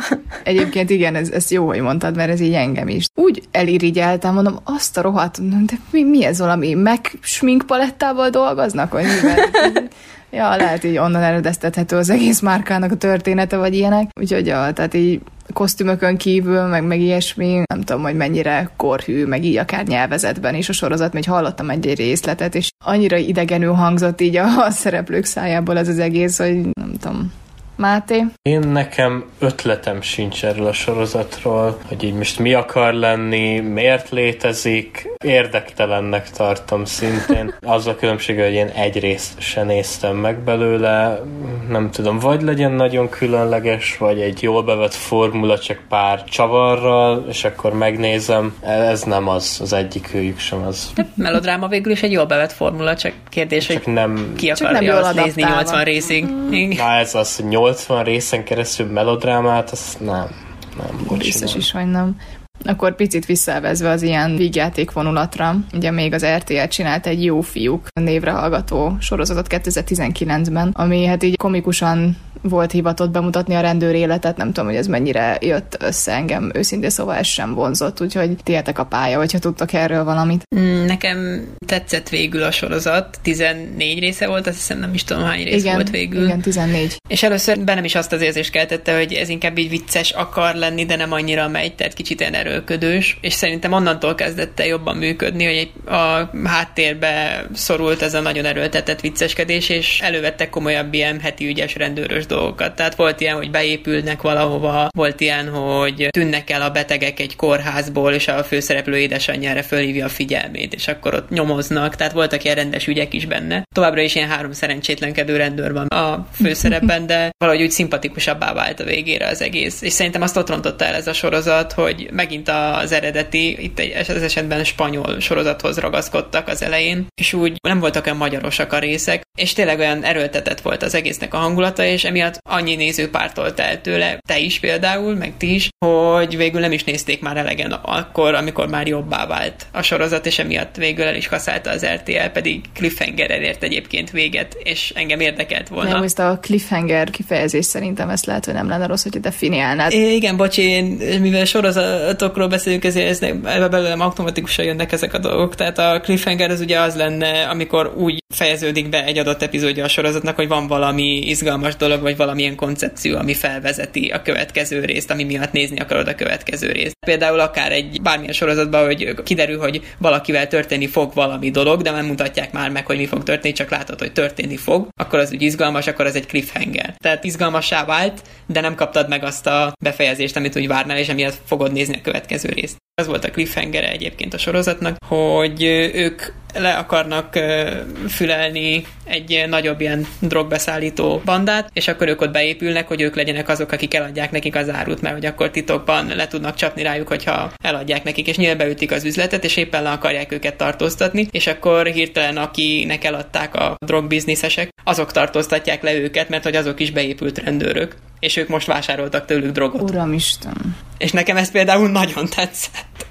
Egyébként igen, ez, ez jó, hogy mondtad, mert ez így engem is. Úgy elirigyeltem, mondom, azt a rohadt, de mi, mi ez valami, meg smink palettával dolgoznak, vagy mivel? Ja, lehet így onnan eredeztethető az egész márkának a története, vagy ilyenek. Úgyhogy ja, tehát így kosztümökön kívül, meg, meg ilyesmi, nem tudom, hogy mennyire korhű, meg így akár nyelvezetben is a sorozat, mert hallottam egy részletet, és annyira idegenül hangzott így a, a szereplők szájából ez az egész, hogy nem tudom, Máté? Én nekem ötletem sincs erről a sorozatról, hogy így most mi akar lenni, miért létezik, érdektelennek tartom szintén. (laughs) Az a különbség, hogy én egy részt se néztem meg belőle, nem tudom, vagy legyen nagyon különleges, vagy egy jól bevett formula, csak pár csavarral, és akkor megnézem. Ez nem az, az egyik őjük sem az. De melodráma végül is egy jól bevett formula, csak kérdés, csak hogy nem, ki akarja csak nem azt nézni 80 részig. Mm. Na ez az, hogy 80 részen keresztül melodrámát, az nem. Nem, Biztos is, hogy nem. Akkor picit visszavezve az ilyen vígjáték vonulatra, ugye még az RTL csinált egy Jó fiúk névre hallgató sorozatot 2019-ben, ami hát így komikusan volt hivatott bemutatni a rendőr életet, nem tudom, hogy ez mennyire jött össze engem, őszintén szóval ez sem vonzott, úgyhogy tietek a pálya, hogyha tudtak erről valamit. Mm, nekem tetszett végül a sorozat, 14 része volt, azt hiszem nem is tudom hány rész igen, volt végül. Igen, 14. És először bennem is azt az érzést keltette, hogy ez inkább így vicces akar lenni, de nem annyira megy, tehát kicsit ilyen erőlködős, és szerintem onnantól kezdette jobban működni, hogy a háttérbe szorult ez a nagyon erőltetett vicceskedés, és elővettek komolyabb ilyen heti ügyes rendőrös dolgokat. Tehát volt ilyen, hogy beépülnek valahova, volt ilyen, hogy tűnnek el a betegek egy kórházból, és a főszereplő édesanyjára fölhívja a figyelmét, és akkor ott nyomoznak. Tehát voltak ilyen rendes ügyek is benne. Továbbra is ilyen három szerencsétlenkedő rendőr van a főszerepben, de valahogy úgy szimpatikusabbá vált a végére az egész. És szerintem azt ott rontotta el ez a sorozat, hogy megint az eredeti, itt egy, az esetben spanyol sorozathoz ragaszkodtak az elején, és úgy nem voltak olyan magyarosak a részek, és tényleg olyan erőltetett volt az egésznek a hangulata, és emiatt annyi néző pártolt el tőle, te is például, meg ti is, hogy végül nem is nézték már elegen akkor, amikor már jobbá vált a sorozat, és emiatt végül el is kaszálta az RTL, pedig cliffhanger ért egyébként véget, és engem érdekelt volna. Nem, ezt a cliffhanger kifejezés szerintem ezt lehet, hogy nem lenne rossz, hogy definiálnád. É, igen, bocsi, én, mivel sorozatokról beszélünk, ezért ebbe belőlem automatikusan jönnek ezek a dolgok. Tehát a cliffhanger az ugye az lenne, amikor úgy fejeződik be egy adott epizódja a sorozatnak, hogy van valami izgalmas dolog, vagy valamilyen koncepció, ami felvezeti a következő részt, ami miatt nézni akarod a következő részt. Például akár egy bármilyen sorozatban, hogy kiderül, hogy valakivel történni fog valami dolog, de nem mutatják már meg, hogy mi fog történni, csak látod, hogy történni fog, akkor az úgy izgalmas, akkor az egy cliffhanger. Tehát izgalmassá vált, de nem kaptad meg azt a befejezést, amit úgy várnál, és emiatt fogod nézni a következő részt. Ez volt a cliffhanger egyébként a sorozatnak, hogy ők le akarnak fülelni egy nagyobb ilyen drogbeszállító bandát, és akkor ők ott beépülnek, hogy ők legyenek azok, akik eladják nekik az árut, mert hogy akkor titokban le tudnak csapni rájuk, hogyha eladják nekik, és nyilván beütik az üzletet, és éppen le akarják őket tartóztatni, és akkor hirtelen akinek eladták a drogbizniszesek, azok tartóztatják le őket, mert hogy azok is beépült rendőrök és ők most vásároltak tőlük drogot. Uramisten. És nekem ez például nagyon tetszett.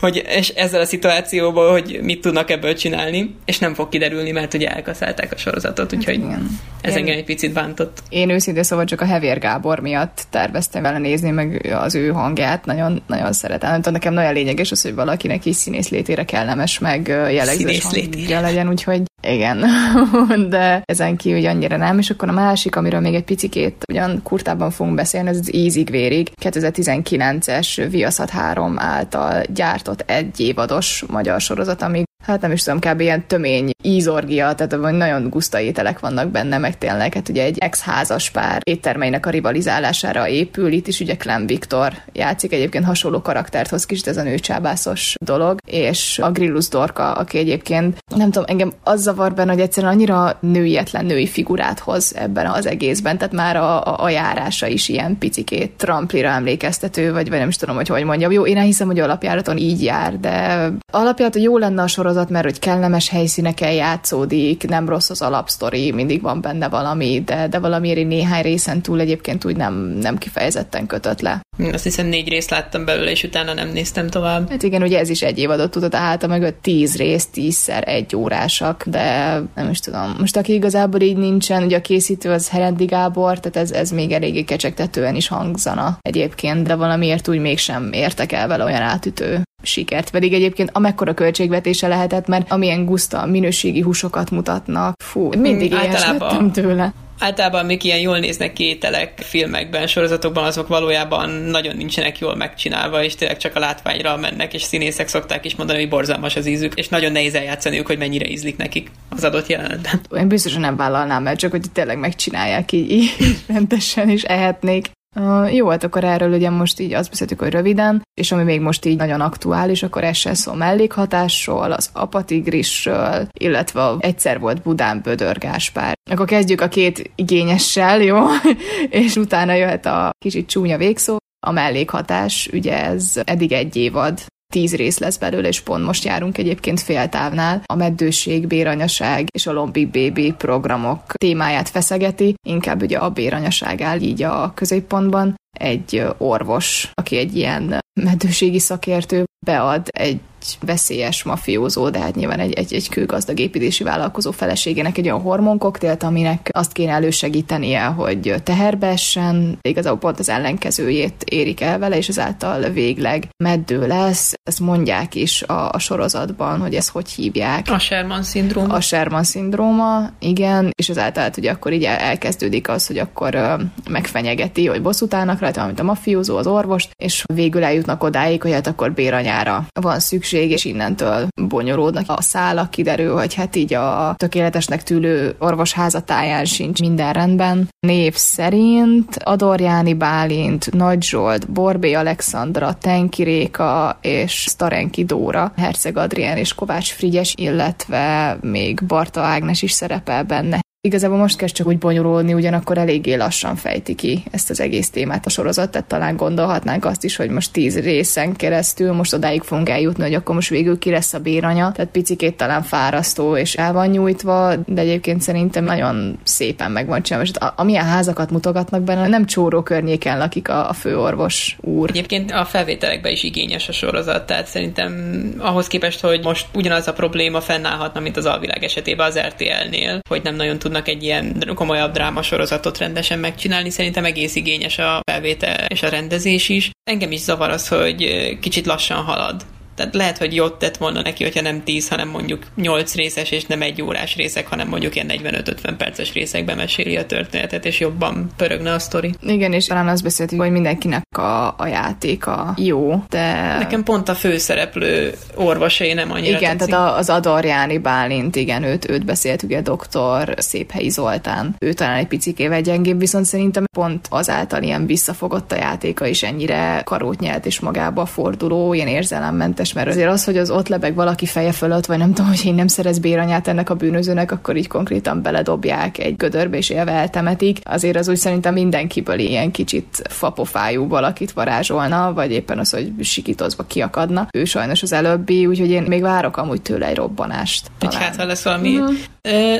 hogy és ezzel a szituációból, hogy mit tudnak ebből csinálni, és nem fog kiderülni, mert ugye elkaszálták a sorozatot, úgyhogy Igen. ez Én... engem egy picit bántott. Én őszintén szóval csak a Hevér Gábor miatt terveztem vele nézni, meg az ő hangját nagyon, nagyon szeretem. Nem tudom, nekem nagyon lényeges az, hogy valakinek is színész létére kellemes, meg jellegzetes hangja legyen, úgyhogy igen, (laughs) de ezen kívül annyira nem, és akkor a másik, amiről még egy picikét ugyan kurtában fogunk beszélni, ez az Ízig Vérig, 2019-es Viaszat 3 által gyártott egy évados magyar sorozat, ami hát nem is tudom, kb. ilyen tömény ízorgia, tehát vagy nagyon guszta ételek vannak benne, meg tényleg, hát ugye egy ex-házas pár éttermeinek a rivalizálására épül, itt is ugye Clem Viktor játszik, egyébként hasonló karaktert hoz kicsit ez a nőcsábászos dolog, és a Grillus Dorka, aki egyébként, nem tudom, engem az zavar benne, hogy egyszerűen annyira nőietlen női figurát hoz ebben az egészben, tehát már a, a, a járása is ilyen picikét tramplira emlékeztető, vagy, vagy nem is tudom, hogy hogy mondjam. Jó, én hiszem, hogy alapjáraton így jár, de alapjáraton jó lenne a sorozat, sorozat, mert hogy kellemes helyszíneken játszódik, nem rossz az alapsztori, mindig van benne valami, de, de valamiért néhány részen túl egyébként úgy nem, nem kifejezetten kötött le. Azt hiszem négy részt láttam belőle, és utána nem néztem tovább. Hát igen, ugye ez is egy évadot tudott, tehát a mögött tíz rész, tízszer egy órásak, de nem is tudom. Most aki igazából így nincsen, ugye a készítő az Herendi Gábor, tehát ez, ez még eléggé kecsegtetően is hangzana egyébként, de valamiért úgy mégsem értek el vele olyan átütő sikert, pedig egyébként amekkora költségvetése lehetett, mert amilyen guszta, minőségi húsokat mutatnak, fú, mindig általában, tőle. Általában még ilyen jól néznek ki ételek filmekben, sorozatokban, azok valójában nagyon nincsenek jól megcsinálva, és tényleg csak a látványra mennek, és színészek szokták is mondani, hogy borzalmas az ízük, és nagyon nehéz eljátszaniuk, hogy mennyire ízlik nekik az adott jelenetben. Én biztosan nem vállalnám mert csak hogy tényleg megcsinálják így, így rendesen, és ehetnék. Uh, jó, hát akkor erről ugye most így azt beszéltük, hogy röviden, és ami még most így nagyon aktuális, akkor ez se szó mellékhatásról, az apatigrisről, illetve egyszer volt Budán Bödör Gáspár. Akkor kezdjük a két igényessel, jó? (laughs) és utána jöhet a kicsit csúnya végszó. A mellékhatás, ugye ez eddig egy évad tíz rész lesz belőle, és pont most járunk egyébként féltávnál. A meddőség, béranyaság és a Lombik Baby programok témáját feszegeti, inkább ugye a béranyaság áll így a középpontban. Egy orvos, aki egy ilyen meddőségi szakértő, bead egy veszélyes mafiózó, de hát nyilván egy, egy, egy kőgazdag építési vállalkozó feleségének egy olyan hormonkoktélt, aminek azt kéne elősegítenie, hogy teherbe essen, igazából pont az ellenkezőjét érik el vele, és ezáltal végleg meddő lesz. Ezt mondják is a, a sorozatban, hogy ezt hogy hívják. A Sherman szindróma. A Sherman szindróma, igen, és ezáltal hát ugye akkor így elkezdődik az, hogy akkor uh, megfenyegeti, hogy bosszút állnak rajta, mint a mafiózó, az orvost, és végül eljutnak odáig, hogy hát akkor béranyára van szükség, szükség, és innentől bonyolódnak a szálak, kiderül, hogy hát így a tökéletesnek tűlő orvos házatáján sincs minden rendben. Név szerint Adorjáni Bálint, Nagy Zsolt, Borbé Alexandra, Tenki Réka és Starenki Dóra, Herceg Adrián és Kovács Frigyes, illetve még Barta Ágnes is szerepel benne igazából most kezd csak úgy bonyolulni, ugyanakkor eléggé lassan fejti ki ezt az egész témát a sorozat, tehát talán gondolhatnánk azt is, hogy most tíz részen keresztül most odáig fogunk eljutni, hogy akkor most végül ki lesz a béranya, tehát picikét talán fárasztó és el van nyújtva, de egyébként szerintem nagyon szépen meg van csinálva. És amilyen házakat mutogatnak benne, nem csóró környéken lakik a, a főorvos úr. Egyébként a felvételekben is igényes a sorozat, tehát szerintem ahhoz képest, hogy most ugyanaz a probléma fennállhatna, mint az alvilág esetében az RTL-nél, hogy nem nagyon tudnak tudnak egy ilyen komolyabb drámasorozatot rendesen megcsinálni. Szerintem egész igényes a felvétel és a rendezés is. Engem is zavar az, hogy kicsit lassan halad. Tehát lehet, hogy jót tett volna neki, hogyha nem 10, hanem mondjuk 8 részes, és nem egy órás részek, hanem mondjuk ilyen 45-50 perces részekben meséli a történetet, és jobban pörögne a sztori. Igen, és talán azt beszéltünk, hogy mindenkinek a, a játéka jó, de... Nekem pont a főszereplő orvosai nem annyira Igen, tetszik. tehát az Adorjáni Bálint, igen, őt, őt beszélt, ugye doktor Széphelyi Zoltán. Ő talán egy picikével gyengébb, viszont szerintem pont azáltal ilyen visszafogott a játéka is ennyire karót nyelt és magába forduló, ilyen érzelemmentes vicces, mert azért az, hogy az ott lebeg valaki feje fölött, vagy nem tudom, hogy én nem szerez béranyát ennek a bűnözőnek, akkor így konkrétan beledobják egy gödörbe és élve eltemetik. Azért az úgy szerintem mindenkiből ilyen kicsit fapofájú valakit varázsolna, vagy éppen az, hogy sikítozva kiakadna. Ő sajnos az előbbi, úgyhogy én még várok amúgy tőle egy robbanást. Talán. Hát, ha lesz valami mm.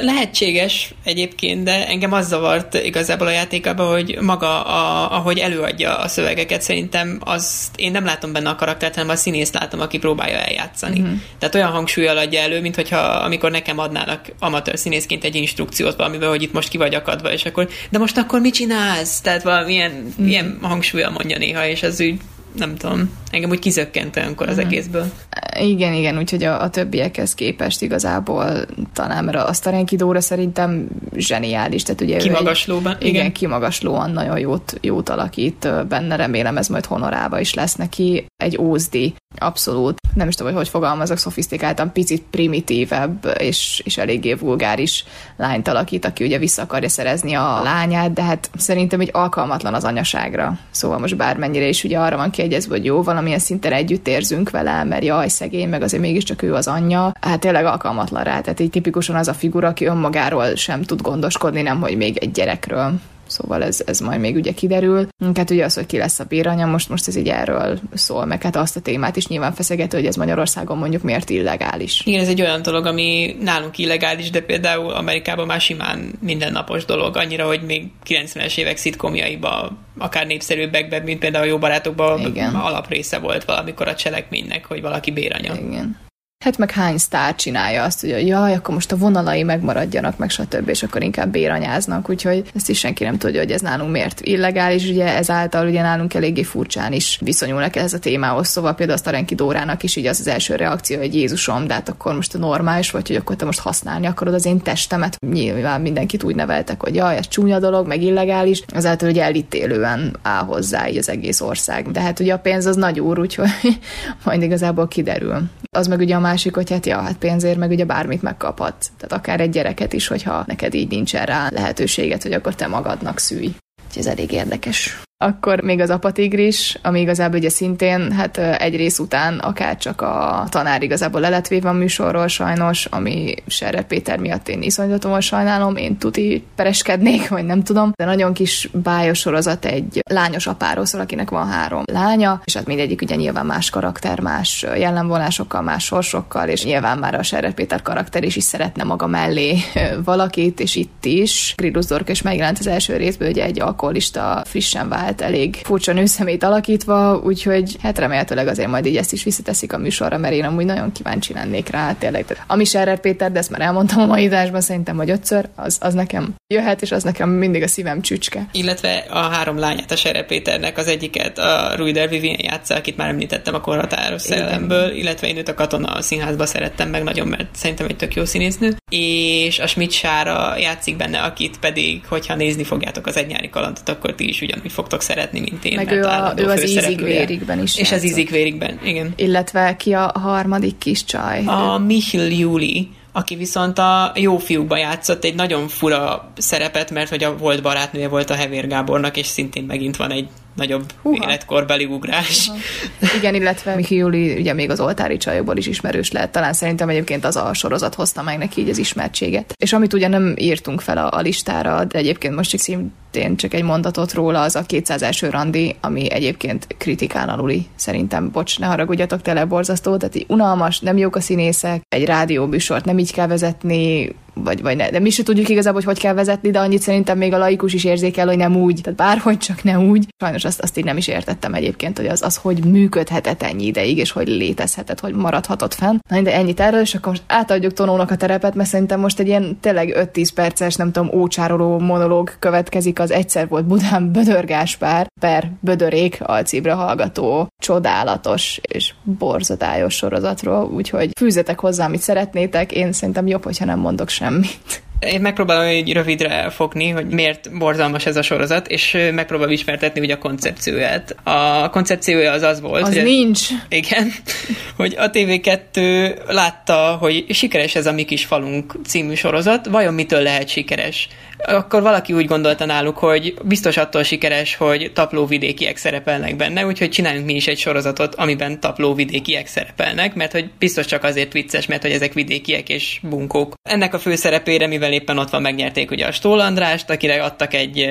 Lehetséges egyébként, de engem az zavart igazából a játékában, hogy maga, a, ahogy előadja a szövegeket, szerintem az én nem látom benne a karaktert, hanem a színészt látom, aki próbálja eljátszani. Uh-huh. Tehát olyan hangsúlyal adja elő, mint hogyha amikor nekem adnának amatőr színészként egy instrukciót valamiben, hogy itt most ki vagy akadva, és akkor, de most akkor mit csinálsz? Tehát valamilyen uh-huh. ilyen hangsúlyal mondja néha, és az úgy nem tudom, engem úgy kizökkent olyankor az uh-huh. egészből. Igen, igen, úgyhogy a, a többiekhez képest igazából talán, mert a Starenki Dóra szerintem zseniális. Tehát ugye kimagaslóban. Egy, igen, igen, kimagaslóan nagyon jót, jót alakít benne, remélem ez majd honorába is lesz neki. Egy ózdi, abszolút. Nem is tudom, hogy hogy fogalmazok, szofisztikáltan, picit primitívebb és, és eléggé vulgáris lányt alakít, aki ugye vissza akarja szerezni a lányát, de hát szerintem így alkalmatlan az anyaságra. Szóval most bármennyire is ugye arra van kiegyezve, hogy jó, valamilyen szinten együtt érzünk vele, mert jaj, szegény, meg azért mégiscsak ő az anyja. Hát tényleg alkalmatlan rá. Tehát így tipikusan az a figura, aki önmagáról sem tud gondoskodni, nem hogy még egy gyerekről. Szóval ez, ez majd még ugye kiderül. Hát ugye az, hogy ki lesz a béranya, most, most ez így erről szól, meg hát azt a témát is nyilván feszegető, hogy ez Magyarországon mondjuk miért illegális. Igen, ez egy olyan dolog, ami nálunk illegális, de például Amerikában már simán mindennapos dolog, annyira, hogy még 90-es évek szitkomjaiba akár népszerűbbekben, mint például a Jó Barátokban Igen. alaprésze volt valamikor a cselekménynek, hogy valaki béranya. Igen. Hát meg hány sztár csinálja azt, hogy jaj, akkor most a vonalai megmaradjanak, meg stb., és akkor inkább béranyáznak, úgyhogy ezt is senki nem tudja, hogy ez nálunk miért illegális, ugye ezáltal ugye nálunk eléggé furcsán is viszonyulnak ez a témához, szóval például azt a Renki Dórának is így az az első reakció, hogy Jézusom, de hát akkor most a normális vagy, hogy akkor te most használni akarod az én testemet. Nyilván mindenkit úgy neveltek, hogy jaj, ez csúnya dolog, meg illegális, azáltal, hogy elítélően áll hozzá így az egész ország. De hát ugye a pénz az nagy úr, úgyhogy (laughs) majd igazából kiderül. Az meg ugye a másik, hogy hát ja, hát pénzért meg ugye bármit megkaphatsz. Tehát akár egy gyereket is, hogyha neked így nincsen rá lehetőséget, hogy akkor te magadnak szülj. Úgyhogy ez elég érdekes. Akkor még az apatigris, ami igazából ugye szintén hát egy rész után akár csak a tanár igazából le lett véve a műsorról sajnos, ami Serre Péter miatt én iszonyatosan sajnálom, én tuti pereskednék, vagy nem tudom, de nagyon kis bájos sorozat egy lányos apáról szól, akinek van három lánya, és hát mindegyik ugye nyilván más karakter, más jellemvonásokkal, más sorsokkal, és nyilván már a Serre Péter karakter is, is szeretne maga mellé valakit, és itt is. Grilus Dork is megjelent az első részből, ugye egy alkoholista frissen vált vált elég furcsa nőszemét alakítva, úgyhogy hát remélhetőleg azért majd így ezt is visszateszik a műsorra, mert én amúgy nagyon kíváncsi lennék rá, tényleg. Ami Serrer Péter, de ezt már elmondtam a mai adásban, szerintem, hogy ötször, az, az nekem jöhet, és az nekem mindig a szívem csücske. Illetve a három lányát a Serrer Péternek az egyiket a Ruider Vivien játsza, akit már említettem a korhatáros szellemből, illetve én őt a katona a színházba szerettem meg nagyon, mert szerintem egy tök jó színésznő. És a Schmidt Sára játszik benne, akit pedig, hogyha nézni fogjátok az egy nyári kalandot, akkor ti is ugyanúgy fogtok fogtok szeretni, mint én. Meg ő, a, ő az ízigvérikben is És játszott. az ízigvérikben, igen. Illetve ki a harmadik kis csaj? A Michel Juli aki viszont a jó fiúkban játszott egy nagyon fura szerepet, mert hogy a volt barátnője volt a Hevér Gábornak, és szintén megint van egy nagyobb Húha. életkorbeli ugrás. Uh-huh. Igen, illetve Miki Juli ugye még az oltári csajokból is ismerős lehet. Talán szerintem egyébként az a sorozat hozta meg neki így az ismertséget. És amit ugye nem írtunk fel a, a listára, de egyébként most csak szintén csak egy mondatot róla, az a 200 első randi, ami egyébként kritikán aluli. Szerintem, bocs, ne haragudjatok, tele borzasztó, tehát így unalmas, nem jók a színészek, egy rádióbűsort nem így kell vezetni, vagy, vagy ne. De mi se tudjuk igazából, hogy hogy kell vezetni, de annyit szerintem még a laikus is érzékel, hogy nem úgy. Tehát bárhogy csak ne úgy. Sajnos azt, azt így nem is értettem egyébként, hogy az, az hogy működhetett ennyi ideig, és hogy létezhetett, hogy maradhatott fenn. Na, de ennyit erről, és akkor most átadjuk Tonónak a terepet, mert szerintem most egy ilyen tényleg 5-10 perces, nem tudom, ócsároló monológ következik az egyszer volt Budán Bödör Gáspár per Bödörék alcíbre hallgató csodálatos és borzadályos sorozatról, úgyhogy fűzetek hozzá, amit szeretnétek, én szerintem jobb, hogyha nem mondok semmit. Én megpróbálom egy rövidre fogni, hogy miért borzalmas ez a sorozat, és megpróbálom ismertetni ugye a koncepcióját. A koncepciója az az volt, az hogy nincs. Igen, (laughs) hogy a TV2 látta, hogy sikeres ez a Mi kis falunk című sorozat, vajon mitől lehet sikeres? Akkor valaki úgy gondolta náluk, hogy biztos attól sikeres, hogy taplóvidékiek szerepelnek benne, úgyhogy csináljunk mi is egy sorozatot, amiben taplóvidékiek szerepelnek, mert hogy biztos csak azért vicces, mert hogy ezek vidékiek és bunkók. Ennek a főszerepére, mivel éppen ott van, megnyerték ugye a Stól Andrást, akire adtak egy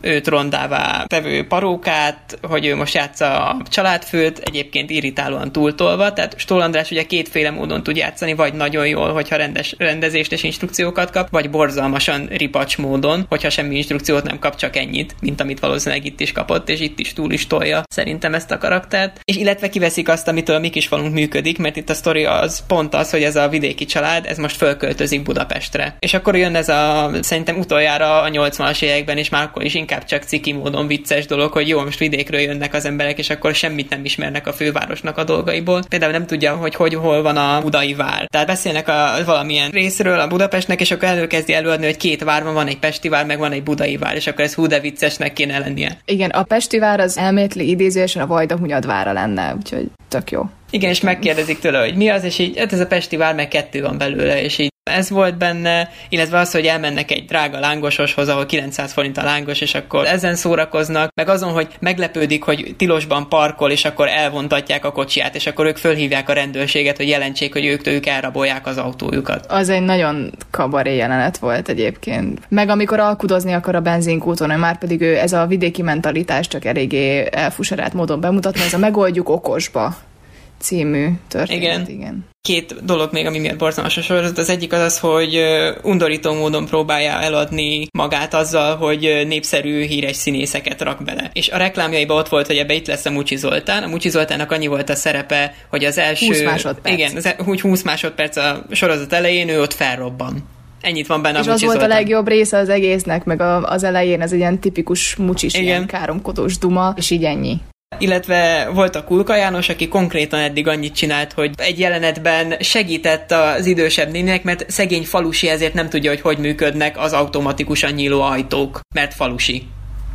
őt rondává tevő parókát, hogy ő most játsza a családfőt, egyébként irritálóan túltolva, tehát Stól András ugye kétféle módon tud játszani, vagy nagyon jól, hogyha rendes rendezést és instrukciókat kap, vagy borzalmasan ripacs módon, hogyha semmi instrukciót nem kap, csak ennyit, mint amit valószínűleg itt is kapott, és itt is túl is tolja szerintem ezt a karaktert. És illetve kiveszik azt, amitől mi kis falunk működik, mert itt a sztori az pont az, hogy ez a vidéki család, ez most fölköltözik Budapestre. És akkor jön ez a szerintem utoljára a 80-as években, és már akkor is inkább csak ciki módon vicces dolog, hogy jó, most vidékről jönnek az emberek, és akkor semmit nem ismernek a fővárosnak a dolgaiból. Például nem tudja, hogy hogy hol van a budai vár. Tehát beszélnek a valamilyen részről a Budapestnek, és akkor előkezdi előadni, hogy két vár van, van egy Pesti vár, meg van egy budai vár, és akkor ez hú de viccesnek kéne lennie. Igen, a Pesti vár az elméletli idézősen a Vajdahunyad vára lenne, úgyhogy tök jó. Igen, és megkérdezik tőle, hogy mi az, és így, hát ez a Pesti vár, meg kettő van belőle, és így ez volt benne, illetve az, hogy elmennek egy drága lángososhoz, ahol 900 forint a lángos, és akkor ezen szórakoznak, meg azon, hogy meglepődik, hogy tilosban parkol, és akkor elvontatják a kocsiját, és akkor ők fölhívják a rendőrséget, hogy jelentsék, hogy ők tőlük elrabolják az autójukat. Az egy nagyon kabaré jelenet volt egyébként. Meg amikor alkudozni akar a benzinkúton, már pedig ő ez a vidéki mentalitás csak eléggé elfusarált módon bemutatni, ez a megoldjuk okosba című történet. Igen. igen. Két dolog még, ami miatt borzalmas a sorozat. Az egyik az az, hogy undorító módon próbálja eladni magát azzal, hogy népszerű, híres színészeket rak bele. És a reklámjaiban ott volt, hogy ebbe itt lesz a Mucsi Zoltán. A Mucsi Zoltának annyi volt a szerepe, hogy az első... 20 másodperc. Igen, az, e- úgy 20 másodperc a sorozat elején ő ott felrobban. Ennyit van benne És a az volt Zoltán. a legjobb része az egésznek, meg a, az elején ez egy ilyen tipikus mucsis, Igen. ilyen káromkodós duma, és így ennyi illetve volt a Kulka János, aki konkrétan eddig annyit csinált, hogy egy jelenetben segített az idősebb nének, mert szegény falusi ezért nem tudja, hogy hogy működnek az automatikusan nyíló ajtók, mert falusi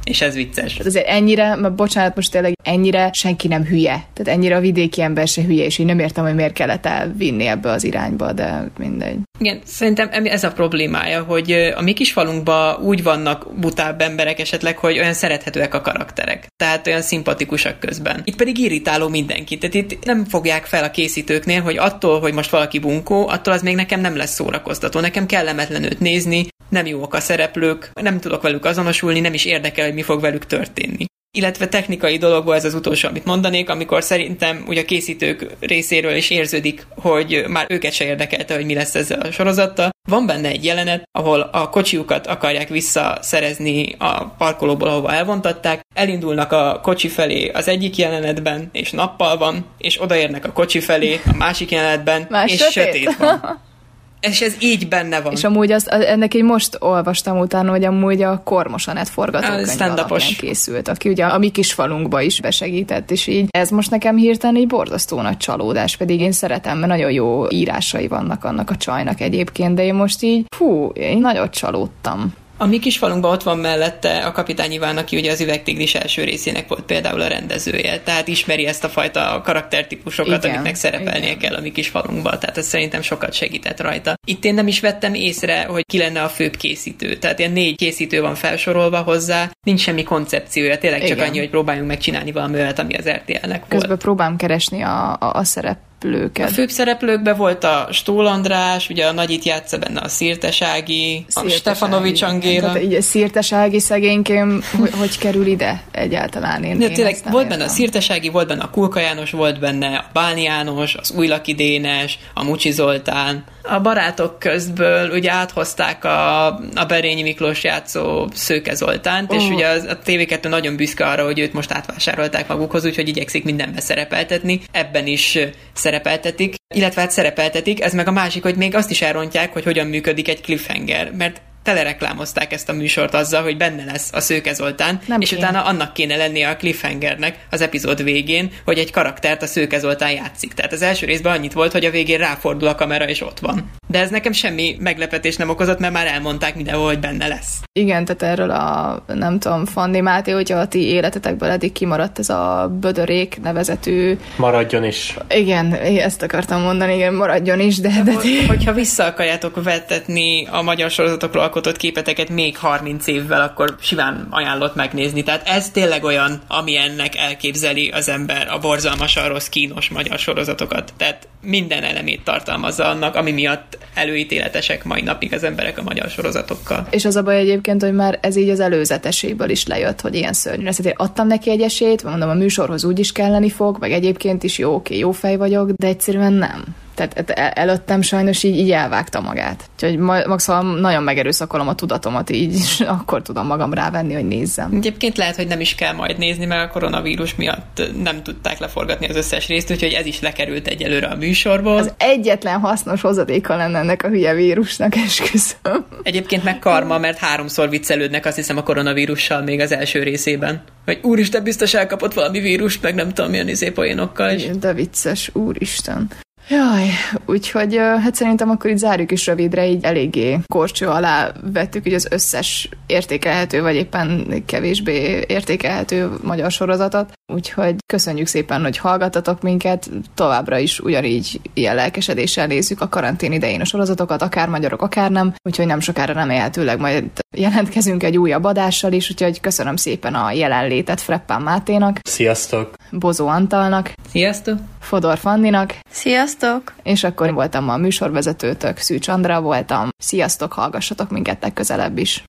és ez vicces. Azért ennyire, mert bocsánat, most tényleg ennyire senki nem hülye. Tehát ennyire a vidéki ember se hülye, és én nem értem, hogy miért kellett elvinni ebbe az irányba, de mindegy. Igen, szerintem ez a problémája, hogy a mi kis falunkban úgy vannak butább emberek esetleg, hogy olyan szerethetőek a karakterek. Tehát olyan szimpatikusak közben. Itt pedig irritáló mindenki. Tehát itt nem fogják fel a készítőknél, hogy attól, hogy most valaki bunkó, attól az még nekem nem lesz szórakoztató. Nekem kellemetlen őt nézni, nem jók a szereplők, nem tudok velük azonosulni, nem is érdekel, hogy mi fog velük történni. Illetve technikai dologból ez az utolsó, amit mondanék, amikor szerintem ugye a készítők részéről is érződik, hogy már őket se érdekelte, hogy mi lesz ezzel a sorozattal. Van benne egy jelenet, ahol a kocsiukat akarják visszaszerezni a parkolóból, ahova elvontatták, elindulnak a kocsi felé az egyik jelenetben, és nappal van, és odaérnek a kocsi felé a másik jelenetben, Más és sötét. sötét van. (laughs) És ez így benne van. És amúgy azt, ennek egy most olvastam utána, hogy amúgy a Kormosanet forgatókönyv alapján készült, aki ugye a mi kis falunkba is besegített, és így ez most nekem hirtelen egy borzasztó nagy csalódás, pedig én szeretem, mert nagyon jó írásai vannak annak a csajnak egyébként, de én most így, fú, én nagyot csalódtam. A mi kis falunkban ott van mellette a kapitány Iván, aki ugye az üvegtigris első részének volt például a rendezője, tehát ismeri ezt a fajta karaktertípusokat, igen, amiknek szerepelnie igen. kell a mi kis falunkban, tehát ez szerintem sokat segített rajta. Itt én nem is vettem észre, hogy ki lenne a főbb készítő, tehát ilyen négy készítő van felsorolva hozzá, nincs semmi koncepciója, tényleg csak igen. annyi, hogy próbáljunk megcsinálni valami olyat, ami az RTL-nek volt. Közben próbálom keresni a, a, a szerep szereplőket. A főbb szereplőkben volt a Stól András, ugye a Nagyit játsza benne a Szirtesági, a Stefanovics Angéla. Tehát így a Szirtesági szegénykém, hogy, hogy kerül ide egyáltalán? Én, tényleg én volt benne a Szirtesági, volt benne a Kulka János, volt benne a Bálni János, az Újlaki Dénes, a Mucsi Zoltán. A barátok közből ugye áthozták a, a Berényi Miklós játszó Szőke Zoltánt, oh. és ugye az, a TV2 nagyon büszke arra, hogy őt most átvásárolták magukhoz, úgyhogy igyekszik mindenbe szerepeltetni. Ebben is szerepeltetik, illetve hát szerepeltetik, ez meg a másik, hogy még azt is elrontják, hogy hogyan működik egy cliffhanger, mert telereklámozták ezt a műsort azzal, hogy benne lesz a Szőke Zoltán, Nem és kéne. utána annak kéne lennie a cliffhangernek az epizód végén, hogy egy karaktert a Szőke Zoltán játszik. Tehát az első részben annyit volt, hogy a végén ráfordul a kamera, és ott van. de ez nekem semmi meglepetés nem okozott, mert már elmondták mindenhol, hogy benne lesz. Igen, tehát erről a, nem tudom, Fanni Máté, hogyha a ti életetekből eddig kimaradt ez a Bödörék nevezetű... Maradjon is. Igen, ezt akartam mondani, igen, maradjon is, de... de, de... Hogyha vissza akarjátok vettetni a magyar sorozatokról alkotott képeteket még 30 évvel, akkor simán ajánlott megnézni. Tehát ez tényleg olyan, ami ennek elképzeli az ember a borzalmasan rossz, kínos magyar sorozatokat. Tehát minden elemét tartalmazza annak, ami miatt előítéletesek mai napig az emberek a magyar sorozatokkal. És az a baj egyébként, hogy már ez így az előzeteséből is lejött, hogy ilyen szörnyű. Ezt én adtam neki egy esélyt, mondom, a műsorhoz úgy is kelleni fog, meg egyébként is jó, oké, jó fej vagyok, de egyszerűen nem. Tehát előttem sajnos így, így elvágta magát. Úgyhogy maximum nagyon megerőszakolom a tudatomat így, és (laughs) akkor tudom magam rávenni, hogy nézzem. Egyébként lehet, hogy nem is kell majd nézni, mert a koronavírus miatt nem tudták leforgatni az összes részt, úgyhogy ez is lekerült egyelőre a műsorból. Az egyetlen hasznos hozadéka lenne ennek a hülye vírusnak, (laughs) esküszöm. Egyébként meg karma, mert háromszor viccelődnek azt hiszem a koronavírussal még az első részében. Hogy úristen, biztos elkapott valami vírust, meg nem tudom milyen izé poénokkal. És... De vicces, úristen. Jaj, úgyhogy hát szerintem akkor itt zárjuk is rövidre, így eléggé korcső alá vettük így az összes értékelhető, vagy éppen kevésbé értékelhető magyar sorozatot. Úgyhogy köszönjük szépen, hogy hallgattatok minket, továbbra is ugyanígy ilyen lelkesedéssel nézzük a karantén idején a sorozatokat, akár magyarok, akár nem, úgyhogy nem sokára remélhetőleg majd jelentkezünk egy újabb adással is, úgyhogy köszönöm szépen a jelenlétet Freppán Máténak. Sziasztok! Bozó Antalnak. Sziasztok! Fodor Fanninak. Sziasztok! És akkor voltam a műsorvezetőtök, Szűcs Andra voltam. Sziasztok, hallgassatok minket legközelebb is.